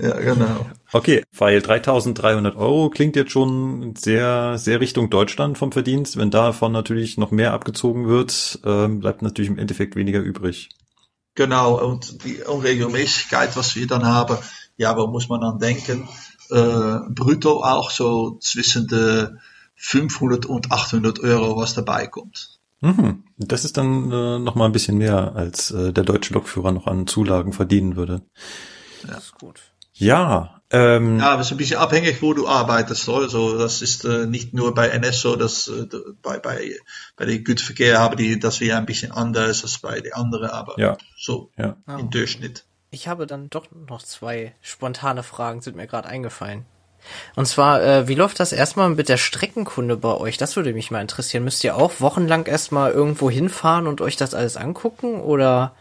ja, genau. Okay, weil 3300 Euro klingt jetzt schon sehr, sehr Richtung Deutschland vom Verdienst. Wenn davon natürlich noch mehr abgezogen wird, ähm, bleibt natürlich im Endeffekt weniger übrig. Genau, und die Unregelmäßigkeit, was wir dann haben, ja, wo muss man dann denken? Äh, brutto auch so zwischen de 500 und 800 Euro, was dabei kommt. Mhm. Das ist dann äh, noch mal ein bisschen mehr, als äh, der deutsche Lokführer noch an Zulagen verdienen würde. Das ist gut. Ja, ähm, Ja, aber es ist ein bisschen abhängig, wo du arbeitest. Oder? So, das ist äh, nicht nur bei NS so, dass äh, bei, bei, bei den Güterverkehr haben die das wieder ein bisschen anders als bei den anderen, aber Ja. so ja. im Durchschnitt. Ich habe dann doch noch zwei spontane Fragen, sind mir gerade eingefallen. Und zwar, äh, wie läuft das erstmal mit der Streckenkunde bei euch? Das würde mich mal interessieren. Müsst ihr auch wochenlang erstmal irgendwo hinfahren und euch das alles angucken? Oder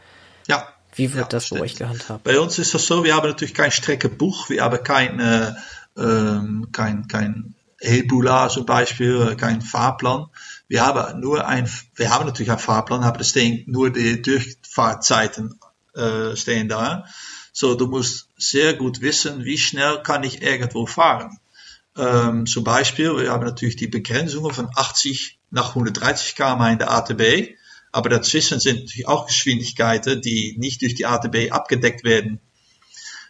Ja. wie wird Ja, das bei stimmt. euch gehandhabt? Bei uns ist das so, wir haben natürlich kein Streckenbuch, wir haben kein, äh, ähm, kein, kein Hebula zum Beispiel, kein Fahrplan. Wir haben nur ein, wir haben natürlich einen Fahrplan, aber da stehen nur die Durchfahrtzeiten äh, stehen da. So, du musst sehr gut wissen, wie schnell kann ich irgendwo fahren. Ähm, zum Beispiel, wir haben natürlich die Begrenzungen von 80 nach 130 km in der ATB, aber dazwischen sind natürlich auch Geschwindigkeiten, die nicht durch die ATB abgedeckt werden.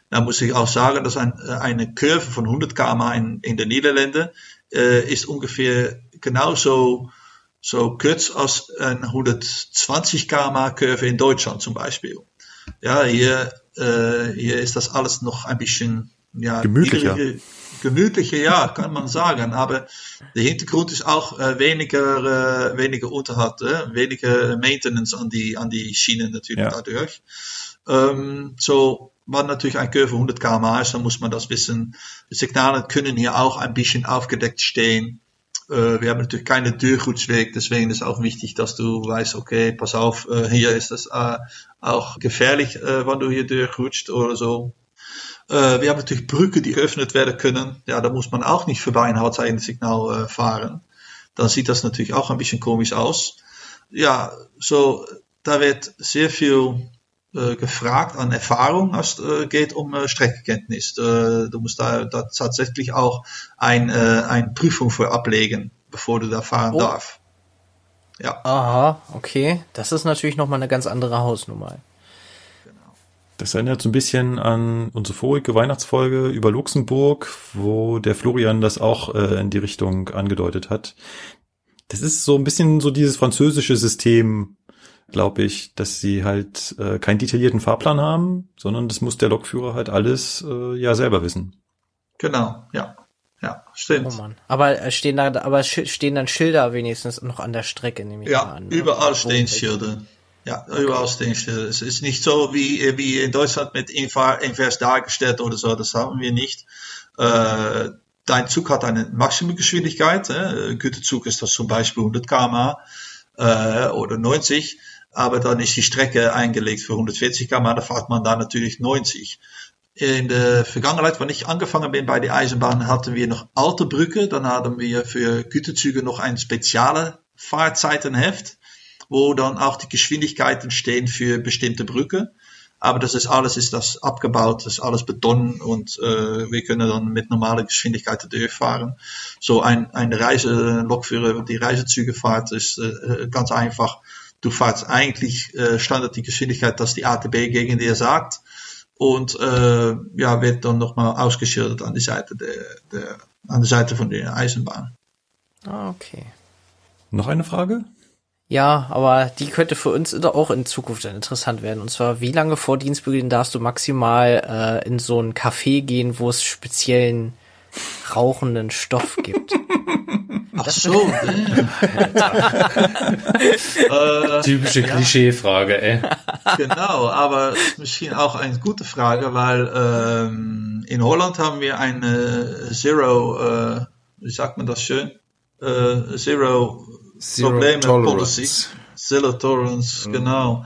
Da muss ich auch sagen, dass ein, äh, eine Kurve von 100 km in, in den Niederlanden äh, ist ungefähr genauso so kurz als eine 120 km Kurve in Deutschland zum Beispiel. Ja, hier, äh, hier ist das alles noch ein bisschen ja, Gemütlicher. niedrige- gemütlicher, ja, kann man sagen. Aber der Hintergrund ist auch äh, weniger, äh, weniger Unterhalt, äh, weniger Maintenance an die, an die Schienen natürlich Ja. dadurch. Ähm, so, wenn natürlich ein Curve 100 km ist, dann muss man das wissen. Die Signale können hier auch ein bisschen aufgedeckt stehen. Äh, wir haben natürlich keine Durchrutsweg, deswegen ist auch wichtig, dass du weißt, okay, pass auf, äh, hier ist das äh, auch gefährlich, äh, wenn du hier durchrutscht oder so. Äh, wir haben natürlich Brücken, die geöffnet werden können. Ja, da muss man auch nicht vorbei ein Hautzeichensignal äh, fahren. Dann sieht das natürlich auch ein bisschen komisch aus. Ja, so, da wird sehr viel gefragt an Erfahrung, als es äh, geht um äh, Streckenkenntnis. Äh, du musst da, da tatsächlich auch ein, äh, eine Prüfung für ablegen, bevor du da fahren Oh. darfst. Ja, Aha, okay. Das ist natürlich nochmal eine ganz andere Hausnummer. Das erinnert so ein bisschen an unsere vorige Weihnachtsfolge über Luxemburg, wo der Florian das auch äh, in die Richtung angedeutet hat. Das ist so ein bisschen so dieses französische System, glaube ich, dass sie halt äh, keinen detaillierten Fahrplan haben, sondern das muss der Lokführer halt alles äh, ja selber wissen. genau, ja. Ja, stimmt. Oh Mann. Aber äh, stehen da, aber stehen dann Schilder wenigstens noch an der Strecke, nehme ich Ja, mal an. ne? überall Wo- stehen Schilder. Ja, überall stehen Schilder. Es ist nicht so wie, wie in Deutschland mit Inver- invers dargestellt oder so, das haben wir nicht. Äh, dein Zug hat eine Maximumgeschwindigkeit. Äh, Güterzug ist das zum Beispiel 100 km äh, oder 90, aber dann ist die Strecke eingelegt für 140 km, da fährt man da natürlich 90. In der Vergangenheit, wenn ich angefangen bin bei der Eisenbahn, hatten wir noch alte Brücke. Dann hatten wir für Güterzüge noch ein spezielle Fahrzeitenheft, wo dann auch die Geschwindigkeiten stehen für bestimmte Brücke. Aber das ist alles ist das abgebaut, das ist alles Beton und äh, wir können dann mit normaler Geschwindigkeit durchfahren. So ein, ein Reiselokführer, die Reisezüge fahrt, ist äh, ganz einfach. Du fährst eigentlich äh, Standard die Geschwindigkeit, dass die ATB gegen dir sagt und äh, ja, wird dann nochmal ausgeschildert an die Seite der, der, an der Seite von der Eisenbahn. Ah, okay. Noch eine Frage? Ja, aber die könnte für uns doch auch in Zukunft dann interessant werden. Und zwar, wie lange vor Dienstbeginn darfst du maximal äh, in so ein Café gehen, wo es speziellen rauchenden Stoff gibt? Ach so, äh, Typische Klischeefrage, ey. genau, aber ist misschien auch eine gute Frage, weil ähm, in Holland haben wir eine Zero, äh, wie sagt man das schön? Äh, Zero, Zero Probleme Tolerance. Policy. Zero Tolerance, genau.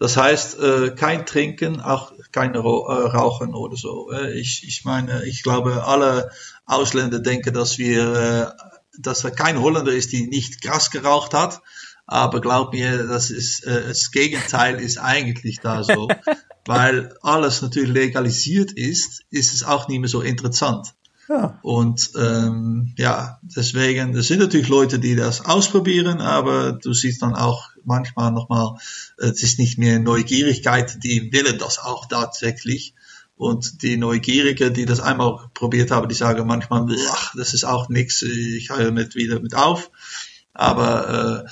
Das heißt, äh, kein Trinken, auch kein Ro äh, Rauchen oder so. Äh, ich, ich meine, ich glaube, alle Ausländer denken, dass wir, äh, dass er kein Holländer ist, die nicht Gras geraucht hat. Aber glaub mir, das ist äh, das Gegenteil ist eigentlich da so, weil alles natürlich legalisiert ist, ist es auch nicht mehr so interessant. Ja. Und ähm, ja, deswegen, es sind natürlich Leute, die das ausprobieren, aber du siehst dann auch manchmal nochmal, es ist nicht mehr Neugierigkeit, die willen das auch tatsächlich. Und die Neugierige, die das einmal probiert haben, die sagen manchmal, ach, das ist auch nichts, ich höre nicht wieder mit auf. Aber äh,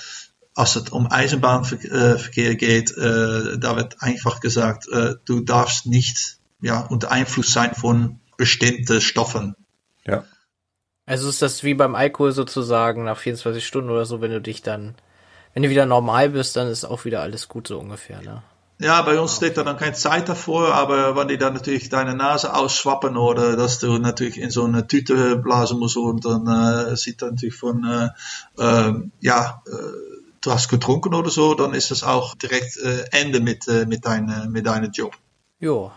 als het um Eisenbahnverkehr geht, äh, da wird einfach gesagt, äh, du darfst nicht ja, unter Einfluss sein von bestimmten Stoffen. Ja. Also ist das wie beim Alkohol sozusagen nach 24 Stunden oder so, wenn du dich dann, wenn du wieder normal bist, dann ist auch wieder alles gut so ungefähr, ne? Ja, bei uns steht da dann keine Zeit davor, aber wenn die dann natürlich deine Nase ausschwappen oder dass du natürlich in so eine Tüte blasen musst und dann äh, sieht dann natürlich von, äh, äh, ja, äh, du hast getrunken oder so, dann ist das auch direkt äh, Ende mit, äh, mit, deine, mit deinem Job. Jo.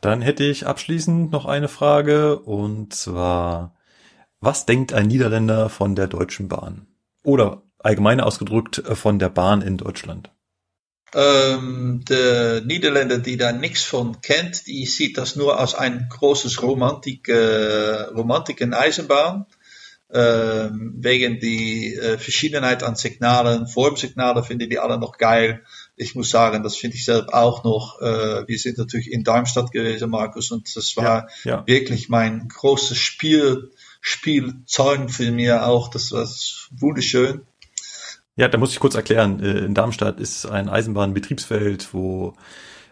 Dann hätte ich abschließend noch eine Frage und zwar, was denkt ein Niederländer von der Deutschen Bahn? Oder allgemein ausgedrückt äh, von der Bahn in Deutschland? Ähm, de Niederländer, die da nichts von kennt, die sieht das nur als ein großes Romantik, äh, Romantik in Eisenbahn. Ähm, wegen die äh, Verschiedenheit an Signalen, Formsignale finden die alle noch geil. Ich muss sagen, das finde ich selbst auch noch. Äh, wir sind natürlich in Darmstadt gewesen, Markus, und das war Ja, ja. wirklich mein großes Spiel, Spielzeug für mir auch. Das war wunderschön. Ja, da muss ich kurz erklären. Äh, In Darmstadt ist ein Eisenbahnbetriebsfeld, wo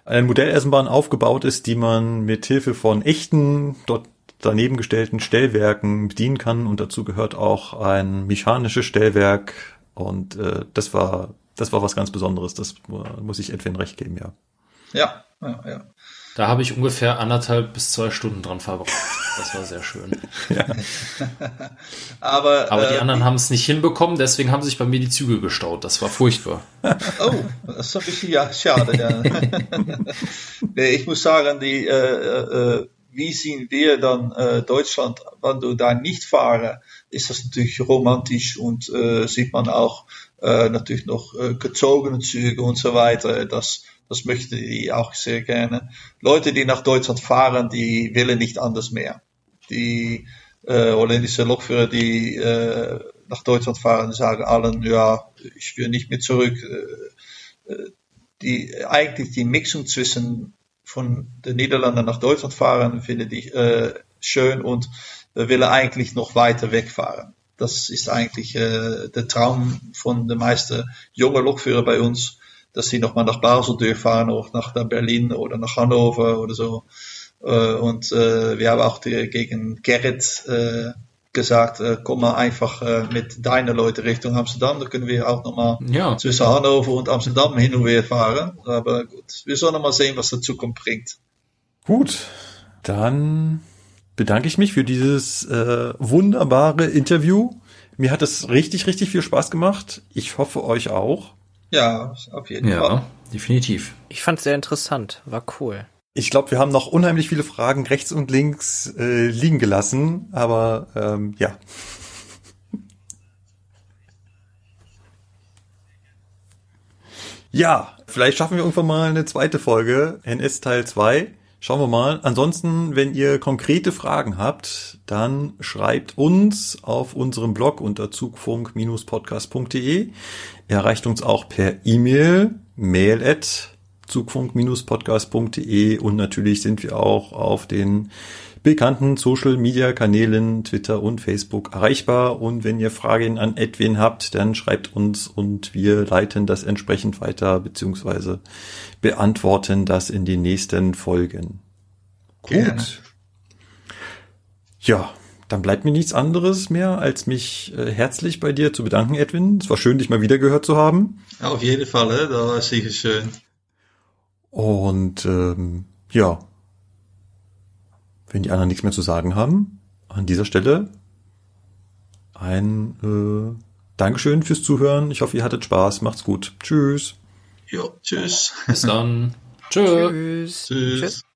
eine Modelleisenbahn aufgebaut ist, die man mit Hilfe von echten, dort daneben gestellten Stellwerken bedienen kann. Und dazu gehört auch ein mechanisches Stellwerk. Und äh, das war, das war was ganz Besonderes. Das muss ich Edwin recht geben, ja. Ja, ja, ja. Da habe ich ungefähr anderthalb bis zwei Stunden dran verbracht. Das war sehr schön. Aber, Aber die äh, anderen haben es nicht hinbekommen, deswegen haben sich bei mir die Züge gestaut. Das war furchtbar. Oh, das ist ein bisschen ja, schade. Ja. nee, ich muss sagen, die, äh, äh, wie sehen wir dann äh, Deutschland, wenn du da nicht fahren, ist das natürlich romantisch und äh, sieht man auch äh, natürlich noch äh, gezogene Züge und so weiter. Das, das möchten die auch sehr gerne. Leute, die nach Deutschland fahren, die willen nicht anders mehr. Die äh, holländische Lokführer, die äh, nach Deutschland fahren, sagen allen, ja, ich will nicht mehr zurück. Äh, äh, die, eigentlich die Mixung zwischen von den Niederlanden nach Deutschland fahren, finde ich äh, schön und wir willen eigentlich noch weiter wegfahren. Das ist eigentlich äh, der Traum von den meisten jungen Lokführer bei uns, dass sie nochmal nach Basel durchfahren oder nach Berlin oder nach Hannover oder so. Äh, und äh, wir haben auch die, gegen Gerrit äh, gesagt, äh, komm mal einfach äh, mit deinen Leuten Richtung Amsterdam, da können wir auch nochmal Ja. zwischen Hannover und Amsterdam hin und her fahren. Aber gut, wir sollen mal sehen, was die Zukunft bringt. Gut, dann bedanke ich mich für dieses äh, wunderbare Interview. Mir hat es richtig, richtig viel Spaß gemacht. Ich hoffe euch auch. Ja, auf jeden Fall. Ja, definitiv. Ich fand's sehr interessant. War cool. Ich glaube, wir haben noch unheimlich viele Fragen rechts und links äh, liegen gelassen, aber ähm, ja. Ja, vielleicht schaffen wir irgendwann mal eine zweite Folge, NS Teil 2. Schauen wir mal. Ansonsten, wenn ihr konkrete Fragen habt, dann schreibt uns auf unserem Blog unter zugfunk-podcast.de. Erreicht uns auch per E-Mail, mail at zugfunk-podcast.de und natürlich sind wir auch auf den bekannten Social Media Kanälen Twitter und Facebook erreichbar und wenn ihr Fragen an Edwin habt, dann schreibt uns und wir leiten das entsprechend weiter beziehungsweise beantworten das in den nächsten Folgen. Gerne. Gut. Ja, dann bleibt mir nichts anderes mehr, als mich äh, herzlich bei dir zu bedanken, Edwin. Es war schön, dich mal wieder gehört zu haben. Auf jeden Fall, hè? dat was sicher schön. Und ähm, ja, wenn die anderen nichts mehr zu sagen haben, an dieser Stelle ein äh, Dankeschön fürs Zuhören. Ich hoffe, ihr hattet Spaß. Macht's gut. Tschüss. Jo, tschüss. Bis dann. Tschö. Tschüss. Tschüss.